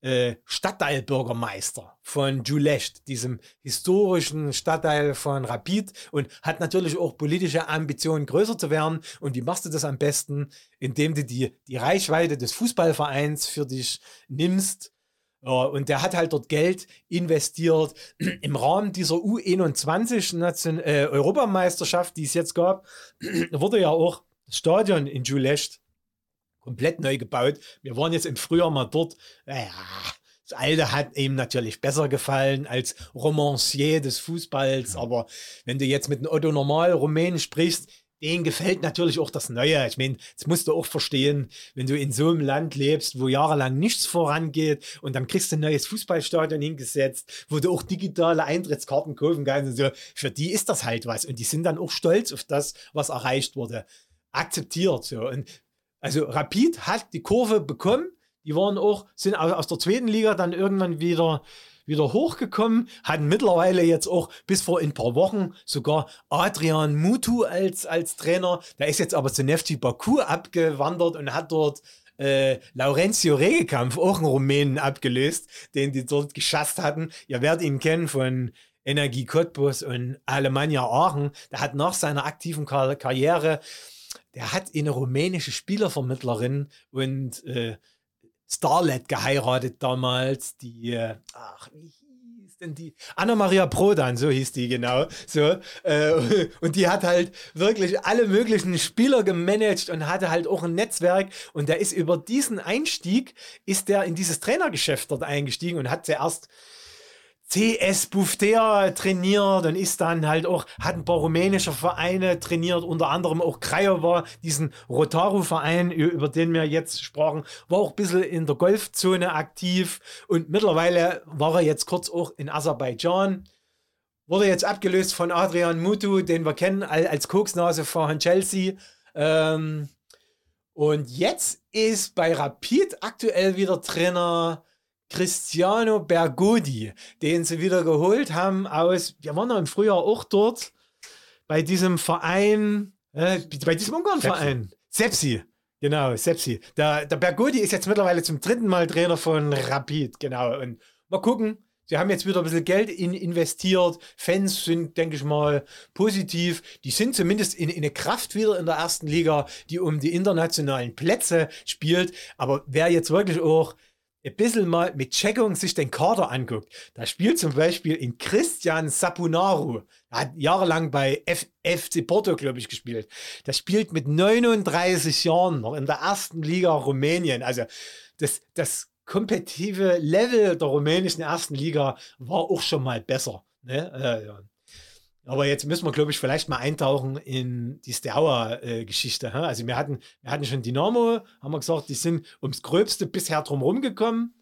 äh, Stadtteilbürgermeister von Julecht, diesem historischen Stadtteil von Rapid und hat natürlich auch politische Ambitionen, größer zu werden. Und wie machst du das am besten? Indem du die, die Reichweite des Fußballvereins für dich nimmst. Und der hat halt dort Geld investiert im Rahmen dieser U21 äh, Europameisterschaft, die es jetzt gab, wurde ja auch das Stadion in Julecht komplett neu gebaut. Wir waren jetzt im Frühjahr mal dort. Naja, das Alte hat ihm natürlich besser gefallen als Romancier des Fußballs. Aber wenn du jetzt mit einem Otto Normal Rumänen sprichst, denen gefällt natürlich auch das Neue. Ich meine, das musst du auch verstehen, wenn du in so einem Land lebst, wo jahrelang nichts vorangeht und dann kriegst du ein neues Fußballstadion hingesetzt, wo du auch digitale Eintrittskarten kaufen kannst und so. Für die ist das halt was und die sind dann auch stolz auf das, was erreicht wurde. Akzeptiert so. Und also Rapid hat die Kurve bekommen. Die waren auch, sind aus der zweiten Liga dann irgendwann wieder, wieder hochgekommen, hatten mittlerweile jetzt auch bis vor ein paar Wochen sogar Adrian Mutu als, als Trainer. Der ist jetzt aber zu Nefti Baku abgewandert und hat dort äh, Laurentio Regekampf, auch einen Rumänen, abgelöst, den die dort geschasst hatten. Ihr werdet ihn kennen von Energie Cottbus und Alemannia Aachen. Der hat nach seiner aktiven Kar Karriere der hat eine rumänische Spielervermittlerin und äh, Starlet geheiratet damals, die, äh, ach, wie hieß denn die? Anna-Maria Prodan, so hieß die genau. So, äh, und die hat halt wirklich alle möglichen Spieler gemanagt und hatte halt auch ein Netzwerk. Und der ist über diesen Einstieg, ist der in dieses Trainergeschäft dort eingestiegen und hat zuerst CS Buftea trainiert und ist dann halt auch, hat ein paar rumänische Vereine trainiert, unter anderem auch Craiova, diesen Rotaru-Verein, über den wir jetzt sprachen, war auch ein bisschen in der Golfzone aktiv und mittlerweile war er jetzt kurz auch in Aserbaidschan. Wurde jetzt abgelöst von Adrian Mutu, den wir kennen als Koksnase von Chelsea. Ähm, und jetzt ist bei Rapid aktuell wieder Trainer Cristiano Bergodi, den sie wieder geholt haben aus, wir waren noch im Frühjahr auch dort, bei diesem Verein, äh, bei diesem Ungarn-Verein. Sepsi. Genau, Sepsi. Der, der Bergodi ist jetzt mittlerweile zum dritten Mal Trainer von Rapid, genau. Und mal gucken. Sie haben jetzt wieder ein bisschen Geld in, investiert. Fans sind, denke ich mal, positiv. Die sind zumindest in, in eine Kraft wieder in der ersten Liga, die um die internationalen Plätze spielt. Aber wer jetzt wirklich auch ein bisschen mal mit Checkung sich den Kader anguckt, da spielt zum Beispiel in Christian Sapunaru, der hat jahrelang bei F FC Porto, glaube ich, gespielt. Der spielt mit 39 Jahren noch in der ersten Liga Rumänien. Also das, das kompetitive Level der rumänischen ersten Liga war auch schon mal besser. Ne? Aber jetzt müssen wir, glaube ich, vielleicht mal eintauchen in die Steaua-Geschichte. also wir hatten, wir hatten schon Dynamo, haben wir gesagt, die sind ums Gröbste bisher drumherum gekommen.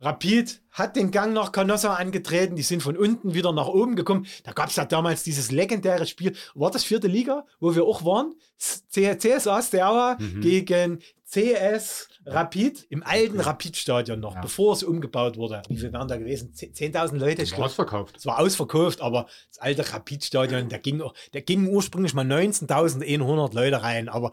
Rapid hat den Gang nach Canossa angetreten, die sind von unten wieder nach oben gekommen. Da gab es ja damals dieses legendäre Spiel, war das vierte Liga, wo wir auch waren? CSA Steaua mhm. gegen CS Rapid im alten Rapid-Stadion noch, ja. bevor es umgebaut wurde. Wie viele waren da gewesen? 10.000 Leute. Es war ausverkauft. Es war ausverkauft, aber das alte Rapid-Stadion, da ging, da gingen ursprünglich mal 19.100 Leute rein, aber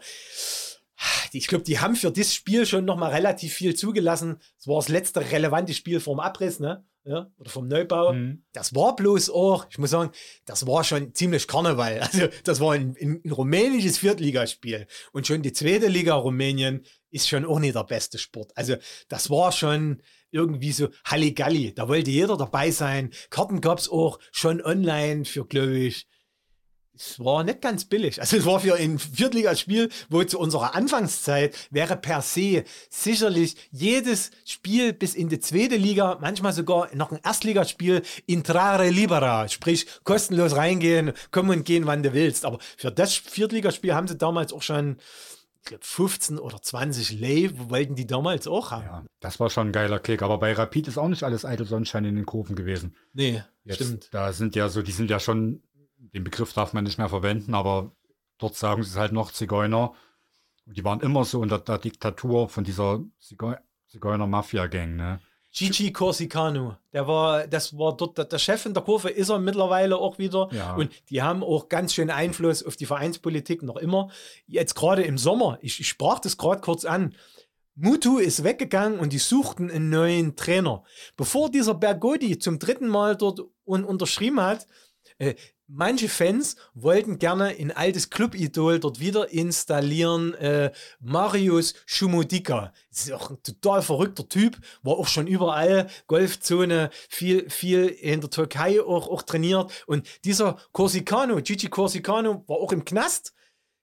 ich glaube, die haben für das Spiel schon noch mal relativ viel zugelassen. Es war das letzte relevante Spiel vom Abriss, ne? Ja, oder vom Neubau. Mhm. Das war bloß auch, ich muss sagen, das war schon ziemlich Karneval. Also, das war ein, ein, ein rumänisches Viertligaspiel. Und schon die zweite Liga Rumänien ist schon auch nicht der beste Sport. Also, das war schon irgendwie so Halligalli. Da wollte jeder dabei sein. Karten gab es auch schon online für, glaube ich, es war nicht ganz billig. Also es war für ein Viertligaspiel, wo zu unserer Anfangszeit wäre per se sicherlich jedes Spiel bis in die zweite Liga, manchmal sogar noch ein Erstligaspiel, intrare libera, sprich kostenlos reingehen, kommen und gehen, wann du willst. Aber für das Viertligaspiel haben sie damals auch schon ich glaube 15 oder 20 Lay wollten die damals auch haben. Ja, das war schon ein geiler Kick, aber bei Rapid ist auch nicht alles eitel Sonnenschein in den Kurven gewesen. Nee, Jetzt, stimmt. Da sind ja so, die sind ja schon den Begriff darf man nicht mehr verwenden, aber dort sagen sie es halt noch Zigeuner. Und die waren immer so unter der Diktatur von dieser Zigeuner-Mafia-Gang, ne? Gigi Corsicano, der war, das war dort der, der Chef in der Kurve, ist er mittlerweile auch wieder. Ja. Und die haben auch ganz schön Einfluss auf die Vereinspolitik noch immer. Jetzt gerade im Sommer, ich, ich sprach das gerade kurz an. Mutu ist weggegangen und die suchten einen neuen Trainer. Bevor dieser Bergodi zum dritten Mal dort un unterschrieben hat, äh, manche Fans wollten gerne ein altes Club-Idol dort wieder installieren. Äh, Marius Schumodika. Das ist auch ein total verrückter Typ. War auch schon überall. Golfzone, viel, viel in der Türkei auch, auch trainiert. Und dieser Corsicano, Gigi Corsicano, war auch im Knast.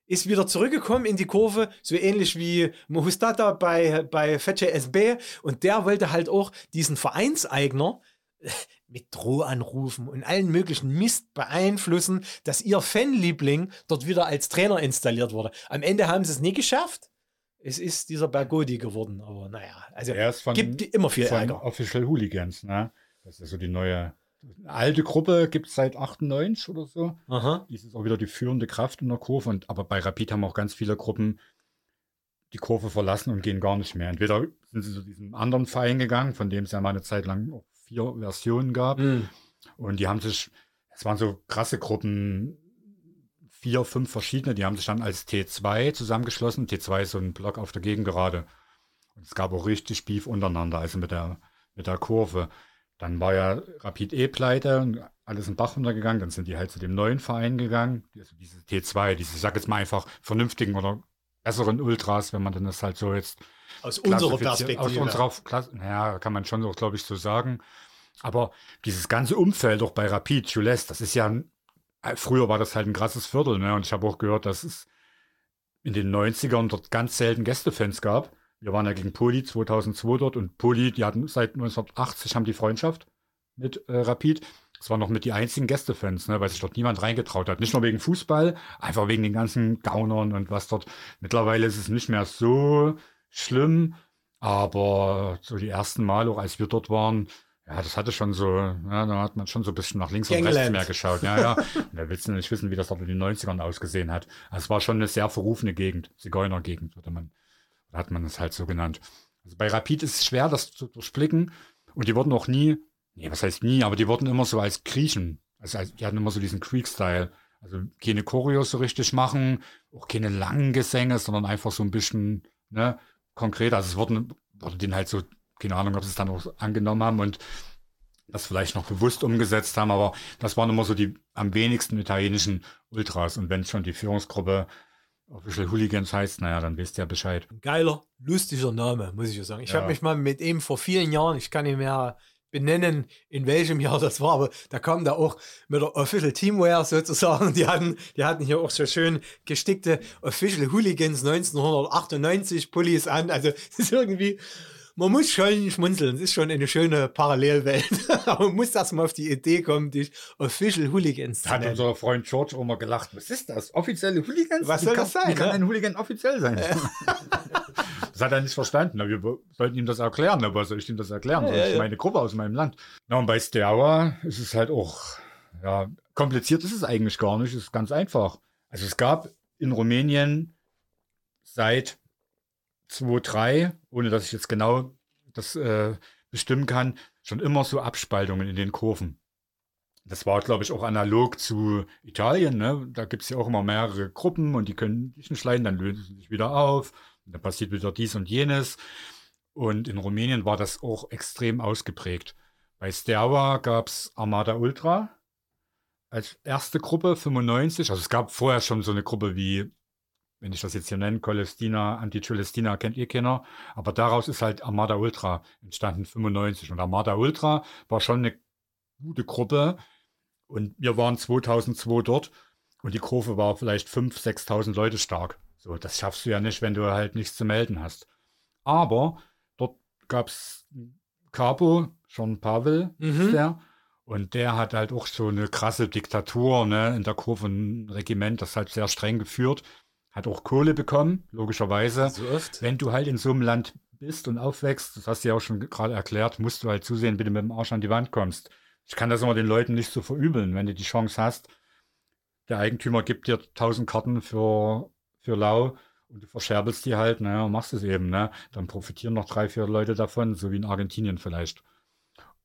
Ist wieder zurückgekommen in die Kurve, so ähnlich wie Mohustata bei, bei Fetche SB. Und der wollte halt auch diesen Vereinseigner mit Drohanrufen und allen möglichen Mist beeinflussen, dass ihr Fanliebling dort wieder als Trainer installiert wurde. Am Ende haben sie es nie geschafft. Es ist dieser Bergodi geworden, aber naja, also Er ist von, gibt immer viel von Ärger. Official Hooligans, ne? Das ist so die neue alte Gruppe, gibt es seit 98 oder so. Aha. Die ist auch wieder die führende Kraft in der Kurve. Und, aber bei Rapid haben auch ganz viele Gruppen die Kurve verlassen und gehen gar nicht mehr. Entweder sind sie zu diesem anderen Verein gegangen, von dem es ja mal eine Zeit lang auch vier Versionen gab. Hm. Und die haben sich, es waren so krasse Gruppen, vier, fünf verschiedene, die haben sich dann als T2 zusammengeschlossen. T2 ist so ein Block auf der Gegengerade. Und es gab auch richtig Beef untereinander, also mit der, mit der Kurve. Dann war ja Rapid E pleite und alles in Bach runtergegangen. Dann sind die halt zu dem neuen Verein gegangen. Also diese T2, diese, sag jetzt mal einfach vernünftigen oder besseren Ultras, wenn man denn das halt so jetzt Aus unserer. Perspektive. Aus unserer Klasse, naja, kann man schon so, glaube ich, so sagen. Aber dieses ganze Umfeld auch bei Rapid, Jules, das ist ja, ein, äh, früher war das halt ein krasses Viertel, ne? Und ich habe auch gehört, dass es in den 90ern dort ganz selten Gästefans gab. Wir waren ja gegen Poli 2002 dort und Poli, die hatten seit 1980 haben die Freundschaft mit äh, Rapid. Das waren noch mit die einzigen Gästefans, ne, weil sich dort niemand reingetraut hat. Nicht nur wegen Fußball, einfach wegen den ganzen Gaunern und was dort. Mittlerweile ist es nicht mehr so schlimm, aber so die ersten Mal, auch als wir dort waren, ja, das hatte schon so, ja, da hat man schon so ein bisschen nach links und rechts Gangland. mehr geschaut. Ja, ja. Und da willst du nicht wissen, wie das dort in den 90ern ausgesehen hat. Also es war schon eine sehr verrufene Gegend, Zigeunergegend, würde man, hat man es halt so genannt. Also bei Rapid ist es schwer, das zu durchblicken. Und die wurden auch nie, nee, was heißt nie, aber die wurden immer so als Griechen. Also als, die hatten immer so diesen Creek-Style. Also keine Choreos so richtig machen, auch keine langen Gesänge, sondern einfach so ein bisschen, ne, konkret. Also es wurden, wurde denen halt so, keine Ahnung, ob sie es dann auch angenommen haben und das vielleicht noch bewusst umgesetzt haben, aber das waren immer so die am wenigsten italienischen Ultras. Und wenn schon die Führungsgruppe Official Hooligans heißt, naja, dann wisst ihr ja Bescheid. Geiler, lustiger Name, muss ich ja sagen. Ich Ja. habe mich mal mit ihm vor vielen Jahren, ich kann nicht mehr benennen, in welchem Jahr das war, aber da kam da auch mit der Official Teamwear sozusagen. Die hatten, die hatten hier auch so schön gestickte Official Hooligans 1998 Pullis an. Also es ist irgendwie, man muss schon schmunzeln. Es ist schon eine schöne Parallelwelt. aber man muss erst mal auf die Idee kommen, dich Official Hooligans Da zu hat nennen. unser Freund George auch mal gelacht. Was ist das? Offizielle Hooligans? Was Wie soll kann, das sein, Wie kann ne? ein Hooligan offiziell sein? das hat er nicht verstanden. Wir sollten ihm das erklären. Aber soll ich ihm das erklären? Ja, ich ja. meine Gruppe aus meinem Land? Na, und bei Steaua ist es halt auch, ja, kompliziert ist es eigentlich gar nicht. Es ist ganz einfach. Also es gab in Rumänien seit 2003, ohne dass ich jetzt genau das äh, bestimmen kann, schon immer so Abspaltungen in den Kurven. Das war, glaube ich, auch analog zu Italien. Ne? Da gibt es ja auch immer mehrere Gruppen und die können sich schleiden, dann lösen sie sich wieder auf. Dann passiert wieder dies und jenes. Und in Rumänien war das auch extrem ausgeprägt. Bei Steaua gab es Armada Ultra als erste Gruppe, 95. Also es gab vorher schon so eine Gruppe wie, wenn ich das jetzt hier nenne, Colestina, Anti-Celestina, kennt ihr keiner. Aber daraus ist halt Armada Ultra entstanden, 95. Und Armada Ultra war schon eine gute Gruppe. Und wir waren 2002 dort und die Kurve war vielleicht 5.000, 6.000 Leute stark. So, das schaffst du ja nicht, wenn du halt nichts zu melden hast. Aber dort gab es Capo, Jean Pavel, Mhm. ist der. Und der hat halt auch so eine krasse Diktatur ne, in der Kurve, ein Regiment, das halt sehr streng geführt. Hat auch Kohle bekommen, logischerweise. So oft. Wenn du halt in so einem Land bist und aufwächst, das hast du ja auch schon gerade erklärt, musst du halt zusehen, wie du mit dem Arsch an die Wand kommst. Ich kann das immer den Leuten nicht so verübeln, wenn du die Chance hast. Der Eigentümer gibt dir 1000 Karten für, für Lau und du verscherbelst die halt, naja, machst es eben, ne? Dann profitieren noch drei, vier Leute davon, so wie in Argentinien vielleicht.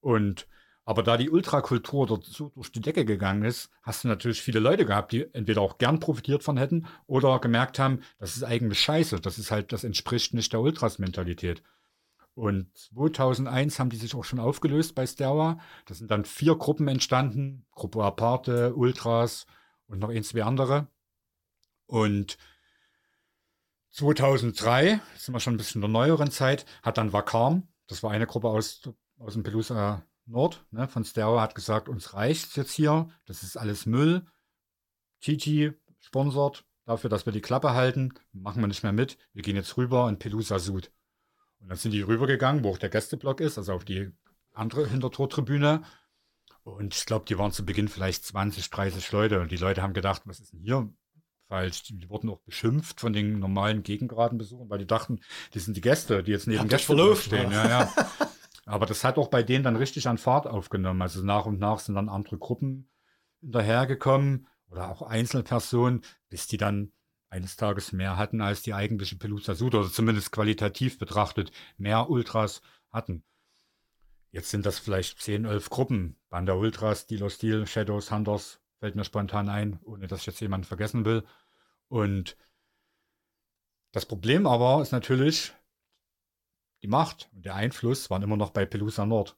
Und aber da die Ultrakultur so durch die Decke gegangen ist, hast du natürlich viele Leute gehabt, die entweder auch gern profitiert von hätten oder gemerkt haben, das ist eigentlich scheiße. Das ist halt, das entspricht nicht der Ultras-Mentalität. Und 2001 haben die sich auch schon aufgelöst bei Sterwa. Da sind dann vier Gruppen entstanden: Gruppe Aparte, Ultras und noch ein, zwei andere. Und 2003, sind wir schon ein bisschen in der neueren Zeit, hat dann Vakam, das war eine Gruppe aus, aus dem Pelusa Nord, ne, von Stereo, hat gesagt, uns reicht jetzt hier, das ist alles Müll. Titi sponsort dafür, dass wir die Klappe halten, machen wir nicht mehr mit, wir gehen jetzt rüber in Pelusa Sud. Und dann sind die rübergegangen, wo auch der Gästeblock ist, also auf die andere Hintertortribüne. Und ich glaube, die waren zu Beginn vielleicht 20, 30 Leute. Und die Leute haben gedacht, was ist denn hier falsch? Die wurden auch beschimpft von den normalen Gegengradenbesuchern, weil die dachten, die sind die Gäste, die jetzt neben Gästeblock stehen. Ja, ja. Aber das hat auch bei denen dann richtig an Fahrt aufgenommen. Also nach und nach sind dann andere Gruppen hinterhergekommen oder auch Einzelpersonen, bis die dann eines Tages mehr hatten als die eigentliche Pelusa Sud oder zumindest qualitativ betrachtet mehr Ultras hatten. Jetzt sind das vielleicht 10, 11 Gruppen. Banda Ultras, Stilo Steel, Shadows, Hunters, fällt mir spontan ein, ohne dass ich jetzt jemanden vergessen will. Und das Problem aber ist natürlich, die Macht und der Einfluss waren immer noch bei Pelusa Nord.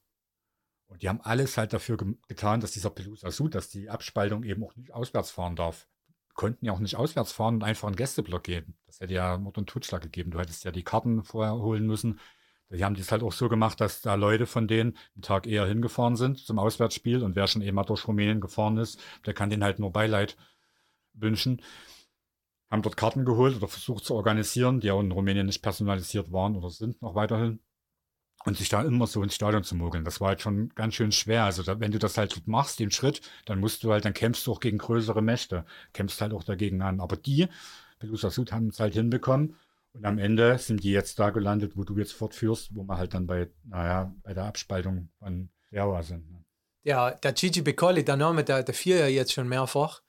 Und die haben alles halt dafür ge getan, dass dieser Pelusa Sud, dass die Abspaltung eben auch nicht auswärts fahren darf. Konnten ja auch nicht auswärts fahren und einfach einen Gästeblock geben. Das hätte ja Mord und Totschlag gegeben. Du hättest ja die Karten vorher holen müssen. Die haben das halt auch so gemacht, dass da Leute von denen einen Tag eher hingefahren sind zum Auswärtsspiel und wer schon eben mal durch Rumänien gefahren ist, der kann den halt nur Beileid wünschen haben dort Karten geholt oder versucht zu organisieren, die auch in Rumänien nicht personalisiert waren oder sind noch weiterhin. Und sich da immer so ins Stadion zu mogeln. Das war halt schon ganz schön schwer. Also da, wenn du das halt machst, den Schritt, dann musst du halt, dann kämpfst du auch gegen größere Mächte, kämpfst halt auch dagegen an. Aber die, Belusa Sud, haben es halt hinbekommen. Und am Ende sind die jetzt da gelandet, wo du jetzt fortführst, wo wir halt dann bei, naja, bei der Abspaltung von Jawa sind. Ne? Ja, der Gigi Beccoli, der Name, der, der fiel ja jetzt schon mehrfach,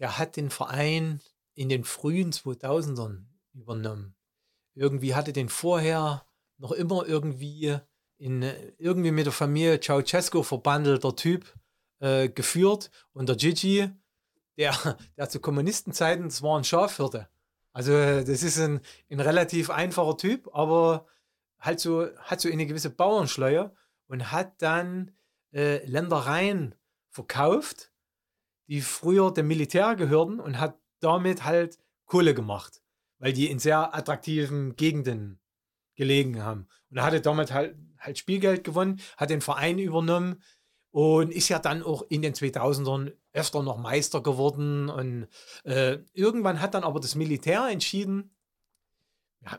der hat den Verein in den frühen 2000ern übernommen. Irgendwie hatte den vorher noch immer irgendwie in irgendwie mit der Familie Ceausescu verbandelter Typ äh, geführt und der Gigi, der, der zu Kommunistenzeiten, das war ein Schafhirte. Also das ist ein, ein relativ einfacher Typ, aber halt so, hat so eine gewisse Bauernschleue und hat dann äh, Ländereien verkauft, die früher dem Militär gehörten und hat damit halt Kohle gemacht, weil die in sehr attraktiven Gegenden gelegen haben. Und er hatte damals halt, halt Spielgeld gewonnen, hat den Verein übernommen und ist ja dann auch in den 2000ern öfter noch Meister geworden. Und äh, irgendwann hat dann aber das Militär entschieden,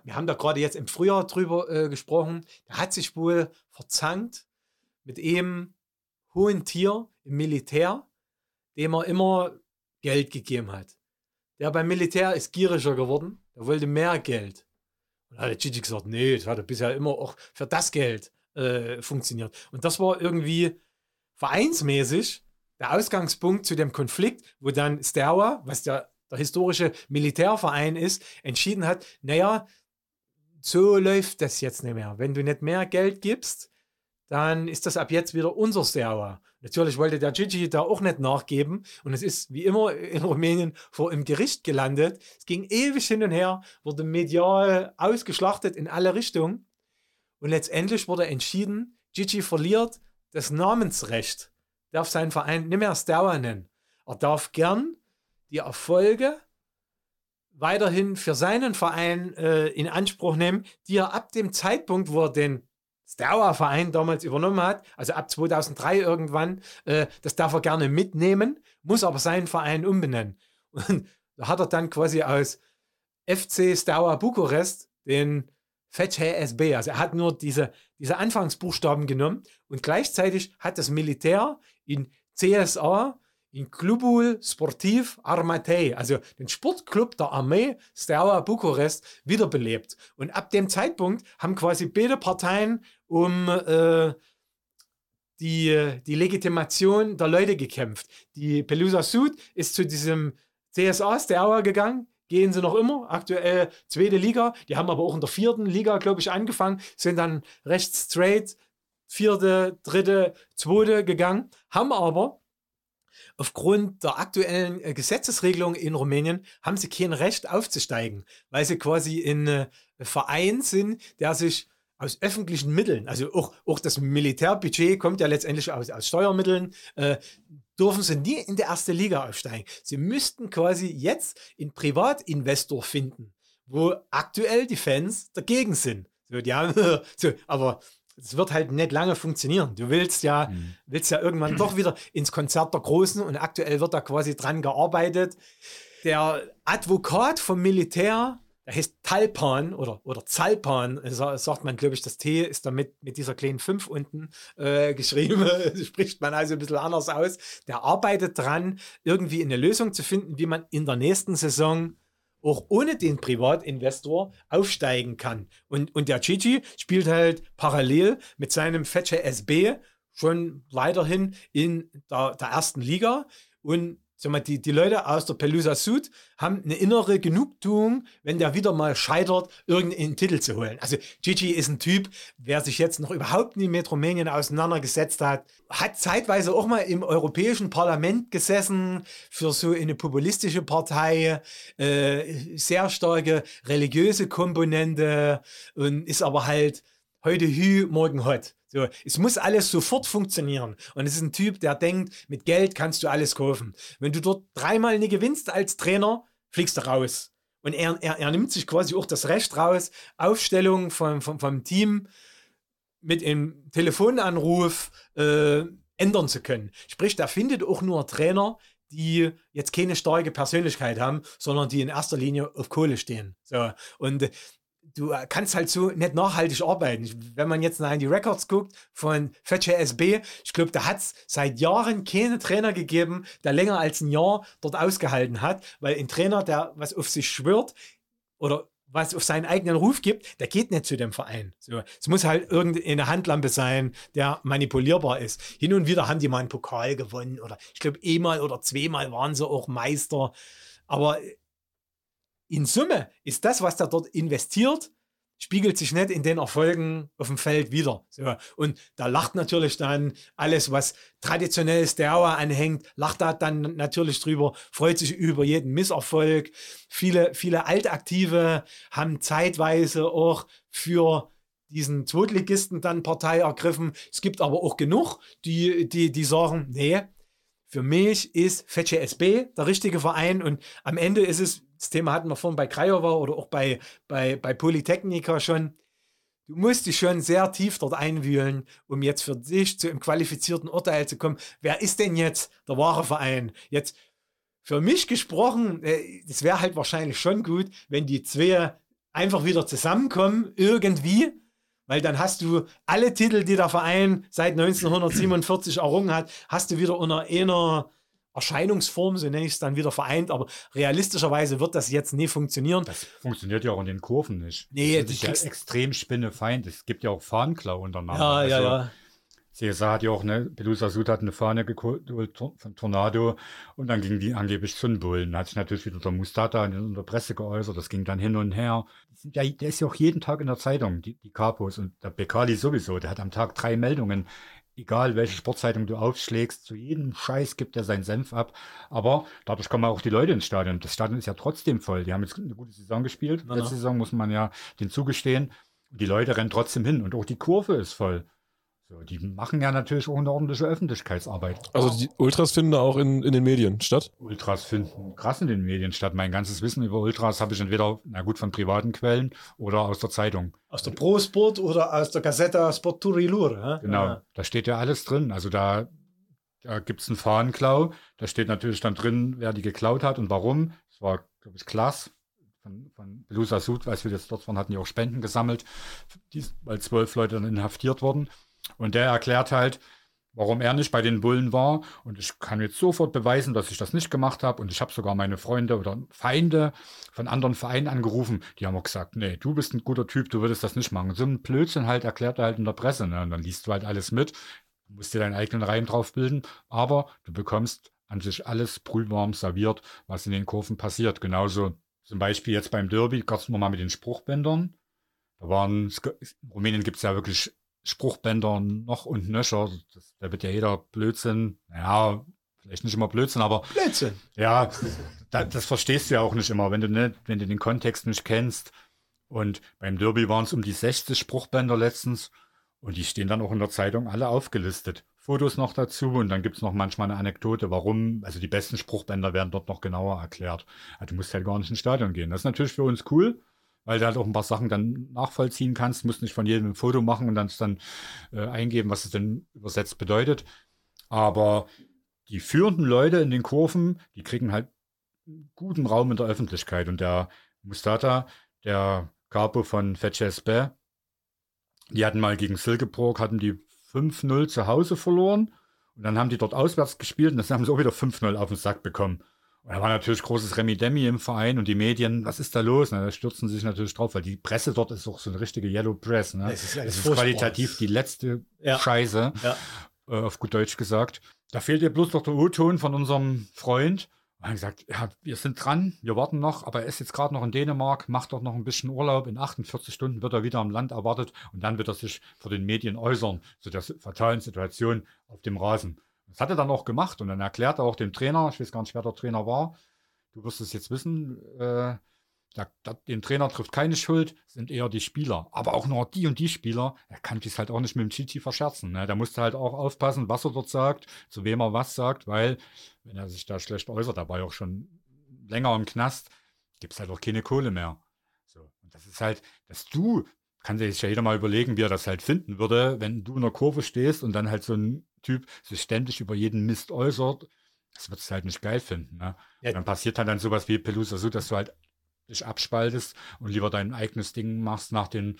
wir haben da gerade jetzt im Frühjahr drüber äh, gesprochen, der hat sich wohl verzankt mit einem hohen Tier im Militär, dem er immer Geld gegeben hat. Der beim Militär ist gieriger geworden. Der wollte mehr Geld. Und da hat Gigi gesagt, nee, das hat bisher immer auch für das Geld äh, funktioniert. Und das war irgendwie vereinsmäßig der Ausgangspunkt zu dem Konflikt, wo dann Sterwa, was der, der historische Militärverein ist, entschieden hat, naja, so läuft das jetzt nicht mehr. Wenn du nicht mehr Geld gibst, dann ist das ab jetzt wieder unser Sterwa. Natürlich wollte der Gigi da auch nicht nachgeben und es ist wie immer in Rumänien vor im Gericht gelandet. Es ging ewig hin und her, wurde medial ausgeschlachtet in alle Richtungen und letztendlich wurde entschieden, Gigi verliert das Namensrecht, darf seinen Verein nicht mehr Sterwa nennen. Er darf gern die Erfolge weiterhin für seinen Verein äh, in Anspruch nehmen, die er ab dem Zeitpunkt, wo er den Steaua-Verein damals übernommen hat, also ab 2003 irgendwann, äh, das darf er gerne mitnehmen, muss aber seinen Verein umbenennen. Und da hat er dann quasi aus FC Steaua Bukarest den FETH-SB, also er hat nur diese, diese Anfangsbuchstaben genommen und gleichzeitig hat das Militär in CSA in Clubul Sportiv Armatei, also den Sportclub der Armee Steaua Bukarest, wiederbelebt. Und ab dem Zeitpunkt haben quasi beide Parteien um äh, die, die Legitimation der Leute gekämpft. Die Pelusa Sud ist zu diesem CSA Steaua gegangen, gehen sie noch immer. Aktuell zweite Liga. Die haben aber auch in der vierten Liga, glaube ich, angefangen. Sind dann recht straight vierte, dritte, zweite gegangen. Haben aber aufgrund der aktuellen äh, Gesetzesregelung in Rumänien haben sie kein Recht aufzusteigen, weil sie quasi in äh, Verein sind, der sich aus öffentlichen Mitteln, also auch, auch das Militärbudget kommt ja letztendlich aus, aus Steuermitteln, äh, dürfen sie nie in die erste Liga aufsteigen. Sie müssten quasi jetzt einen Privatinvestor finden, wo aktuell die Fans dagegen sind. So, die haben, so, aber es wird halt nicht lange funktionieren. Du willst ja, mhm. willst ja irgendwann doch wieder ins Konzert der Großen und aktuell wird da quasi dran gearbeitet. Der Advokat vom Militär der heißt Talpan oder, oder Zalpan, sagt man, glaube ich, das T ist damit mit dieser kleinen 5 unten äh, geschrieben, spricht man also ein bisschen anders aus. Der arbeitet dran, irgendwie eine Lösung zu finden, wie man in der nächsten Saison auch ohne den Privatinvestor aufsteigen kann. Und, und der Gigi spielt halt parallel mit seinem Fetsche SB schon weiterhin in der, der ersten Liga und sag mal, die, die Leute aus der Pelusa Sud haben eine innere Genugtuung, wenn der wieder mal scheitert, irgendeinen Titel zu holen. Also Gigi ist ein Typ, wer sich jetzt noch überhaupt nie mit Rumänien auseinandergesetzt hat, hat zeitweise auch mal im Europäischen Parlament gesessen für so eine populistische Partei, äh, sehr starke religiöse Komponente und ist aber halt heute Hü, morgen hot. So, es muss alles sofort funktionieren. Und es ist ein Typ, der denkt, mit Geld kannst du alles kaufen. Wenn du dort dreimal nicht gewinnst als Trainer, fliegst du raus. Und er, er, er nimmt sich quasi auch das Recht raus, Aufstellung vom, vom, vom Team mit einem Telefonanruf äh, ändern zu können. Sprich, der findet auch nur Trainer, die jetzt keine starke Persönlichkeit haben, sondern die in erster Linie auf Kohle stehen. So. Und du äh, kannst halt so nicht nachhaltig arbeiten. Wenn man jetzt nach die Records guckt von Fetcher SB, ich glaube, da hat es seit Jahren keine Trainer gegeben, der länger als ein Jahr dort ausgehalten hat, weil ein Trainer, der was auf sich schwört oder was auf seinen eigenen Ruf gibt, der geht nicht zu dem Verein. So, es muss halt irgendeine Handlampe sein, der manipulierbar ist. Hin und wieder haben die mal einen Pokal gewonnen oder ich glaube, einmal oder zweimal waren sie auch Meister. Aber in Summe ist das, was der dort investiert, spiegelt sich nicht in den Erfolgen auf dem Feld wieder. So. Und da lacht natürlich dann alles, was traditionell Steaua anhängt, lacht da dann natürlich drüber, freut sich über jeden Misserfolg. Viele, viele Altaktive haben zeitweise auch für diesen Zweitligisten dann Partei ergriffen. Es gibt aber auch genug, die, die, die sagen, nee, für mich ist Fetsche SB der richtige Verein und am Ende ist es das Thema hatten wir vorhin bei Craiova oder auch bei, bei, bei Polytechnica schon. Du musst dich schon sehr tief dort einwühlen, um jetzt für dich zu einem qualifizierten Urteil zu kommen. Wer ist denn jetzt der wahre Verein? Jetzt für mich gesprochen, es äh, wäre halt wahrscheinlich schon gut, wenn die zwei einfach wieder zusammenkommen, irgendwie, weil dann hast du alle Titel, die der Verein seit 1947 errungen hat, hast du wieder unter einer Erscheinungsform, so nenne ich es dann wieder vereint, aber realistischerweise wird das jetzt nie funktionieren. Das funktioniert ja auch in den Kurven nicht. Nee, das ist ja extrem spinnefeind. Es gibt ja auch Fahnenklau untereinander. Ja, ja, also, ja. CSA hat ja auch, ne, Pelusa Sud hat eine Fahne geholt von Tornado und dann ging die angeblich zum Bullen. Da hat sich natürlich wieder der Mustata in der Presse geäußert, das ging dann hin und her. Ja, der ist ja auch jeden Tag in der Zeitung, die, die Capos und der Bekali sowieso, der hat am Tag drei Meldungen egal welche Sportzeitung du aufschlägst, zu jedem Scheiß gibt er seinen Senf ab. Aber dadurch kommen auch die Leute ins Stadion. Das Stadion ist ja trotzdem voll. Die haben jetzt eine gute Saison gespielt. Letzte Saison muss man ja den zugestehen. Die Leute rennen trotzdem hin und auch die Kurve ist voll. So, die machen ja natürlich auch eine ordentliche Öffentlichkeitsarbeit. Also die Ultras finden da auch in, in den Medien statt? Ultras finden krass in den Medien statt. Mein ganzes Wissen über Ultras habe ich entweder, na gut, von privaten Quellen oder aus der Zeitung. Aus der Pro Sport oder aus der Gazzetta Sport Turilur. Genau, ja. da steht ja alles drin. Also da, da gibt es einen Fahnenklau. Da steht natürlich dann drin, wer die geklaut hat und warum. Das war, glaube ich, Klaas von, von Belusa Sud, als wir jetzt dort waren, hatten die auch Spenden gesammelt, weil zwölf Leute dann inhaftiert wurden. Und der erklärt halt, warum er nicht bei den Bullen war. Und ich kann jetzt sofort beweisen, dass ich das nicht gemacht habe. Und ich habe sogar meine Freunde oder Feinde von anderen Vereinen angerufen. Die haben auch gesagt, nee, du bist ein guter Typ, du würdest das nicht machen. So ein Blödsinn halt erklärt er halt in der Presse. Ne? Und dann liest du halt alles mit, musst dir deinen eigenen Reim drauf bilden. Aber du bekommst an sich alles brühwarm serviert, was in den Kurven passiert. Genauso zum Beispiel jetzt beim Derby, gab es mal mit den Spruchbändern. Da waren, in Rumänien gibt es ja wirklich Spruchbänder noch und nöcher. Das, da wird ja jeder Blödsinn, ja, vielleicht nicht immer Blödsinn, aber. Blödsinn. Ja, da, das verstehst du ja auch nicht immer, wenn du, ne, wenn du den Kontext nicht kennst. Und beim Derby waren es um die 60 Spruchbänder letztens. Und die stehen dann auch in der Zeitung alle aufgelistet. Fotos noch dazu und dann gibt es noch manchmal eine Anekdote, warum, also die besten Spruchbänder werden dort noch genauer erklärt. Also du musst halt gar nicht ins Stadion gehen. Das ist natürlich für uns cool, weil du halt auch ein paar Sachen dann nachvollziehen kannst, musst nicht von jedem ein Foto machen und dann, dann äh, eingeben, was es denn übersetzt bedeutet. Aber die führenden Leute in den Kurven, die kriegen halt guten Raum in der Öffentlichkeit. Und der Mustata, der Capo von Fetches die hatten mal gegen Silkeborg, hatten die 5-0 zu Hause verloren. Und dann haben die dort auswärts gespielt und dann haben sie auch wieder 5-0 auf den Sack bekommen. Und da war natürlich großes Remi-Demi im Verein und die Medien, was ist da los? Na, da stürzen sie sich natürlich drauf, weil die Presse dort ist auch so eine richtige Yellow Press. Ne? Das ist, das ist qualitativ die letzte ja. Scheiße, ja. Äh, auf gut Deutsch gesagt. Da fehlt ihr bloß noch der O-Ton von unserem Freund. Und haben gesagt, ja, wir sind dran, wir warten noch, aber er ist jetzt gerade noch in Dänemark, macht doch noch ein bisschen Urlaub. In 48 Stunden wird er wieder am Land erwartet und dann wird er sich vor den Medien äußern zu der fatalen Situation auf dem Rasen. Das hat er dann auch gemacht und dann erklärt er auch dem Trainer, ich weiß gar nicht, wer der Trainer war, du wirst es jetzt wissen, äh, den Trainer trifft keine Schuld, sind eher die Spieler. Aber auch nur die und die Spieler, er kann dies halt auch nicht mit dem Chichi verscherzen. Ne? Der musste halt auch aufpassen, was er dort sagt, zu wem er was sagt, weil, wenn er sich da schlecht äußert, da ja auch schon länger im Knast, gibt es halt auch keine Kohle mehr. So. Und das ist halt, dass du, kann sich ja jeder mal überlegen, wie er das halt finden würde, wenn du in der Kurve stehst und dann halt so ein Typ sich ständig über jeden Mist äußert. Das wird es halt nicht geil finden. Ne? Ja. dann passiert halt dann sowas wie Pelusa so, dass du halt dich abspaltest und lieber dein eigenes Ding machst nach den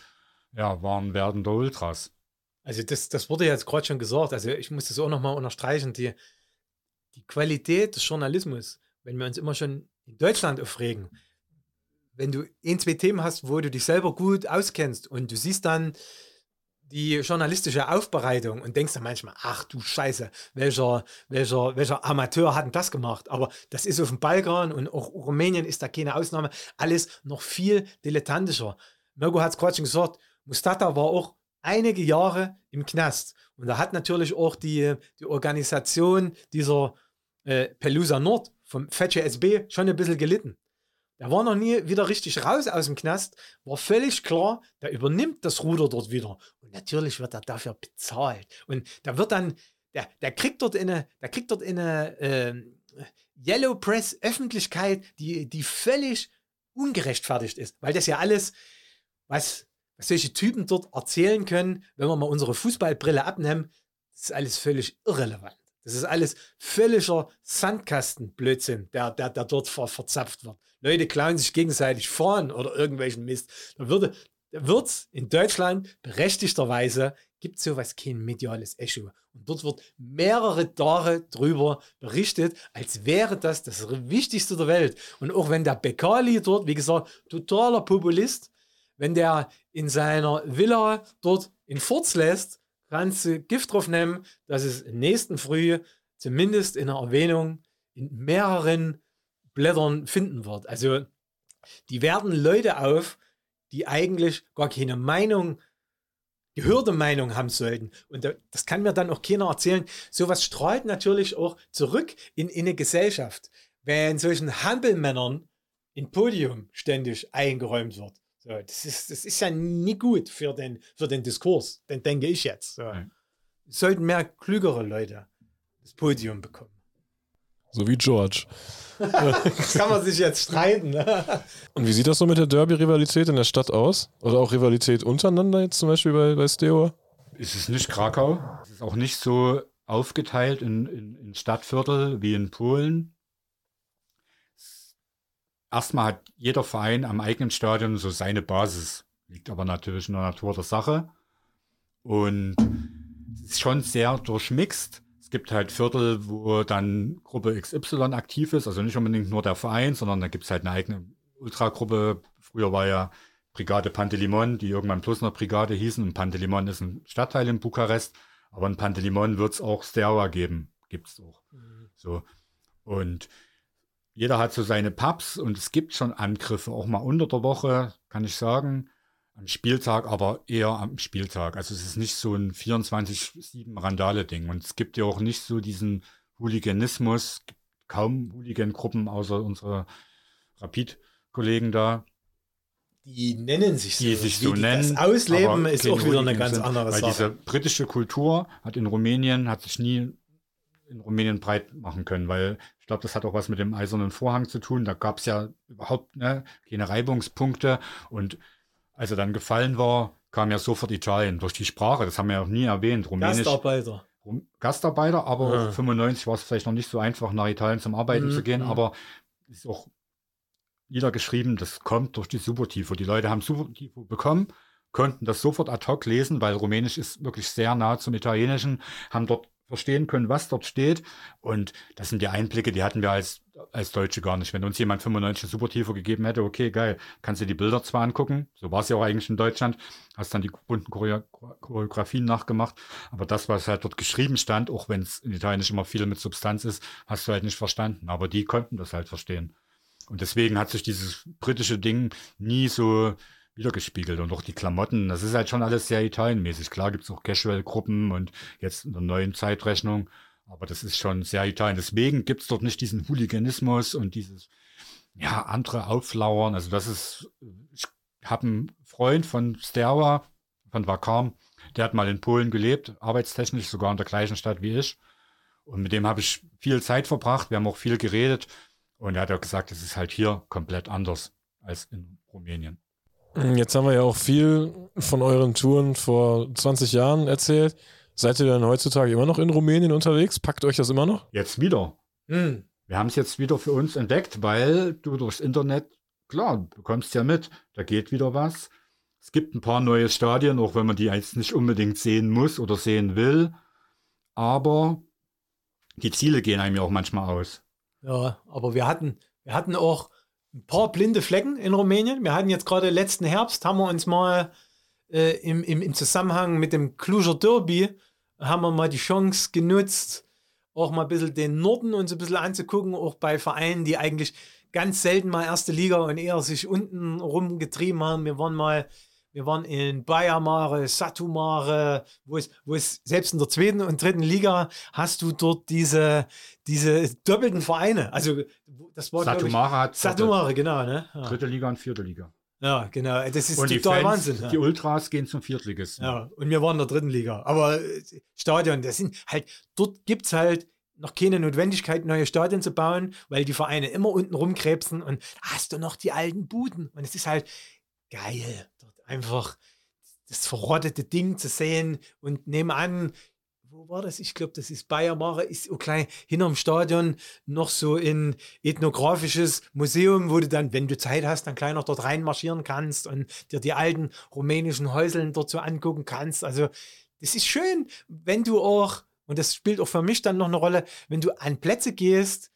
ja, wahren Werten der Ultras. Also das, das wurde jetzt gerade schon gesagt. Also ich muss das auch nochmal unterstreichen. Die, die Qualität des Journalismus, wenn wir uns immer schon in Deutschland aufregen, wenn du ein, zwei Themen hast, wo du dich selber gut auskennst und du siehst dann, die journalistische Aufbereitung und denkst dann manchmal, ach du Scheiße, welcher, welcher, welcher Amateur hat denn das gemacht? Aber das ist auf dem Balkan und auch Rumänien ist da keine Ausnahme. Alles noch viel dilettantischer. Mirko hat es gerade schon gesagt, Mustata war auch einige Jahre im Knast. Und da hat natürlich auch die, die Organisation dieser äh, Pelusa Nord vom Fetsche SB schon ein bisschen gelitten. Der war noch nie wieder richtig raus aus dem Knast, war völlig klar, der übernimmt das Ruder dort wieder. Und natürlich wird er dafür bezahlt. Und da wird dann, der, der kriegt dort eine, der kriegt dort eine äh, Yellow Press Öffentlichkeit, die, die völlig ungerechtfertigt ist. Weil das ja alles, was, was solche Typen dort erzählen können, wenn wir mal unsere Fußballbrille abnehmen, das ist alles völlig irrelevant. Das ist alles völliger Sandkastenblödsinn, der, der, der dort ver, verzapft wird. Leute klauen sich gegenseitig vorn oder irgendwelchen Mist. Da würde, wird in Deutschland berechtigterweise gibt es sowas kein mediales Echo. Und dort wird mehrere Jahre drüber berichtet, als wäre das das Wichtigste der Welt. Und auch wenn der Bekali dort, wie gesagt, totaler Populist, wenn der in seiner Villa dort in Furz lässt, kannst du Gift drauf nehmen, dass es nächsten Früh zumindest in einer Erwähnung in mehreren Blättern finden wird. Also die werden Leute auf, die eigentlich gar keine Meinung, gehörte Meinung haben sollten. Und das kann mir dann auch keiner erzählen. Sowas strahlt natürlich auch zurück in, in eine Gesellschaft. Wenn solchen Hampelmännern ein Podium ständig eingeräumt wird. So, das, ist, das ist ja nie gut für den, für den Diskurs, den denke ich jetzt. So. Sollten mehr klügere Leute das Podium bekommen. So wie George. das kann man sich jetzt streiten. Ne? Und wie sieht das so mit der Derby-Rivalität in der Stadt aus? Oder auch Rivalität untereinander jetzt zum Beispiel bei, bei Steaua? Es ist nicht Krakau. Es ist auch nicht so aufgeteilt in, in, in Stadtviertel wie in Polen erstmal hat jeder Verein am eigenen Stadion so seine Basis. Liegt aber natürlich in der Natur der Sache. Und es ist schon sehr durchmixt. Es gibt halt Viertel, wo dann Gruppe XY aktiv ist, also nicht unbedingt nur der Verein, sondern da gibt es halt eine eigene Ultragruppe. Früher war ja Brigade Pantelimon, die irgendwann plus eine Brigade hießen. Und Pantelimon ist ein Stadtteil in Bukarest, aber in Pantelimon wird es auch Steaua geben. Gibt es auch. Mhm. So. Und jeder hat so seine Pubs und es gibt schon Angriffe, auch mal unter der Woche, kann ich sagen. Am Spieltag, aber eher am Spieltag. Also es ist nicht so ein 24-7 Randale-Ding. Und es gibt ja auch nicht so diesen Hooliganismus, Es gibt kaum Hooligan-Gruppen außer unsere Rapid-Kollegen da. Die nennen sich so. Die sich so die nennen. Das ausleben ist auch wieder eine ganz andere Weil Sache. diese britische Kultur hat in Rumänien, hat sich nie in Rumänien breit machen können, weil ich glaube, das hat auch was mit dem eisernen Vorhang zu tun. Da gab es ja überhaupt ne, keine Reibungspunkte. Und als er dann gefallen war, kam ja sofort Italien durch die Sprache. Das haben wir ja auch nie erwähnt. Rumänisch, Gastarbeiter. Rum- Gastarbeiter, aber Ja. 95 war es vielleicht noch nicht so einfach, nach Italien zum Arbeiten Mhm, zu gehen. mhm. Aber ist auch niedergeschrieben, das kommt durch die Supertifo. Die Leute haben Supertifo bekommen, konnten das sofort ad hoc lesen, weil Rumänisch ist wirklich sehr nah zum Italienischen, haben dort verstehen können, was dort steht. Und das sind die Einblicke, die hatten wir als, als Deutsche gar nicht. Wenn uns jemand 95 Supertifo gegeben hätte, okay, geil, kannst du die Bilder zwar angucken, so war es ja auch eigentlich in Deutschland, hast dann die bunten Choreo Choreografien nachgemacht, aber das, was halt dort geschrieben stand, auch wenn es in Italienisch immer viel mit Substanz ist, hast du halt nicht verstanden. Aber die konnten das halt verstehen. Und deswegen hat sich dieses britische Ding nie so wiedergespiegelt. Und auch die Klamotten, das ist halt schon alles sehr italienmäßig. Klar gibt es auch Casual-Gruppen und jetzt in der neuen Zeitrechnung, aber das ist schon sehr Italien. Deswegen gibt es dort nicht diesen Hooliganismus und dieses, ja, andere Auflauern. Also das ist, ich habe einen Freund von Sterwa, von Wakam, der hat mal in Polen gelebt, arbeitstechnisch, sogar in der gleichen Stadt wie ich. Und mit dem habe ich viel Zeit verbracht. Wir haben auch viel geredet. Und er hat auch gesagt, es ist halt hier komplett anders als in Rumänien. Jetzt haben wir ja auch viel von euren Touren vor 20 Jahren erzählt. Seid ihr dann heutzutage immer noch in Rumänien unterwegs? Packt euch das immer noch? Jetzt wieder. Hm. Wir haben es jetzt wieder für uns entdeckt, weil du durchs Internet, klar, du bekommst ja mit, da geht wieder was. Es gibt ein paar neue Stadien, auch wenn man die jetzt nicht unbedingt sehen muss oder sehen will. Aber die Ziele gehen einem ja auch manchmal aus. Ja, aber wir hatten, wir hatten auch ein paar blinde Flecken in Rumänien. Wir hatten jetzt gerade letzten Herbst, haben wir uns mal äh, im, im, im Zusammenhang mit dem Clujer Derby, haben wir mal die Chance genutzt, auch mal ein bisschen den Norden uns ein bisschen anzugucken, auch bei Vereinen, die eigentlich ganz selten mal erste Liga und eher sich unten rumgetrieben haben. Wir waren mal, wir waren in Bayamare, Satumare, wo es, wo es selbst in der zweiten und dritten Liga hast du dort diese, diese doppelten Vereine. Also das war glaub ich, hat Satumare, genau, ne? Ja. dritte Liga und vierte Liga. ja, genau. Das ist Und total Fans, Wahnsinn. die. Ultras gehen zum Viertligisten. Ja, und wir waren in der dritten Liga. Aber äh, Stadion, das sind halt, dort gibt es halt noch keine Notwendigkeit, neue Stadien zu bauen, weil die Vereine immer unten rumkrebsen und hast du noch die alten Buden. Und es ist halt geil, einfach das verrottete Ding zu sehen und nebenan, wo war das? Ich glaube, das ist Bayermare, ist so klein hinterm Stadion noch so ein ethnografisches Museum, wo du dann, wenn du Zeit hast, dann gleich noch dort reinmarschieren kannst und dir die alten rumänischen Häuseln dort so angucken kannst. Also, das ist schön, wenn du auch, und das spielt auch für mich dann noch eine Rolle, wenn du an Plätze gehst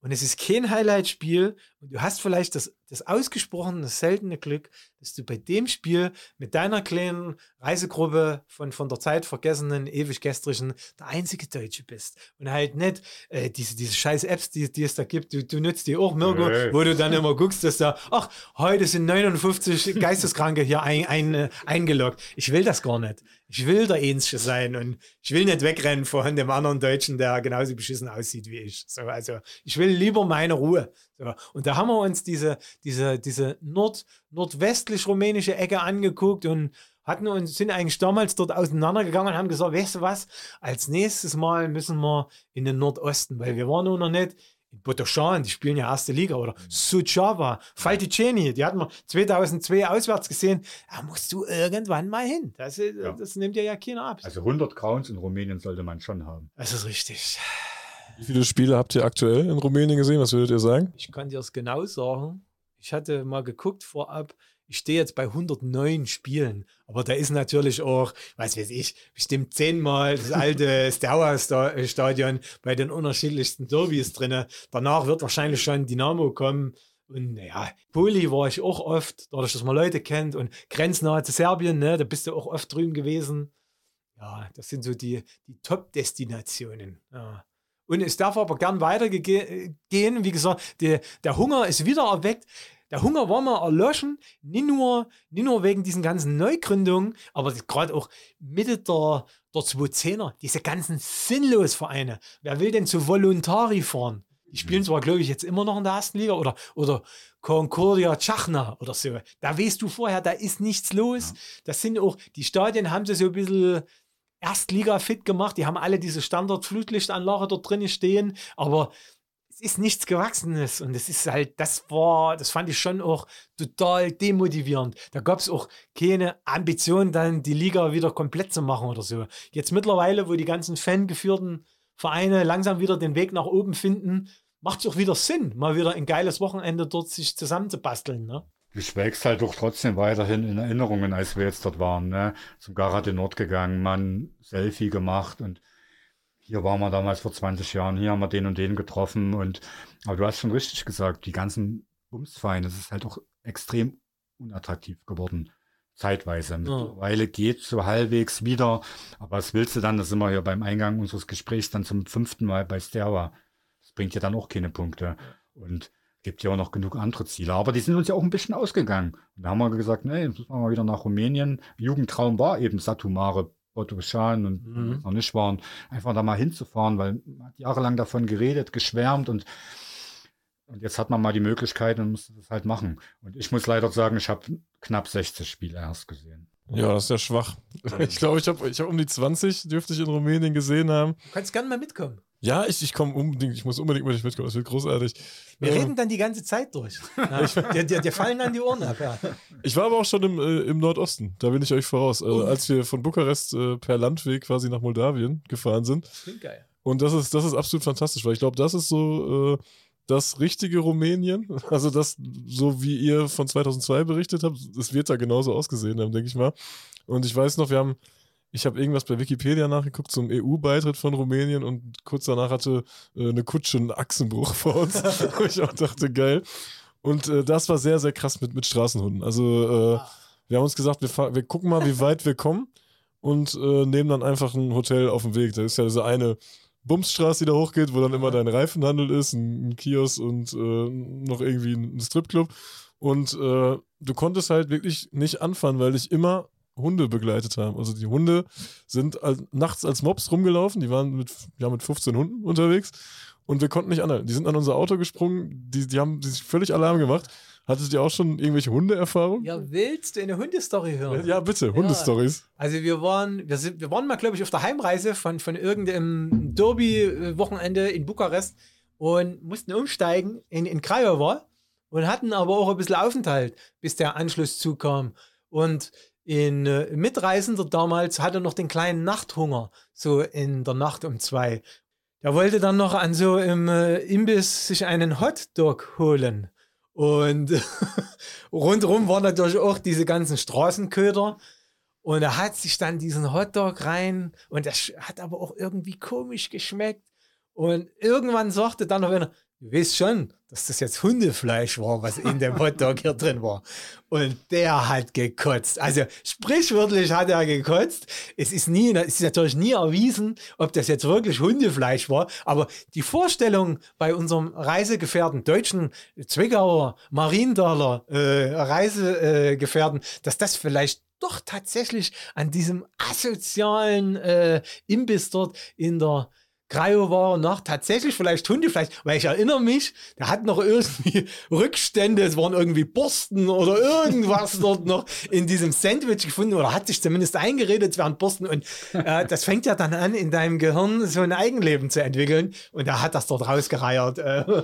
und es ist kein Highlight-Spiel und du hast vielleicht das, das ausgesprochene, seltene Glück, dass du bei dem Spiel mit deiner kleinen Reisegruppe von, von der Zeit vergessenen, ewig gestrigen, der einzige Deutsche bist. Und halt nicht äh, diese, diese scheiß Apps, die, die es da gibt, du, du nutzt die auch, Mirko, Nee. wo du dann immer guckst, dass da, ach, heute sind 59 Geisteskranke hier ein, ein, äh, eingeloggt. Ich will das gar nicht. Ich will der Ähnliche sein und ich will nicht wegrennen von dem anderen Deutschen, der genauso beschissen aussieht wie ich. So, also ich will lieber meine Ruhe. So, und da haben wir uns diese, diese, diese Nord, nordwestlich-rumänische Ecke angeguckt und hatten uns, sind eigentlich damals dort auseinandergegangen und haben gesagt, weißt du was, als nächstes Mal müssen wir in den Nordosten, weil wir waren noch nicht in Botoschan, die spielen ja erste Liga, oder Suceava, Falticeni, die hatten wir 2002 auswärts gesehen, da musst du irgendwann mal hin. Das, ist- Ja. das nimmt dir ja keiner ab. Also 100 Crowns in Rumänien sollte man schon haben. Das ist richtig. Wie viele Spiele habt ihr aktuell in Rumänien gesehen? Was würdet ihr sagen? Ich kann dir das genau sagen. Ich hatte mal geguckt vorab. Ich stehe jetzt bei 109 Spielen. Aber da ist natürlich auch, was weiß ich, bestimmt zehnmal das alte Steaua-Stadion bei den unterschiedlichsten Derbys drin. Danach wird wahrscheinlich schon Dynamo kommen. Und naja, Poli war ich auch oft, dadurch, dass man Leute kennt. Und grenznahe zu Serbien, ne, da bist du auch oft drüben gewesen. Ja, das sind so die, die Top-Destinationen. Ja. Und es darf aber gern weitergehen. Wie gesagt, die, der Hunger ist wieder erweckt. Der Hunger war mal erloschen, nicht nur, nicht nur wegen diesen ganzen Neugründungen, aber gerade auch Mitte der, der 210er, diese ganzen Sinnlosvereine. Wer will denn zu Voluntari fahren? Die spielen zwar, glaube ich, jetzt immer noch in der ersten Liga oder, oder Concordia Chachna oder so. Da weißt du vorher, da ist nichts los. Das sind auch, die Stadien haben sie so ein bisschen Erstliga fit gemacht. Die haben alle diese Standard-Flutlichtanlage dort drin stehen, aber es ist nichts Gewachsenes und es ist halt, das war, das fand ich schon auch total demotivierend. Da gab es auch keine Ambition, dann die Liga wieder komplett zu machen oder so. Jetzt mittlerweile, wo die ganzen fangeführten Vereine langsam wieder den Weg nach oben finden, macht es auch wieder Sinn, mal wieder ein geiles Wochenende dort sich zusammenzubasteln. Ne? Du schwelgst halt doch trotzdem weiterhin in Erinnerungen, als wir jetzt dort waren. Ne? Zum Garat in Nord gegangen, man Selfie gemacht und hier waren wir damals vor 20 Jahren, hier haben wir den und den getroffen und aber du hast schon richtig gesagt, die ganzen Bumsvereine, das ist halt auch extrem unattraktiv geworden. Zeitweise. Mittlerweile geht so halbwegs wieder, aber was willst du dann? Das sind wir hier beim Eingang unseres Gesprächs dann zum fünften Mal bei Sterwa. Das bringt ja dann auch keine Punkte. Und gibt ja auch noch genug andere Ziele. Aber die sind uns ja auch ein bisschen ausgegangen. Und da haben wir gesagt, nee, jetzt müssen wir mal wieder nach Rumänien. Jugendtraum war eben Satumare, Botoschan und mhm. noch nicht waren, einfach da mal hinzufahren, weil man hat jahrelang davon geredet, geschwärmt und und jetzt hat man mal die Möglichkeit und muss das halt machen. Und ich muss leider sagen, ich habe knapp 60 Spiele erst gesehen. Ja, das ist ja schwach. Ich glaube, ich habe ich hab um die 20, dürfte ich in Rumänien gesehen haben. Du kannst gerne mal mitkommen. Ja, ich, ich komme unbedingt, ich muss unbedingt mit euch mitkommen, das wird großartig. Wir äh, reden dann die ganze Zeit durch. Ja, dir, dir, dir, fallen dann die Ohren ab, ja. Ich war aber auch schon im, äh, im Nordosten, da bin ich euch voraus. Äh. Als wir von Bukarest äh, per Landweg quasi nach Moldawien gefahren sind. Klingt geil. Und das ist, das ist absolut fantastisch, weil ich glaube, das ist so äh, das richtige Rumänien. Also das, so wie ihr von 2002 berichtet habt, es wird da genauso ausgesehen haben, denke ich mal. Und ich weiß noch, wir haben ich habe irgendwas bei Wikipedia nachgeguckt zum EU-Beitritt von Rumänien und kurz danach hatte äh, eine Kutsche einen Achsenbruch vor uns, wo ich auch dachte, geil. Und äh, das war sehr, sehr krass mit, mit Straßenhunden. Also äh, wir haben uns gesagt, wir, fahr, wir gucken mal, wie weit wir kommen und äh, nehmen dann einfach ein Hotel auf dem Weg. Da ist ja diese eine Bumsstraße, die da hochgeht, wo dann immer dein Reifenhandel ist, ein, ein Kiosk und äh, noch irgendwie ein Stripclub. Und äh, du konntest halt wirklich nicht anfahren, weil dich immer Hunde begleitet haben. Also die Hunde sind als, nachts als Mobs rumgelaufen, die waren mit, ja, mit 15 Hunden unterwegs und wir konnten nicht anhalten. Die sind an unser Auto gesprungen, die, die haben sich völlig Alarm gemacht. Hattet ihr auch schon irgendwelche Hundeerfahrungen? Ja, willst du eine Hundestory hören? Ja, bitte, Hundestories. Ja. Also wir waren, wir, sind, wir waren mal, glaube ich, auf der Heimreise von, von irgendeinem Derby-Wochenende in Bukarest und mussten umsteigen in, in Craiova und hatten aber auch ein bisschen Aufenthalt, bis der Anschlusszug kam. Und in äh, Mitreisender damals hatte noch den kleinen Nachthunger, so in der Nacht um zwei. Der wollte dann noch an so im äh, Imbiss sich einen Hotdog holen. Und rundherum waren natürlich auch diese ganzen Straßenköder. Und er hat sich dann diesen Hotdog rein und das hat aber auch irgendwie komisch geschmeckt. Und irgendwann sagte dann noch einer, du weißt schon, dass das jetzt Hundefleisch war, was in dem Hotdog hier drin war. Und der hat gekotzt. Also sprichwörtlich hat er gekotzt. Es ist nie, es ist natürlich nie erwiesen, ob das jetzt wirklich Hundefleisch war. Aber die Vorstellung bei unserem Reisegefährten, deutschen Zwickauer, Mariendaler äh, Reisegefährten, dass das vielleicht doch tatsächlich an diesem asozialen äh, Imbiss dort in der Cryo noch tatsächlich vielleicht Hundefleisch, weil ich erinnere mich, der hat noch irgendwie Rückstände, es waren irgendwie Borsten oder irgendwas dort noch in diesem Sandwich gefunden oder hat sich zumindest eingeredet, es wären Borsten und äh, das fängt ja dann an, in deinem Gehirn so ein Eigenleben zu entwickeln und er hat das dort rausgereiert. Äh.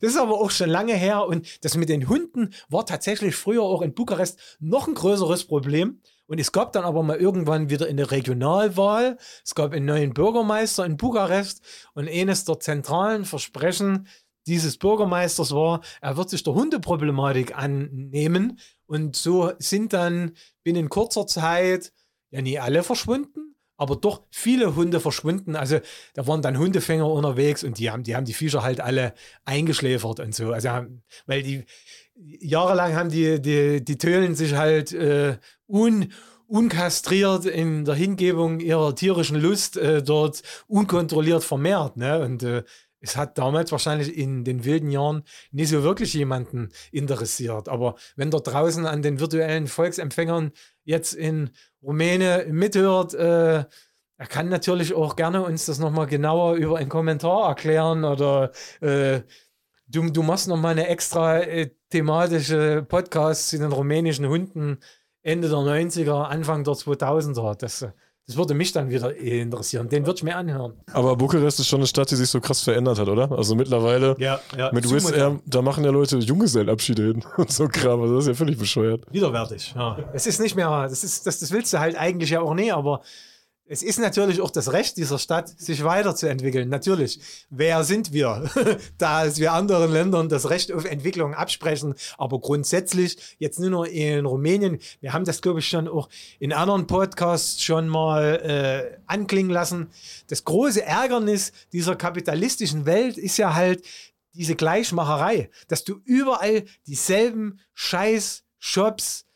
das ist aber auch schon lange her und das mit den Hunden war tatsächlich früher auch in Bukarest noch ein größeres Problem. Und es gab dann aber mal irgendwann wieder eine Regionalwahl. Es gab einen neuen Bürgermeister in Bukarest und eines der zentralen Versprechen dieses Bürgermeisters war, er wird sich der Hundeproblematik annehmen. Und so sind dann binnen kurzer Zeit ja nie alle verschwunden, aber doch viele Hunde verschwunden. Also da waren dann Hundefänger unterwegs und die haben, die haben die Viecher halt alle eingeschläfert und so. Also weil die jahrelang haben die, die, die Tölen sich halt äh, un, unkastriert in der Hingebung ihrer tierischen Lust äh, dort unkontrolliert vermehrt. Ne? Und äh, es hat damals wahrscheinlich in den wilden Jahren nicht so wirklich jemanden interessiert. Aber wenn dort draußen an den virtuellen Volksempfängern jetzt in Rumänien mithört, äh, er kann natürlich auch gerne uns das nochmal genauer über einen Kommentar erklären oder äh, du, du machst nochmal eine extra äh, thematische Podcast zu den rumänischen Hunden Ende der 90er, Anfang der 2000er. Das, das würde mich dann wieder interessieren. Den würde ich mir anhören. Aber Bukarest ist schon eine Stadt, die sich so krass verändert hat, oder? Also mittlerweile Ja, ja. mit Wizz Air, da machen ja Leute Junggesellenabschiede hin und so Kram. Also das ist ja völlig bescheuert. Widerwärtig, ja. Es ist nicht mehr, das, ist, das, das willst du halt eigentlich ja auch nie, aber es ist natürlich auch das Recht dieser Stadt, sich weiterzuentwickeln. Natürlich. Wer sind wir, da wir anderen Ländern das Recht auf Entwicklung absprechen? Aber grundsätzlich, jetzt nur noch in Rumänien, wir haben das, glaube ich, schon auch in anderen Podcasts schon mal äh, anklingen lassen. Das große Ärgernis dieser kapitalistischen Welt ist ja halt diese Gleichmacherei, dass du überall dieselben scheiß Shops,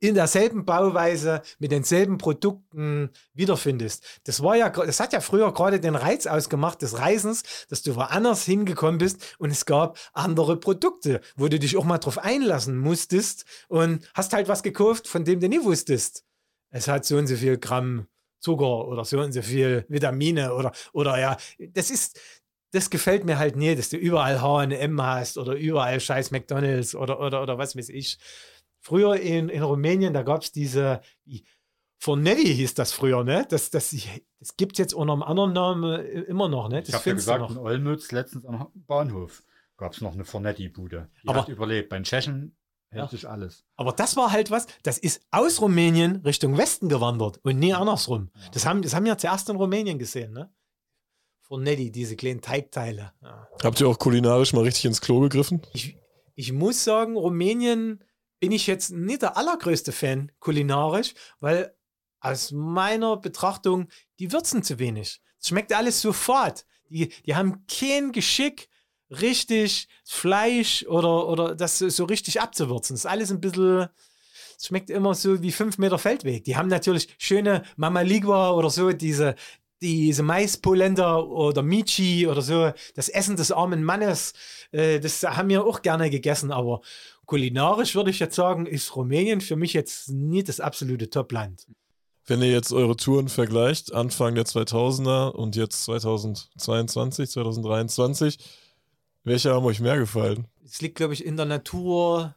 in derselben Bauweise mit denselben Produkten wiederfindest. Das war ja, das hat ja früher gerade den Reiz ausgemacht des Reisens, dass du woanders hingekommen bist und es gab andere Produkte, wo du dich auch mal drauf einlassen musstest und hast halt was gekauft, von dem du nie wusstest. Es hat so und so viel Gramm Zucker oder so und so viel Vitamine oder, oder ja, das ist, das gefällt mir halt nie, dass du überall H&M hast oder überall scheiß McDonalds oder, oder, oder was weiß ich. Früher in, in Rumänien, da gab es diese, Fornetti hieß das früher, ne? Das, das, das gibt es jetzt unter einem anderen Namen äh, immer noch, ne? Das Ich habe ja gesagt, in. Olmütz letztens am Bahnhof gab es noch eine Fornetti-Bude. Die Aber- hat überlebt. Bei den Tschechen hält Ja. sich alles. Aber das war halt was, das ist aus Rumänien Richtung Westen gewandert und nie andersrum. Das haben, das haben wir zuerst in Rumänien gesehen, ne? Fornetti, diese kleinen Teigteile. Ja. Habt ihr auch kulinarisch mal richtig ins Klo gegriffen? ich, ich muss sagen, Rumänien bin ich jetzt nicht der allergrößte Fan kulinarisch, weil aus meiner Betrachtung, die würzen zu wenig. Es schmeckt alles so fad. Die, die haben kein Geschick, richtig Fleisch oder, oder das so richtig abzuwürzen. Das ist alles ein bisschen, es schmeckt immer so wie fünf Meter Feldweg. Die haben natürlich schöne Mama Ligua oder so, diese, diese Maispolenta oder Michi oder so, das Essen des armen Mannes, äh, das haben wir auch gerne gegessen, aber kulinarisch würde ich jetzt sagen, ist Rumänien für mich jetzt nie das absolute Topland. Wenn ihr jetzt eure Touren vergleicht, Anfang der 2000er und jetzt 2022, 2023, welche haben euch mehr gefallen? Es liegt, glaube ich, in der Natur.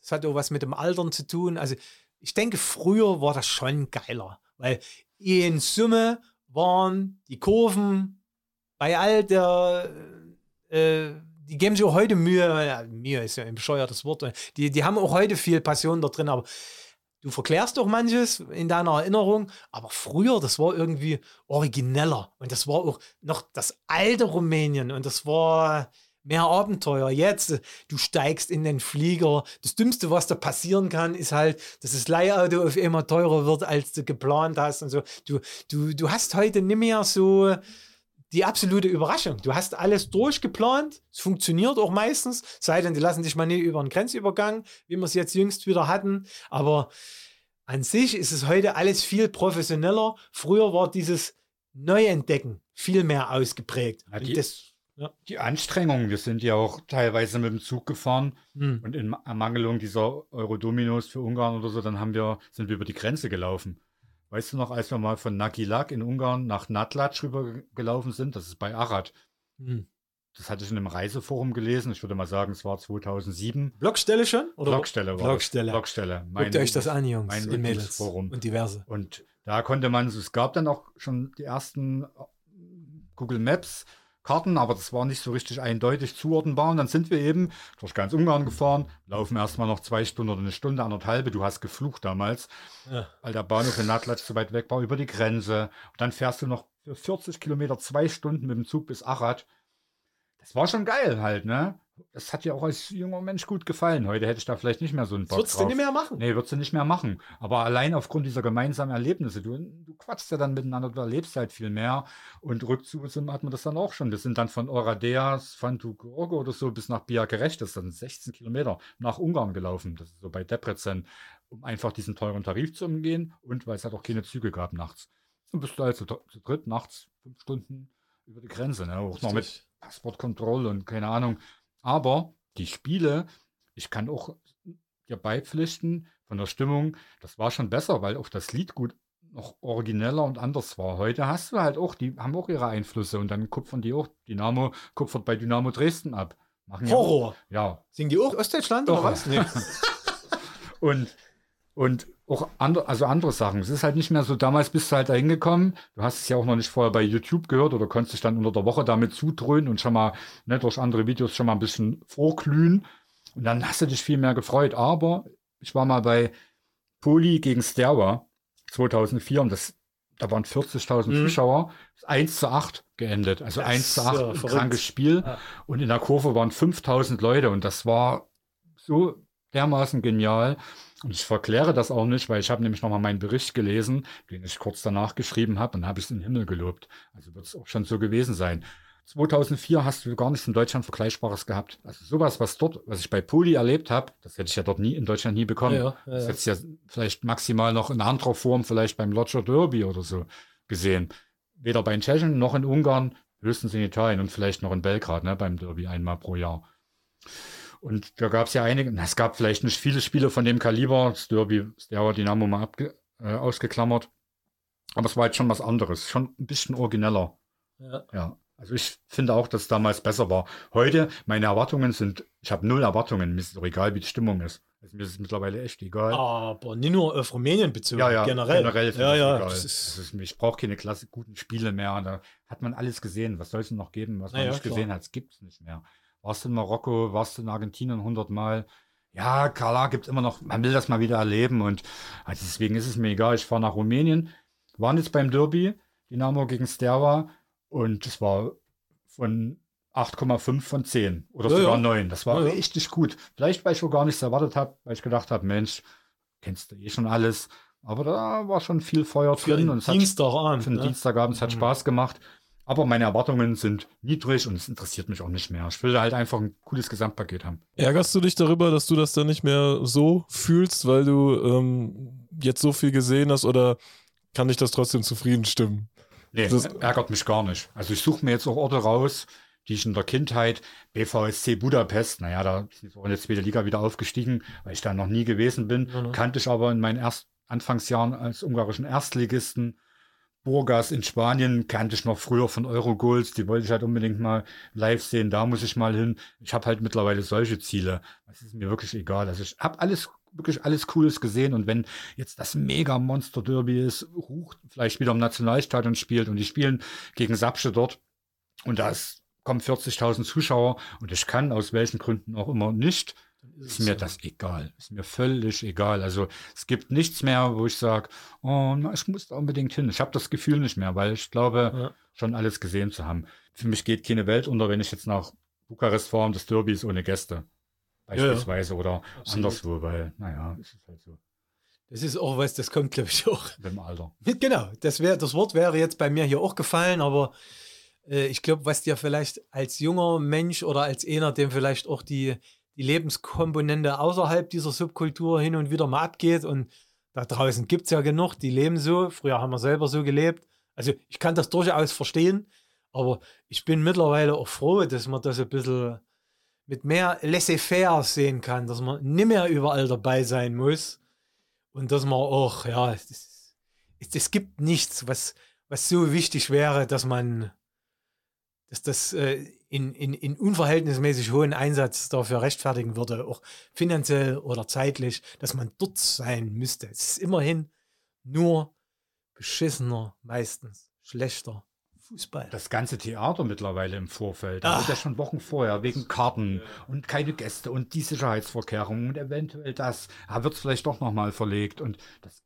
Das hat auch was mit dem Altern zu tun. Also, ich denke, früher war das schon geiler, weil in Summe waren die Kurven bei all der, äh, die geben sich auch heute Mühe, ja, Mühe ist ja ein bescheuertes Wort, die, die haben auch heute viel Passion da drin, aber du verklärst doch manches in deiner Erinnerung, aber früher, das war irgendwie origineller und das war auch noch das alte Rumänien und das war mehr Abenteuer. Jetzt, äh, du steigst in den Flieger. Das Dümmste, was da passieren kann, ist halt, dass das Leihauto auf einmal teurer wird, als du geplant hast und so. Du, du, du hast heute nicht mehr so die absolute Überraschung. Du hast alles durchgeplant. Es funktioniert auch meistens. Sei denn, die lassen dich mal nicht über einen Grenzübergang, wie wir es jetzt jüngst wieder hatten. Aber an sich ist es heute alles viel professioneller. Früher war dieses Neuentdecken viel mehr ausgeprägt. Ja, Und die- das, Die Anstrengungen, wir sind ja auch teilweise mit dem Zug gefahren hm. und in Ermangelung dieser Eurodominos für Ungarn oder so, dann haben wir, sind wir über die Grenze gelaufen. Weißt du noch, als wir mal von Nakilak in Ungarn nach Natlatsch rüber gelaufen sind, das ist bei Arad. Hm. Das hatte ich in einem Reiseforum gelesen. Ich würde mal sagen, es war 2007. Blockstelle schon? Oder Blockstelle war Blockstelle. Das. Blockstelle. Guckt euch das an, Jungs mein und Mädels Lieblingsforum. und diverse. Und da konnte man, es gab dann auch schon die ersten äh, Google Maps Karten, aber das war nicht so richtig eindeutig zuordnenbar. Und dann sind wir eben durch ganz Ungarn gefahren, laufen erstmal noch zwei Stunden oder eine Stunde, anderthalb. Du hast geflucht damals, Ja. weil der Bahnhof in Natlatsch so weit weg war, über die Grenze. Und dann fährst du noch für 40 Kilometer zwei Stunden mit dem Zug bis Achat. Das war schon geil halt, ne? Das hat ja auch als junger Mensch gut gefallen. Heute hätte ich da vielleicht nicht mehr so einen Bock würdest du nicht mehr machen. Nee, würdest du nicht mehr machen. Aber allein aufgrund dieser gemeinsamen Erlebnisse, du, du quatschst ja dann miteinander, du erlebst halt viel mehr. Und rückzu sind- hat man das dann auch schon. Wir sind dann von Oradeas, Fantu oder so bis nach Biakerecht, das sind 16 Kilometer nach Ungarn gelaufen. Das ist so bei Debrecen. um einfach diesen teuren Tarif zu umgehen und weil es halt auch keine Züge gab nachts. Dann bist du halt zu, zu dritt nachts fünf Stunden über die Grenze, ne? auch noch mit. Passportkontrolle und keine Ahnung. Aber die Spiele, ich kann auch dir beipflichten von der Stimmung, das war schon besser, weil auch das Lied gut noch origineller und anders war. Heute hast du halt auch, die haben auch ihre Einflüsse und dann kupfern die auch, Dynamo kupfert bei Dynamo Dresden ab. Machen ja Horror. Ja, Singen die auch Ostdeutschland Doch. oder was? Nee. und, und auch andere, also andere Sachen. Es ist halt nicht mehr so, damals bist du halt da hingekommen, du hast es ja auch noch nicht vorher bei YouTube gehört oder konntest dich dann unter der Woche damit zudröhnen und schon mal ne, durch andere Videos schon mal ein bisschen vorglühen. Und dann hast du dich viel mehr gefreut. Aber ich war mal bei Poli gegen Sterwa 2004 und das, da waren 40.000 Mhm. Zuschauer, 1 zu 8 geendet. Also Das 1 zu ist 8, ja ein krankes Spiel. Ja. Und in der Kurve waren 5000 Leute und das war so dermaßen genial. Und ich verkläre das auch nicht, weil ich habe nämlich nochmal meinen Bericht gelesen, den ich kurz danach geschrieben habe und habe ich es in den Himmel gelobt. Also wird es auch schon so gewesen sein. 2004 hast du gar nichts in Deutschland Vergleichbares gehabt. Also sowas, was dort, was ich bei Poli erlebt habe, das hätte ich ja dort nie in Deutschland nie bekommen. Ja, ja, ja, das hätte ich ja vielleicht maximal noch in anderer Form, vielleicht beim Lodger Derby oder so gesehen. Weder bei den Tschechen noch in Ungarn, höchstens in Italien und vielleicht noch in Belgrad, ne, beim Derby einmal pro Jahr. Und da gab es ja einige, es gab vielleicht nicht viele Spiele von dem Kaliber, das Derby, Steaua Dynamo mal abge, äh, ausgeklammert. Aber es war jetzt schon was anderes, schon ein bisschen origineller. Ja. Ja. Also ich finde auch, dass es damals besser war. Heute, meine Erwartungen sind, ich habe null Erwartungen, mir ist doch egal, wie die Stimmung ist. Also mir ist es mittlerweile echt egal. Aber nicht nur auf Rumänien bezogen, ja, ja, generell. generell finde ja, ich ja. egal. Das Das ist, ist, ich brauche keine klasse, guten Spiele mehr. Da hat man alles gesehen. Was soll es denn noch geben, was man ja, nicht klar. gesehen hat? Es gibt es nicht mehr. Warst du in Marokko, warst du in Argentinien hundertmal. Ja, Kala gibt immer noch, man will das mal wieder erleben und also deswegen ist es mir egal. Ich fahre nach Rumänien, waren jetzt beim Derby, Dynamo gegen Sterwa und es war von 8,5 von 10 oder Ja, sogar ja. 9. Das war Ja, richtig gut. Vielleicht, weil ich schon gar nichts erwartet habe, weil ich gedacht habe, Mensch, kennst du eh schon alles. Aber da war schon viel Feuer für drin und Dienstagabend. für den ne? Dienstagabend, es hat Mhm. Spaß gemacht. Aber meine Erwartungen sind niedrig und es interessiert mich auch nicht mehr. Ich will halt einfach ein cooles Gesamtpaket haben. Ärgerst du dich darüber, dass du das dann nicht mehr so fühlst, weil du ähm, jetzt so viel gesehen hast oder kann dich das trotzdem zufrieden stimmen? Nee, Das- ärgert mich gar nicht. Also ich suche mir jetzt auch Orte raus, die ich in der Kindheit, BVSC Budapest, naja, da ist jetzt auch in der zweiten Liga wieder aufgestiegen, weil ich da noch nie gewesen bin, Mhm. kannte ich aber in meinen erst Anfangsjahren als ungarischen Erstligisten. Burgas in Spanien kannte ich noch früher von Eurogoals, die wollte ich halt unbedingt mal live sehen, da muss ich mal hin. Ich habe halt mittlerweile solche Ziele. Das ist mir wirklich egal. Also ich habe alles, wirklich alles Cooles gesehen und wenn jetzt das Mega-Monster-Derby ist, Ruch vielleicht wieder im Nationalstadion spielt und die spielen gegen Sapsche dort und da kommen 40.000 Zuschauer und ich kann aus welchen Gründen auch immer nicht, ist mir das egal. Ist mir völlig egal. Also es gibt nichts mehr, wo ich sage, oh, na, ich muss da unbedingt hin. Ich habe das Gefühl nicht mehr, weil ich glaube, Ja. schon alles gesehen zu haben. Für mich geht keine Welt unter, wenn ich jetzt nach Bukarest fahre Derby ist ohne Gäste. Beispielsweise oder Absolut. anderswo, weil, naja, es ist halt so Das ist auch was, das kommt, glaube ich, auch. im Alter. Genau, das, wär, das Wort wäre jetzt bei mir hier auch gefallen, aber äh, ich glaube, was dir vielleicht als junger Mensch oder als einer, dem vielleicht auch die, die Lebenskomponente außerhalb dieser Subkultur hin und wieder mal abgeht und da draußen gibt es ja genug, die leben so. Früher haben wir selber so gelebt. Also ich kann das durchaus verstehen, aber ich bin mittlerweile auch froh, dass man das ein bisschen mit mehr laissez-faire sehen kann, dass man nicht mehr überall dabei sein muss und dass man auch, ja, es, gibt nichts, was, was so wichtig wäre, dass man, dass das äh, in, in, in unverhältnismäßig hohen Einsatz dafür rechtfertigen würde, auch finanziell oder zeitlich, dass man dort sein müsste. Es ist immerhin nur beschissener, meistens schlechter Fußball. Das ganze Theater mittlerweile im Vorfeld, Ah. da wird ja schon Wochen vorher, wegen Karten und keine Gäste und die Sicherheitsvorkehrungen und eventuell das, da wird es vielleicht doch nochmal verlegt und das,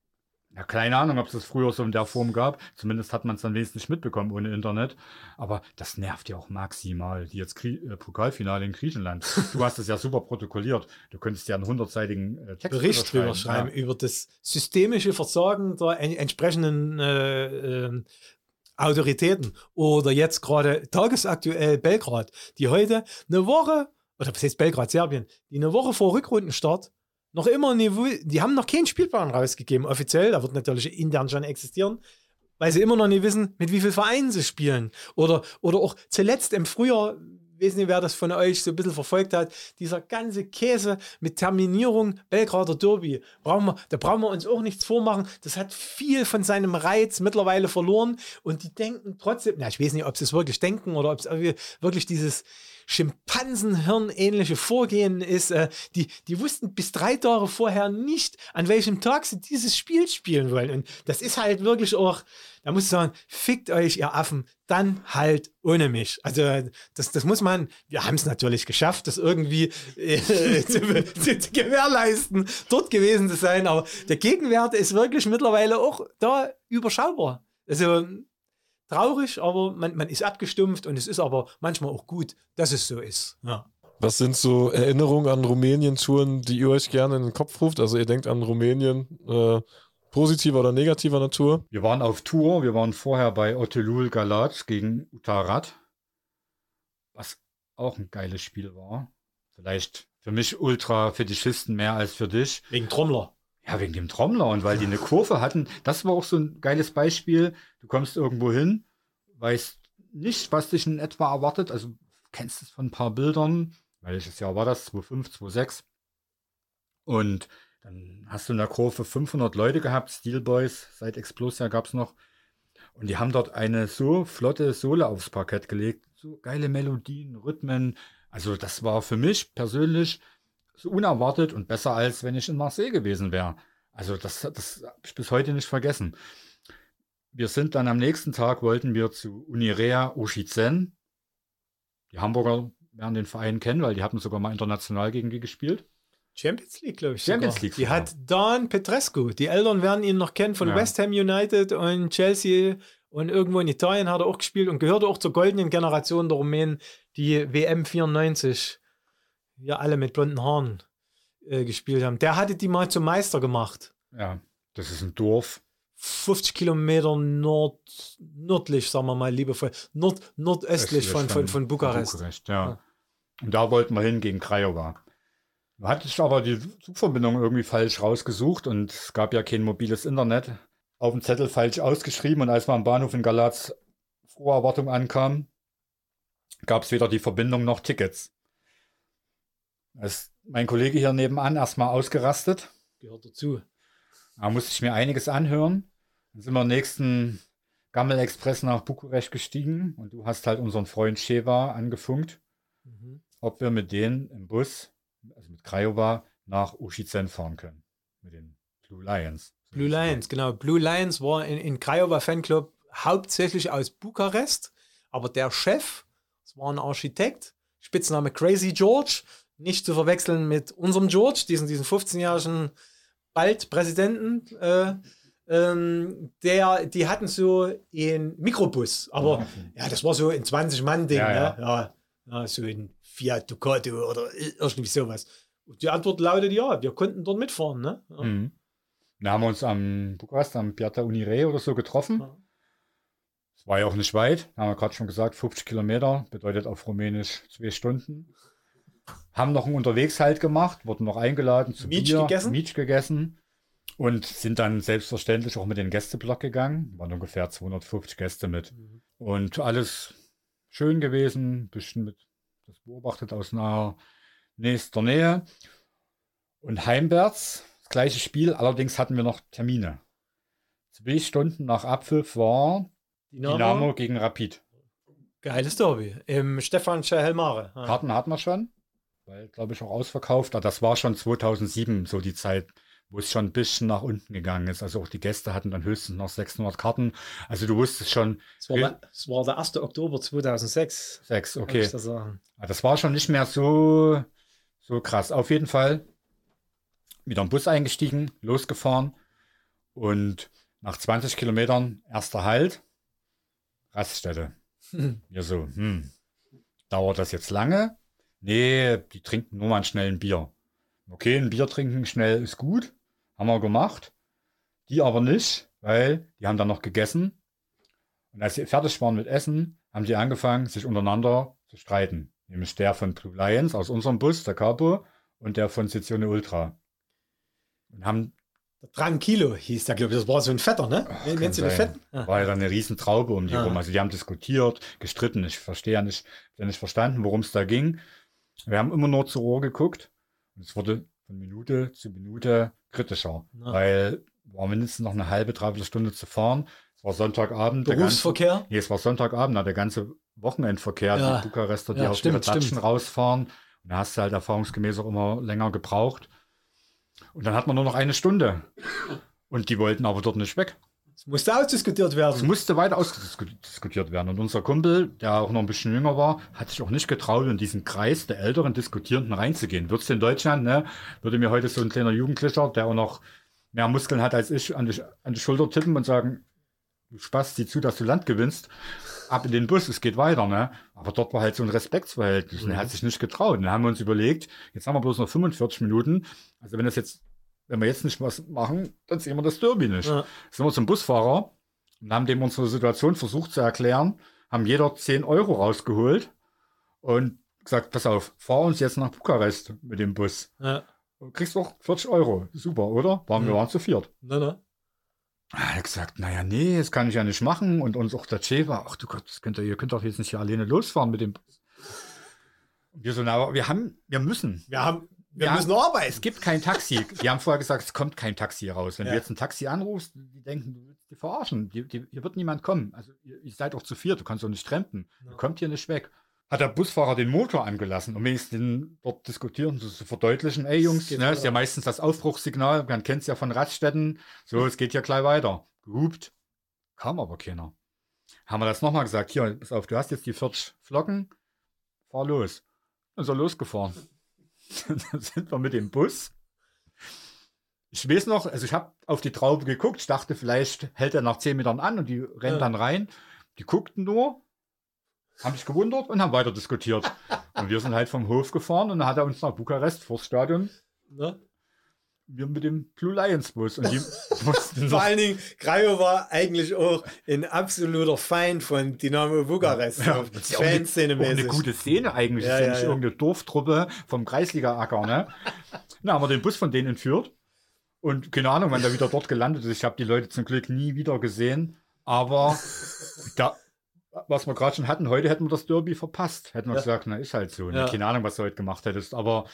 ja, keine Ahnung, ob es das früher so in der Form gab, zumindest hat man es dann wenigstens nicht mitbekommen ohne Internet, aber das nervt ja auch maximal, die jetzt Krie äh, Pokalfinale in Griechenland, du hast es ja super protokolliert, du könntest ja einen hundertseitigen äh, Text Bericht drüber schreiben, schreiben, über das systemische Versagen der en entsprechenden äh, äh, Autoritäten. Oder jetzt gerade tagesaktuell Belgrad, die heute eine Woche, oder was heißt Belgrad, Serbien, die eine Woche vor Rückrundenstart noch immer nie, die haben noch keinen Spielplan rausgegeben, offiziell. Da wird natürlich intern schon existieren, weil sie immer noch nicht wissen, mit wie vielen Vereinen sie spielen. Oder, oder auch zuletzt im Frühjahr, weiß nicht, wer das von euch so ein bisschen verfolgt hat, dieser ganze Käse mit Terminierung Belgrader Derby, brauchen wir, da brauchen wir uns auch nichts vormachen. Das hat viel von seinem Reiz mittlerweile verloren und die denken trotzdem, na, ich weiß nicht, ob sie es wirklich denken oder ob es wirklich dieses Schimpansenhirn-ähnliche Vorgehen ist. Äh, die, die wussten bis drei Tage vorher nicht, an welchem Tag sie dieses Spiel spielen wollen. Und das ist halt wirklich auch, da muss ich sagen, fickt euch, ihr Affen, dann halt ohne mich. Also das, das muss man, wir haben es natürlich geschafft, das irgendwie äh, zu, zu, zu gewährleisten, dort gewesen zu sein. Aber der Gegenwert ist wirklich mittlerweile auch da überschaubar. Also traurig, aber man, man ist abgestumpft und es ist aber manchmal auch gut, dass es so ist. Ja. Was sind so Erinnerungen an Rumänien-Touren, die ihr euch gerne in den Kopf ruft? Also ihr denkt an Rumänien äh, positiver oder negativer Natur? Wir waren auf Tour, wir waren vorher bei Otelul Galat gegen Utarat, was auch ein geiles Spiel war. Vielleicht für mich Ultra-Fetischisten mehr als für dich. Wegen Trommler. Ja, wegen dem Trommler und weil die eine Kurve hatten. Das war auch so ein geiles Beispiel. Du kommst irgendwo hin, weißt nicht, was dich in etwa erwartet. Also kennst es von ein paar Bildern. Welches Jahr war das? 2005, 2006. Und dann hast du in der Kurve 500 Leute gehabt, Steelboys, seit Explosia gab es noch. Und die haben dort eine so flotte Sohle aufs Parkett gelegt. So geile Melodien, Rhythmen. Also das war für mich persönlich so unerwartet und besser als wenn ich in Marseille gewesen wäre. Also das, das habe ich bis heute nicht vergessen. Wir sind dann am nächsten Tag, wollten wir zu Unirea Oshizen. Die Hamburger werden den Verein kennen, weil die hatten sogar mal international gegen die gespielt. Champions League, glaube ich. Champions sogar. League. Die hat Don Petrescu. Die Eltern werden ihn noch kennen von ja. West Ham United und Chelsea und irgendwo in Italien hat er auch gespielt und gehörte auch zur goldenen Generation der Rumänen, die WM 94 ja alle mit blonden Haaren äh, gespielt haben. Der hatte die mal zum Meister gemacht. Ja, das ist ein Dorf. 50 Kilometer nord, nördlich, sagen wir mal liebevoll, nord, nordöstlich von, von, von Bukarest. Bukarest ja. ja. Und da wollten wir hin gegen Craiova. Da hatte ich aber die Zugverbindung irgendwie falsch rausgesucht und es gab ja kein mobiles Internet. Auf dem Zettel falsch ausgeschrieben und als wir am Bahnhof in Galatz frohe Erwartung ankam, gab es weder die Verbindung noch Tickets. Da ist mein Kollege hier nebenan erstmal ausgerastet. Gehört dazu. Da musste ich mir einiges anhören. Dann sind wir am nächsten Gammel Express nach Bukarest gestiegen und du hast halt unseren Freund Sheva angefunkt, mhm. ob wir mit denen im Bus, also mit Craiova, nach Ushizen fahren können. Mit den Blue Lions. Blue Lions, genau. Blue Lions war in, in Craiova Fanclub hauptsächlich aus Bukarest, aber der Chef, das war ein Architekt, Spitzname Crazy George, nicht zu verwechseln mit unserem George, diesen, diesen 15-jährigen bald Präsidenten. Äh, ähm, der, die hatten so einen Mikrobus, aber ja, das war so ein 20-Mann-Ding, ja, ja. Ne? ja, ja, so ein Fiat Ducato oder irgendwie sowas. Und die Antwort lautet ja, wir konnten dort mitfahren. Ne? Ja. Mhm. Da haben wir uns am Bukarest, am Piazza Unire oder so getroffen. Es war ja auch nicht weit, haben wir gerade schon gesagt, 50 Kilometer, bedeutet auf Rumänisch zwei Stunden haben noch einen Unterwegshalt gemacht, wurden noch eingeladen zu Mietsch Bier, gegessen? Mietsch gegessen und sind dann selbstverständlich auch mit den Gästeblock gegangen. Waren ungefähr 250 Gäste mit. Mhm. Und alles schön gewesen, bisschen mit das beobachtet aus naher nächster Nähe. Und heimwärts, das gleiche Spiel, allerdings hatten wir noch Termine. Zwei Stunden nach Abpfiff war Dynamo, Dynamo gegen Rapid. Geiles Derby im Stefan Helmare. Karten hatten wir schon weil, glaube ich, auch ausverkauft. Aber das war schon 2007 so die Zeit, wo es schon ein bisschen nach unten gegangen ist. Also auch die Gäste hatten dann höchstens noch 600 Karten. Also du wusstest schon. Es war, der, es war der 1. Oktober 2006. 6, okay. Das, das war schon nicht mehr so, so krass. Auf jeden Fall wieder im Bus eingestiegen, losgefahren und nach 20 Kilometern erster Halt, Raststätte. Hm. Wir so, hm, dauert das jetzt lange? Nee, die trinken nur mal schnell ein Bier. Okay, ein Bier trinken schnell ist gut. Haben wir gemacht. Die aber nicht, weil die haben dann noch gegessen. Und als sie fertig waren mit Essen, haben die angefangen, sich untereinander zu streiten. Nämlich der von Blue Lions aus unserem Bus, der Capo, und der von Sezione Ultra. und haben Tranquilo hieß der, glaube ich. Das war so ein Fetter, ne? Ach, kann du den. Fetten? Ja. war ja dann eine riesen Traube um die Ah. rum. Also die haben diskutiert, gestritten. Ich verstehe ja nicht, ja nicht verstanden, worum es da ging. Wir haben immer nur zur Uhr geguckt und es wurde von Minute zu Minute kritischer, Ja. weil war mindestens noch eine halbe, dreiviertel Stunde zu fahren. Es war Sonntagabend. der ganze- Berufsverkehr. Nee, es war Sonntagabend, da der ganze Wochenendverkehr, Ja. die Bukarester, die Ja, auf stimmt, ihre Datschen stimmt. rausfahren. Und da hast du halt erfahrungsgemäß auch immer länger gebraucht. Und dann hat man nur noch eine Stunde. Und die wollten aber dort nicht weg. Es musste ausdiskutiert Es werden. musste weiter ausdiskutiert werden. Und unser Kumpel, der auch noch ein bisschen jünger war, hat sich auch nicht getraut, in diesen Kreis der älteren Diskutierenden reinzugehen. Würdest du in Deutschland, ne, würde mir heute so ein kleiner Jugendlicher, der auch noch mehr Muskeln hat als ich, an die, an die Schulter tippen und sagen, du Spaß, sieh zu, dass du Land gewinnst. Ab in den Bus, es geht weiter, ne? Aber dort war halt so ein Respektsverhältnis. Und er hat sich nicht getraut. Dann haben wir uns überlegt, jetzt haben wir bloß noch 45 Minuten. Also wenn das jetzt, wenn wir jetzt nicht was machen, dann sehen wir das Derby nicht Ja. sind wir zum Busfahrer und haben dem unsere Situation versucht zu erklären, haben jeder 10 Euro rausgeholt und gesagt, pass auf, fahr uns jetzt nach Bukarest mit dem Bus. Ja. Du kriegst doch 40 Euro. Super, oder? Waren wir Mhm. waren zu viert. Na, na. Er hat gesagt, naja, nee, das kann ich ja nicht machen. Und uns auch der Che war, ach du Gott, das könnt ihr, ihr könnt doch jetzt nicht hier alleine losfahren mit dem Bus. Und wir so, na, aber wir haben, wir müssen. Wir haben, wir Ja. müssen arbeiten. Es gibt kein Taxi. Die haben vorher gesagt, es kommt kein Taxi raus. Wenn Ja. du jetzt ein Taxi anrufst, die denken, du willst die verarschen. Die, die, hier wird niemand kommen. Also ihr, ihr seid auch zu viert, du kannst doch nicht trampen. Ja. Du kommt hier nicht weg. Hat der Busfahrer den Motor angelassen, um wenigstens dort diskutieren, so zu verdeutlichen, ey Jungs, ne, ist ja meistens das Aufbruchssignal, man kennt es ja von Raststätten, so, es geht ja gleich weiter. Gehupt, kam aber keiner. Haben wir das nochmal gesagt, hier, pass auf, du hast jetzt die 40 Flocken, fahr los. Ist er losgefahren. Dann sind wir mit dem Bus. Ich weiß noch, also ich habe auf die Traube geguckt, ich dachte, vielleicht hält er nach 10 Metern an und die rennt Ja. dann rein. Die guckten nur, haben sich gewundert und haben weiter diskutiert. Und wir sind halt vom Hof gefahren und dann hat er uns nach Bukarest vors Stadion, Ne? Wir mit dem Blue Lions Bus und die mussten Vor allen Dingen, Krajo war eigentlich auch ein absoluter Feind von Dynamo Bukarest. Ja, das ist ja auch eine, gute Szene eigentlich. Ja, ist ja, ja, nicht ja. irgendeine Dorftruppe vom Kreisliga-Acker, ne? Na, haben wir den Bus von denen entführt. Und keine Ahnung, wann der wieder dort gelandet ist. Ich habe die Leute zum Glück nie wieder gesehen. Aber da, was wir gerade schon hatten, heute hätten wir das Derby verpasst. Hätten wir gesagt, na, ist halt so. Ne? Keine Ahnung, was du heute gemacht hättest. Aber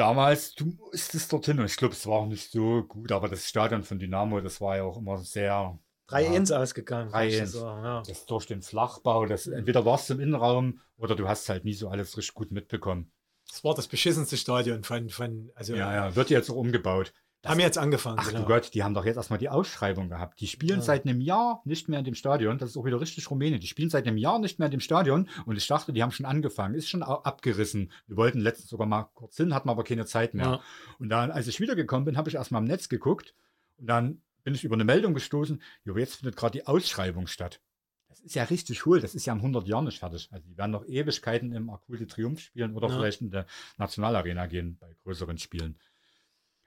damals, du musstest dorthin. Und ich glaube, es war auch nicht so gut. Aber das Stadion von Dynamo, das war ja auch immer sehr 3-1 ausgegangen. kann ich 3-1. sagen, Ja. das durch den Flachbau, das entweder warst du im Innenraum oder du hast halt nie so alles richtig gut mitbekommen. Das war das beschissenste Stadion von, von also Ja, ja, wird jetzt auch umgebaut. Haben jetzt angefangen. Ach genau. du Gott, die haben doch jetzt erstmal die Ausschreibung gehabt. Die spielen Ja. seit einem Jahr nicht mehr in dem Stadion. Das ist auch wieder richtig Rumänien. Die spielen seit einem Jahr nicht mehr in dem Stadion. Und ich dachte, die haben schon angefangen. Ist schon abgerissen. Wir wollten letztens sogar mal kurz hin, hatten aber keine Zeit mehr. Ja. Und dann, als ich wiedergekommen bin, habe ich erstmal im Netz geguckt. Und dann bin ich über eine Meldung gestoßen. Jo, jetzt findet gerade die Ausschreibung statt. Das ist ja richtig cool. Das ist ja in 100 Jahren nicht fertig. Also die werden noch Ewigkeiten im Akute Triumph spielen oder Ja. vielleicht in der Nationalarena gehen bei größeren Spielen.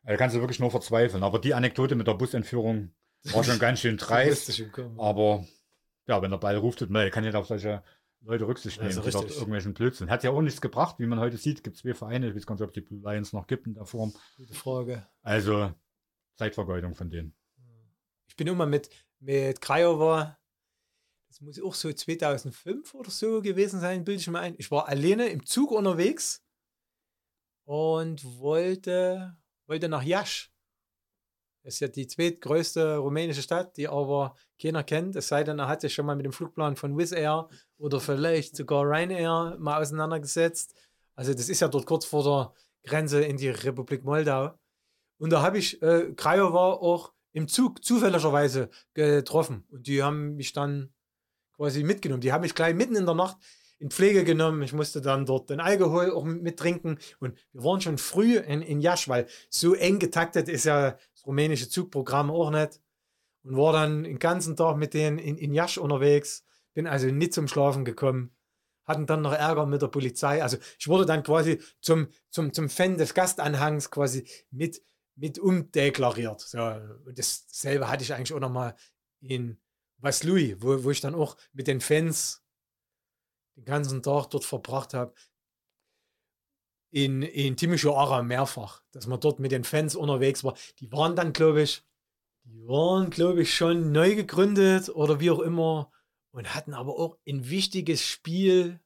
Da kannst du wirklich nur verzweifeln. Aber die Anekdote mit der Busentführung war schon ganz schön dreist. Aber ja, wenn der Ball ruft, mir, kann ja auf solche Leute Rücksicht Ja, nehmen, die dort irgendwelchen Blödsinn. Hat ja auch nichts gebracht, wie man heute sieht. Gibt zwei Vereine, ich weiß gar nicht, ob es die Blue Lions noch gibt in der Form. Gute Frage. Also Zeitvergeudung von denen. Ich bin immer mit, mit Craiova, das muss auch so 2005 oder so gewesen sein, bilde ich mir ein. Ich war alleine im Zug unterwegs und wollte, wollte nach Jasch. Das ist ja die zweitgrößte rumänische Stadt, die aber keiner kennt, es sei denn, er hat sich schon mal mit dem Flugplan von Wizz Air oder vielleicht sogar Ryanair mal auseinandergesetzt. Also das ist ja dort kurz vor der Grenze in die Republik Moldau. Und da habe ich äh, Craiova auch im Zug zufälligerweise getroffen. Und die haben mich dann quasi mitgenommen. Die haben mich gleich mitten in der Nacht in Pflege genommen. Ich musste dann dort den Alkohol auch mittrinken. Und wir waren schon früh in, in Jasch, weil so eng getaktet ist ja das rumänische Zugprogramm auch nicht. Und war dann den ganzen Tag mit denen in, in Jasch unterwegs. Bin also nicht zum Schlafen gekommen. Hatten dann noch Ärger mit der Polizei. Also ich wurde dann quasi zum, zum, zum Fan des Gastanhangs quasi mit, mit umdeklariert. So, und das, dasselbe hatte ich eigentlich auch noch mal in Vaslui, wo, wo ich dann auch mit den Fans den ganzen Tag dort verbracht habe. in, in Timisoara mehrfach, dass man dort mit den Fans unterwegs war. Die waren dann, glaube ich, die waren, glaube ich, schon neu gegründet oder wie auch immer und hatten aber auch ein wichtiges Spiel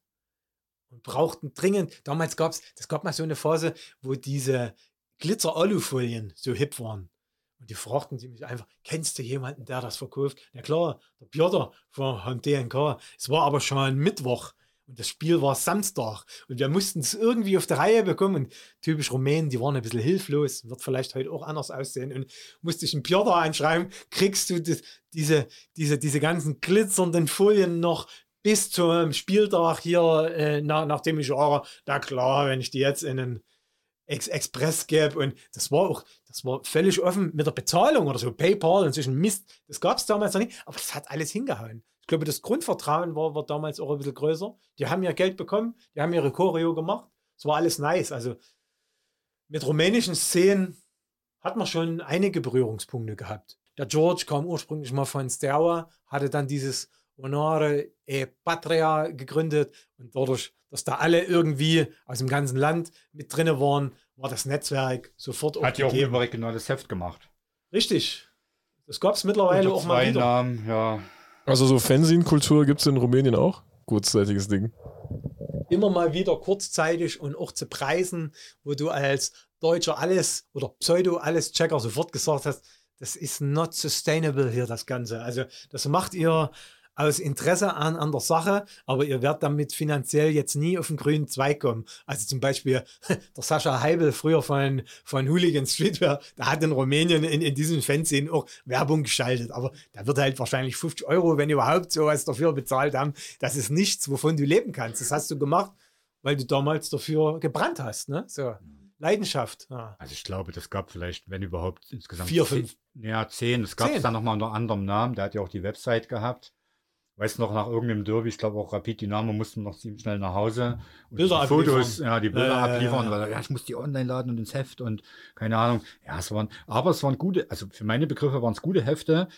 und brauchten dringend. Damals gab es, das gab mal so eine Phase, wo diese Glitzer-Alufolien so hip waren. Und die fragten sie mich einfach, kennst du jemanden, der das verkauft? Ja klar, der Piotr von DNK. Es war aber schon Mittwoch. Und das Spiel war Samstag. Und wir mussten es irgendwie auf die Reihe bekommen. Und typisch Rumänen, die waren ein bisschen hilflos. Wird vielleicht heute auch anders aussehen. Und musste ich einen Piotr einschreiben, kriegst du das, diese, diese, diese ganzen glitzernden Folien noch bis zum Spieltag hier, äh, nach, nachdem ich auch, na klar, wenn ich die jetzt in einen Ex Express gebe. Und das war auch, das war völlig offen mit der Bezahlung oder so, PayPal und solchen Mist. Das gab es damals noch nicht, aber das hat alles hingehauen. Ich glaube, das Grundvertrauen war, war damals auch ein bisschen größer. Die haben ja Geld bekommen, die haben ihre Choreo gemacht. Es war alles nice. Also mit rumänischen Szenen hat man schon einige Berührungspunkte gehabt. Der George kam ursprünglich mal von Steaua, hatte dann dieses Honore e Patria gegründet und dadurch, dass da alle irgendwie aus dem ganzen Land mit drinne waren, war das Netzwerk sofort Hat ja auch ein regionales Heft gemacht. Richtig. Das gab es mittlerweile auch mal wieder. Namen, ja. Also so Fanzine-Kultur gibt es in Rumänien auch? Kurzzeitiges Ding. Immer mal wieder kurzzeitig und auch zu Preisen, wo du als Deutscher alles oder Pseudo-Alles-Checker sofort gesagt hast, das ist not sustainable hier, das Ganze. Also das macht ihr aus Interesse an, an der Sache, aber ihr werdet damit finanziell jetzt nie auf den grünen Zweig kommen. Also zum Beispiel der Sascha Heibel, früher von, von Hooligan Streetwear, der hat in Rumänien in, in diesem Fanszenen auch Werbung geschaltet, aber da wird halt wahrscheinlich 50 Euro, wenn überhaupt, sowas dafür bezahlt haben. Das ist nichts, wovon du leben kannst. Das hast du gemacht, weil du damals dafür gebrannt hast. Ne? So. Leidenschaft. Ja. Also ich glaube, das gab vielleicht, wenn überhaupt insgesamt Vier, fünf. Ja, zehn. Es gab es Zehn. dann nochmal unter anderem Namen. Der hat ja auch die Website gehabt. Weiß noch, nach irgendeinem Derby, ich glaube auch Rapid Dynamo mussten noch ziemlich schnell nach Hause. Und Bilder die Fotos, abliefern. ja, die Bilder ja, abliefern, weil ja, ich muss die online laden und ins Heft und keine Ahnung. Ja, es waren, aber es waren gute, also für meine Begriffe waren es gute Hefte.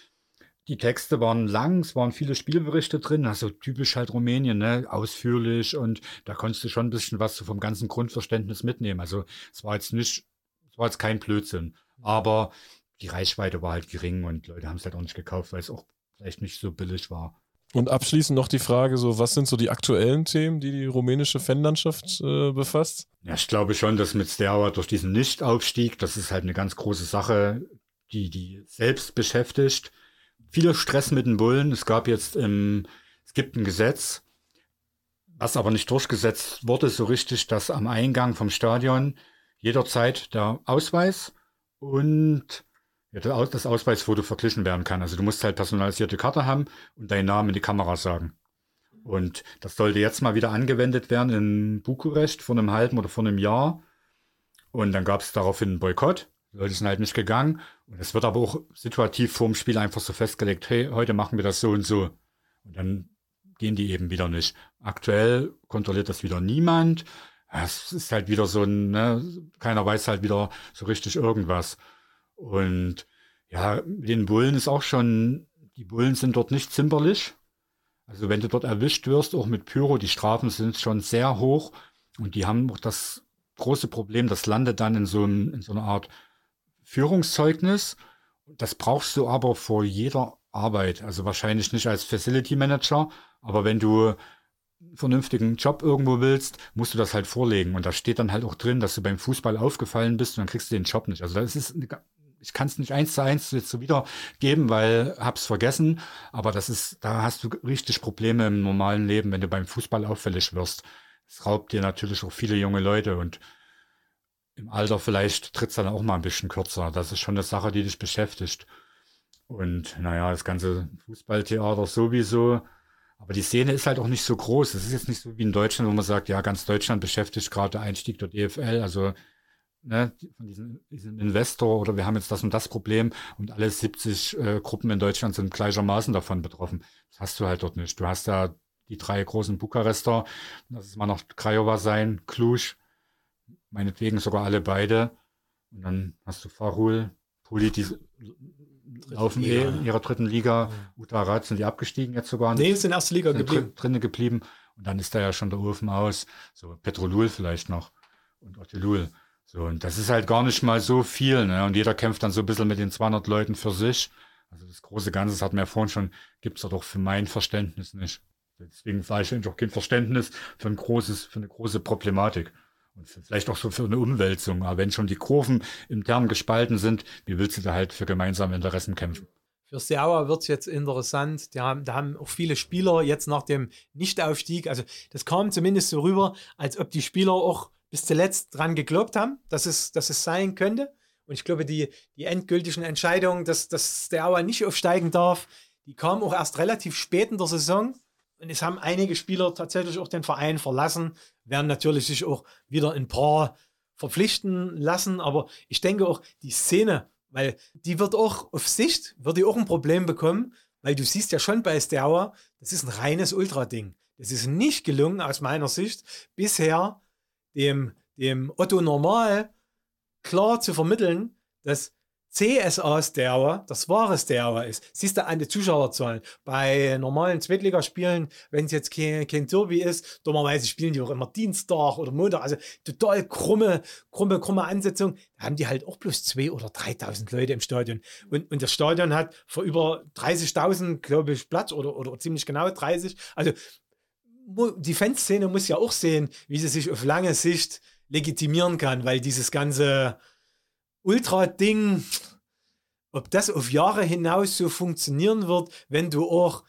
Die Texte waren lang, es waren viele Spielberichte drin, also typisch halt Rumänien, ne? ausführlich und da konntest du schon ein bisschen was vom ganzen Grundverständnis mitnehmen. Also es war jetzt nicht, es war jetzt kein Blödsinn, aber die Reichweite war halt gering und Leute haben es halt auch nicht gekauft, weil es auch vielleicht nicht so billig war. Und abschließend noch die Frage: so, was sind so die aktuellen Themen, die die rumänische Fanlandschaft äh, befasst? Ja, ich glaube schon, dass mit Steaua durch diesen Nichtaufstieg, das ist halt eine ganz große Sache, die die selbst beschäftigt. Viel Stress mit den Bullen. Es gab jetzt, ähm, es gibt ein Gesetz, was aber nicht durchgesetzt wurde so richtig, dass am Eingang vom Stadion jederzeit der Ausweis und ja, das Ausweisfoto verglichen werden kann. Also du musst halt personalisierte Karte haben und deinen Namen in die Kamera sagen. Und das sollte jetzt mal wieder angewendet werden in Bukarest vor einem halben oder vor einem Jahr. Und dann gab es daraufhin einen Boykott. Die Leute sind halt nicht gegangen. Und es wird aber auch situativ vorm Spiel einfach so festgelegt, hey, heute machen wir das so und so. Und dann gehen die eben wieder nicht. Aktuell kontrolliert das wieder niemand. Es ist halt wieder so ein, ne, keiner weiß halt wieder so richtig irgendwas. Und ja, mit den Bullen ist auch schon, die Bullen sind dort nicht zimperlich. Also wenn du dort erwischt wirst, auch mit Pyro, die Strafen sind schon sehr hoch und die haben auch das große Problem, das landet dann in so, einem, in so einer Art Führungszeugnis. Das brauchst du aber vor jeder Arbeit. Also wahrscheinlich nicht als Facility Manager, aber wenn du einen vernünftigen Job irgendwo willst, musst du das halt vorlegen. Und da steht dann halt auch drin, dass du beim Fußball aufgefallen bist und dann kriegst du den Job nicht. Also das ist, eine ich kann es nicht eins zu eins jetzt so wiedergeben, weil hab's vergessen. Aber das ist, da hast du richtig Probleme im normalen Leben, wenn du beim Fußball auffällig wirst. Es raubt dir natürlich auch viele junge Leute und im Alter vielleicht tritt's dann auch mal ein bisschen kürzer. Das ist schon eine Sache, die dich beschäftigt. Und naja, das ganze Fußballtheater sowieso. Aber die Szene ist halt auch nicht so groß. Es ist jetzt nicht so wie in Deutschland, wo man sagt, ja, ganz Deutschland beschäftigt gerade der Einstieg der DFL. Also ne, von diesem, diesem Investor oder wir haben jetzt das und das Problem und alle 70 äh, Gruppen in Deutschland sind gleichermaßen davon betroffen. Das hast du halt dort nicht. Du hast da die drei großen Bukarester, das ist mal noch Craiova sein, Cluj, meinetwegen sogar alle beide. Und dann hast du Farul, Puli, die laufen eh Liga. in ihrer dritten Liga. Utarat sind die abgestiegen jetzt sogar. Nee, ist in erster Liga sind geblieben. drin, drinnen geblieben. Und dann ist da ja schon der Ofen aus. So Petrolul vielleicht noch. und Ottelul. So, und das ist halt gar nicht mal so viel, ne? Und jeder kämpft dann so ein bisschen mit den 200 Leuten für sich. Also das große Ganze, das hatten wir ja vorhin schon, gibt's da doch für mein Verständnis nicht. Deswegen sage ich auch kein Verständnis für ein großes, für eine große Problematik. Und vielleicht auch so für eine Umwälzung. Aber wenn schon die Kurven intern gespalten sind, wie willst du da halt für gemeinsame Interessen kämpfen? Für wird es jetzt interessant. Die haben, da haben auch viele Spieler jetzt nach dem Nichtaufstieg, also das kam zumindest so rüber, als ob die Spieler auch bis zuletzt dran geglaubt haben, dass es, dass es sein könnte. Und ich glaube, die, die endgültigen Entscheidungen, dass, dass Steaua nicht aufsteigen darf, die kamen auch erst relativ spät in der Saison. Und es haben einige Spieler tatsächlich auch den Verein verlassen, werden natürlich sich auch wieder ein paar verpflichten lassen. Aber ich denke auch, die Szene, weil die wird auch auf Sicht, wird die auch ein Problem bekommen, weil du siehst ja schon bei Steaua, das ist ein reines Ultra-Ding. Das ist nicht gelungen aus meiner Sicht, bisher dem, dem Otto Normal klar zu vermitteln, dass CSA Steaua das wahre Steaua ist. Siehst du an den Zuschauerzahlen. Bei normalen Zweitligaspielen, wenn es jetzt kein, kein Derby ist, dummerweise spielen die auch immer Dienstag oder Montag, also total krumme, krumme, krumme Ansetzung. Da haben die halt auch bloß 2.000 oder 3.000 Leute im Stadion. Und, und das Stadion hat vor über 30.000, glaube ich, Platz oder, oder ziemlich genau 30. Also die Fanszene muss ja auch sehen, wie sie sich auf lange Sicht legitimieren kann, weil dieses ganze Ultra-Ding, ob das auf Jahre hinaus so funktionieren wird, wenn du auch,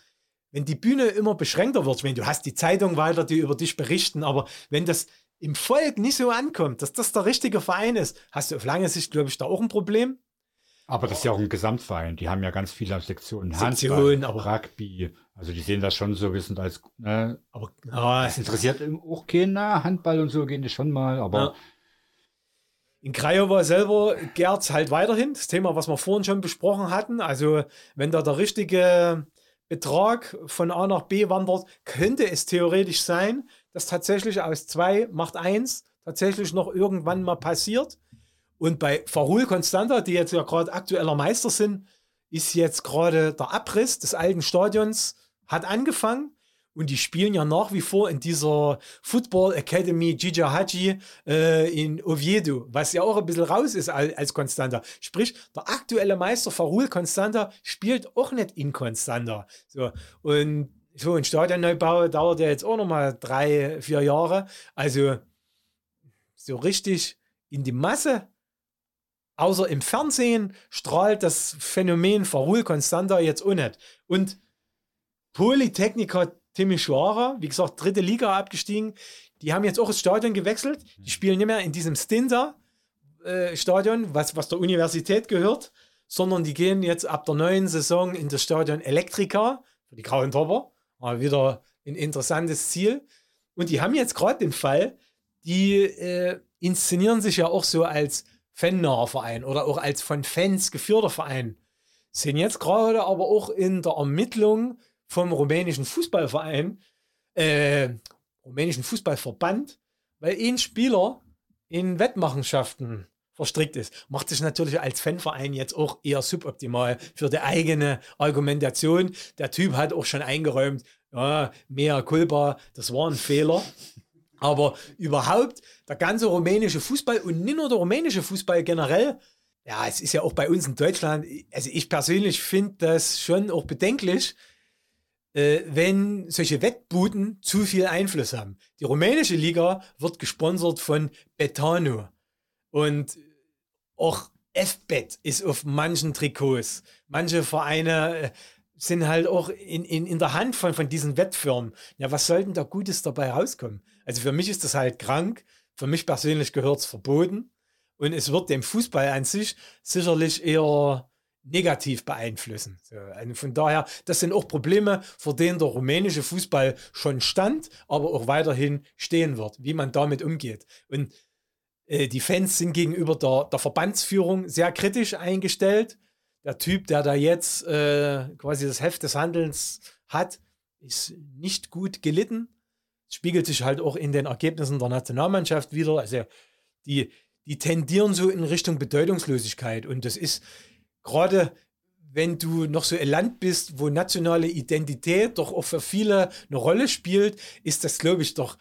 wenn die Bühne immer beschränkter wird, wenn du hast die Zeitung weiter, die über dich berichten, aber wenn das im Volk nicht so ankommt, dass das der richtige Verein ist, hast du auf lange Sicht, glaube ich, da auch ein Problem. Aber das ist ja auch ein Gesamtverein. Die haben ja ganz viele Sektionen. Sektionen, Handball, aber Rugby. Also die sehen das schon so wissend als. Ne, aber ah, das interessiert auch keiner. Handball und so gehen die schon mal. Aber Ja. In Craiova selber gärt es halt weiterhin. Das Thema, was wir vorhin schon besprochen hatten. Also, wenn da der richtige Betrag von A nach B wandert, könnte es theoretisch sein, dass tatsächlich aus zwei macht eins tatsächlich noch irgendwann mal passiert. Und bei Farul Constanta, die jetzt ja gerade aktueller Meister sind, ist jetzt gerade der Abriss des alten Stadions, hat angefangen. Und die spielen ja nach wie vor in dieser Football Academy Gija Haji äh, in Oviedo, was ja auch ein bisschen raus ist als, als. Sprich, der aktuelle Meister Farul Constanta spielt auch nicht in Constanta. So, und so ein Stadionneubau dauert ja jetzt auch nochmal drei, vier Jahre. Also so richtig in die Masse, außer im Fernsehen, strahlt das Phänomen Farul Constanta jetzt auch nicht. Und Polytechnica Timisoara, wie gesagt, dritte Liga abgestiegen. Die haben jetzt auch das Stadion gewechselt. Die spielen nicht mehr in diesem Stinter äh, was, was der Universität gehört, sondern die gehen jetzt ab der neuen Saison in das Stadion Elektrika für die Grauen Topper. Mal wieder ein interessantes Ziel. Und die haben jetzt gerade den Fall, die äh, inszenieren sich ja auch so als fannaher Verein oder auch als von Fans geführter Verein. Sind jetzt gerade aber auch in der Ermittlung vom rumänischen Fußballverein, äh, rumänischen Fußballverband, weil ein Spieler in Wettmachenschaften verstrickt ist. Macht sich natürlich als Fanverein jetzt auch eher suboptimal für die eigene Argumentation. Der Typ hat auch schon eingeräumt, ja, mehr Culpa, das war ein Fehler. Aber überhaupt, der ganze rumänische Fußball und nicht nur der rumänische Fußball generell, ja, es ist ja auch bei uns in Deutschland, also ich persönlich finde das schon auch bedenklich, äh, wenn solche Wettbuden zu viel Einfluss haben. Die rumänische Liga wird gesponsert von Betano und auch FBet ist auf manchen Trikots. Manche Vereine äh, sind halt auch in, in, in der Hand von, von diesen Wettfirmen. Ja, was soll denn da Gutes dabei rauskommen? Also für mich ist das halt krank. Für mich persönlich gehört es verboten. Und es wird dem Fußball an sich sicherlich eher negativ beeinflussen. So, also von daher, das sind auch Probleme, vor denen der rumänische Fußball schon stand, aber auch weiterhin stehen wird, wie man damit umgeht. Und äh, die Fans sind gegenüber der, der Verbandsführung sehr kritisch eingestellt. Der Typ, der da jetzt äh, quasi das Heft des Handelns hat, ist nicht gut gelitten. Spiegelt sich halt auch in den Ergebnissen der Nationalmannschaft wieder. Also die, die tendieren so in Richtung Bedeutungslosigkeit. Und das ist gerade wenn du noch so ein Land bist, wo nationale Identität doch auch für viele eine Rolle spielt, ist das, glaube ich, doch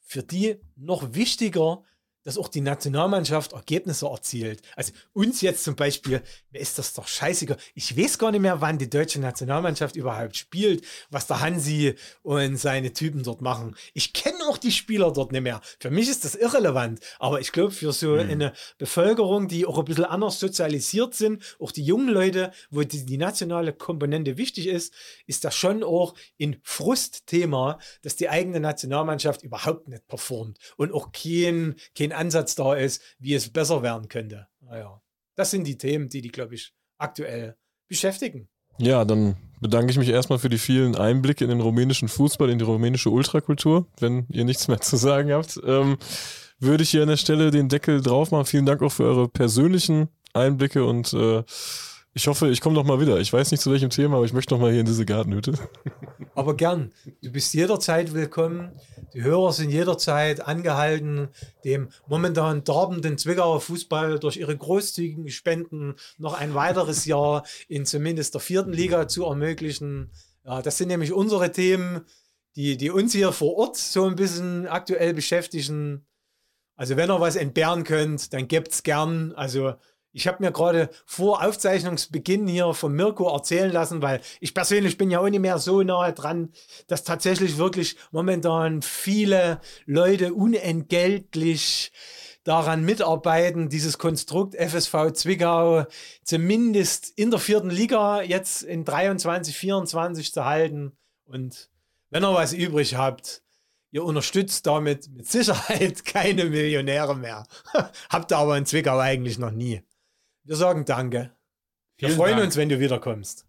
für die noch wichtiger, dass auch die Nationalmannschaft Ergebnisse erzielt. Also uns jetzt zum Beispiel, mir ist das doch scheißiger. Ich weiß gar nicht mehr, wann die deutsche Nationalmannschaft überhaupt spielt, was der Hansi und seine Typen dort machen. Ich kenne auch die Spieler dort nicht mehr. Für mich ist das irrelevant. Aber ich glaube, für so mhm. eine Bevölkerung, die auch ein bisschen anders sozialisiert sind, auch die jungen Leute, wo die, die nationale Komponente wichtig ist, ist das schon auch ein Frustthema, dass die eigene Nationalmannschaft überhaupt nicht performt und auch kein, kein kein Ansatz da ist, wie es besser werden könnte. Naja, das sind die Themen, die die, glaube ich, aktuell beschäftigen. Ja, dann bedanke ich mich erstmal für die vielen Einblicke in den rumänischen Fußball, in die rumänische Ultrakultur. Wenn ihr nichts mehr zu sagen habt, ähm, würde ich hier an der Stelle den Deckel drauf machen. Vielen Dank auch für eure persönlichen Einblicke und äh, ich hoffe, ich komme noch mal wieder. Ich weiß nicht zu welchem Thema, aber ich möchte noch mal hier in diese Gartenhütte. Aber gern. Du bist jederzeit willkommen. Die Hörer sind jederzeit angehalten, dem momentan darbenden Zwickauer Fußball durch ihre großzügigen Spenden noch ein weiteres Jahr in zumindest der vierten Liga zu ermöglichen. Ja, das sind nämlich unsere Themen, die, die uns hier vor Ort so ein bisschen aktuell beschäftigen. Also wenn ihr was entbehren könnt, dann gebt's gern. Also ich habe mir gerade vor Aufzeichnungsbeginn hier von Mirko erzählen lassen, weil ich persönlich bin ja auch nicht mehr so nahe dran, dass tatsächlich wirklich momentan viele Leute unentgeltlich daran mitarbeiten, dieses Konstrukt FSV Zwickau zumindest in der vierten Liga jetzt in 23, 24 zu halten. Und wenn ihr was übrig habt, ihr unterstützt damit mit Sicherheit keine Millionäre mehr. habt ihr aber in Zwickau eigentlich noch nie. Wir sagen Danke. Wir Vielen freuen Dank. uns, wenn du wiederkommst.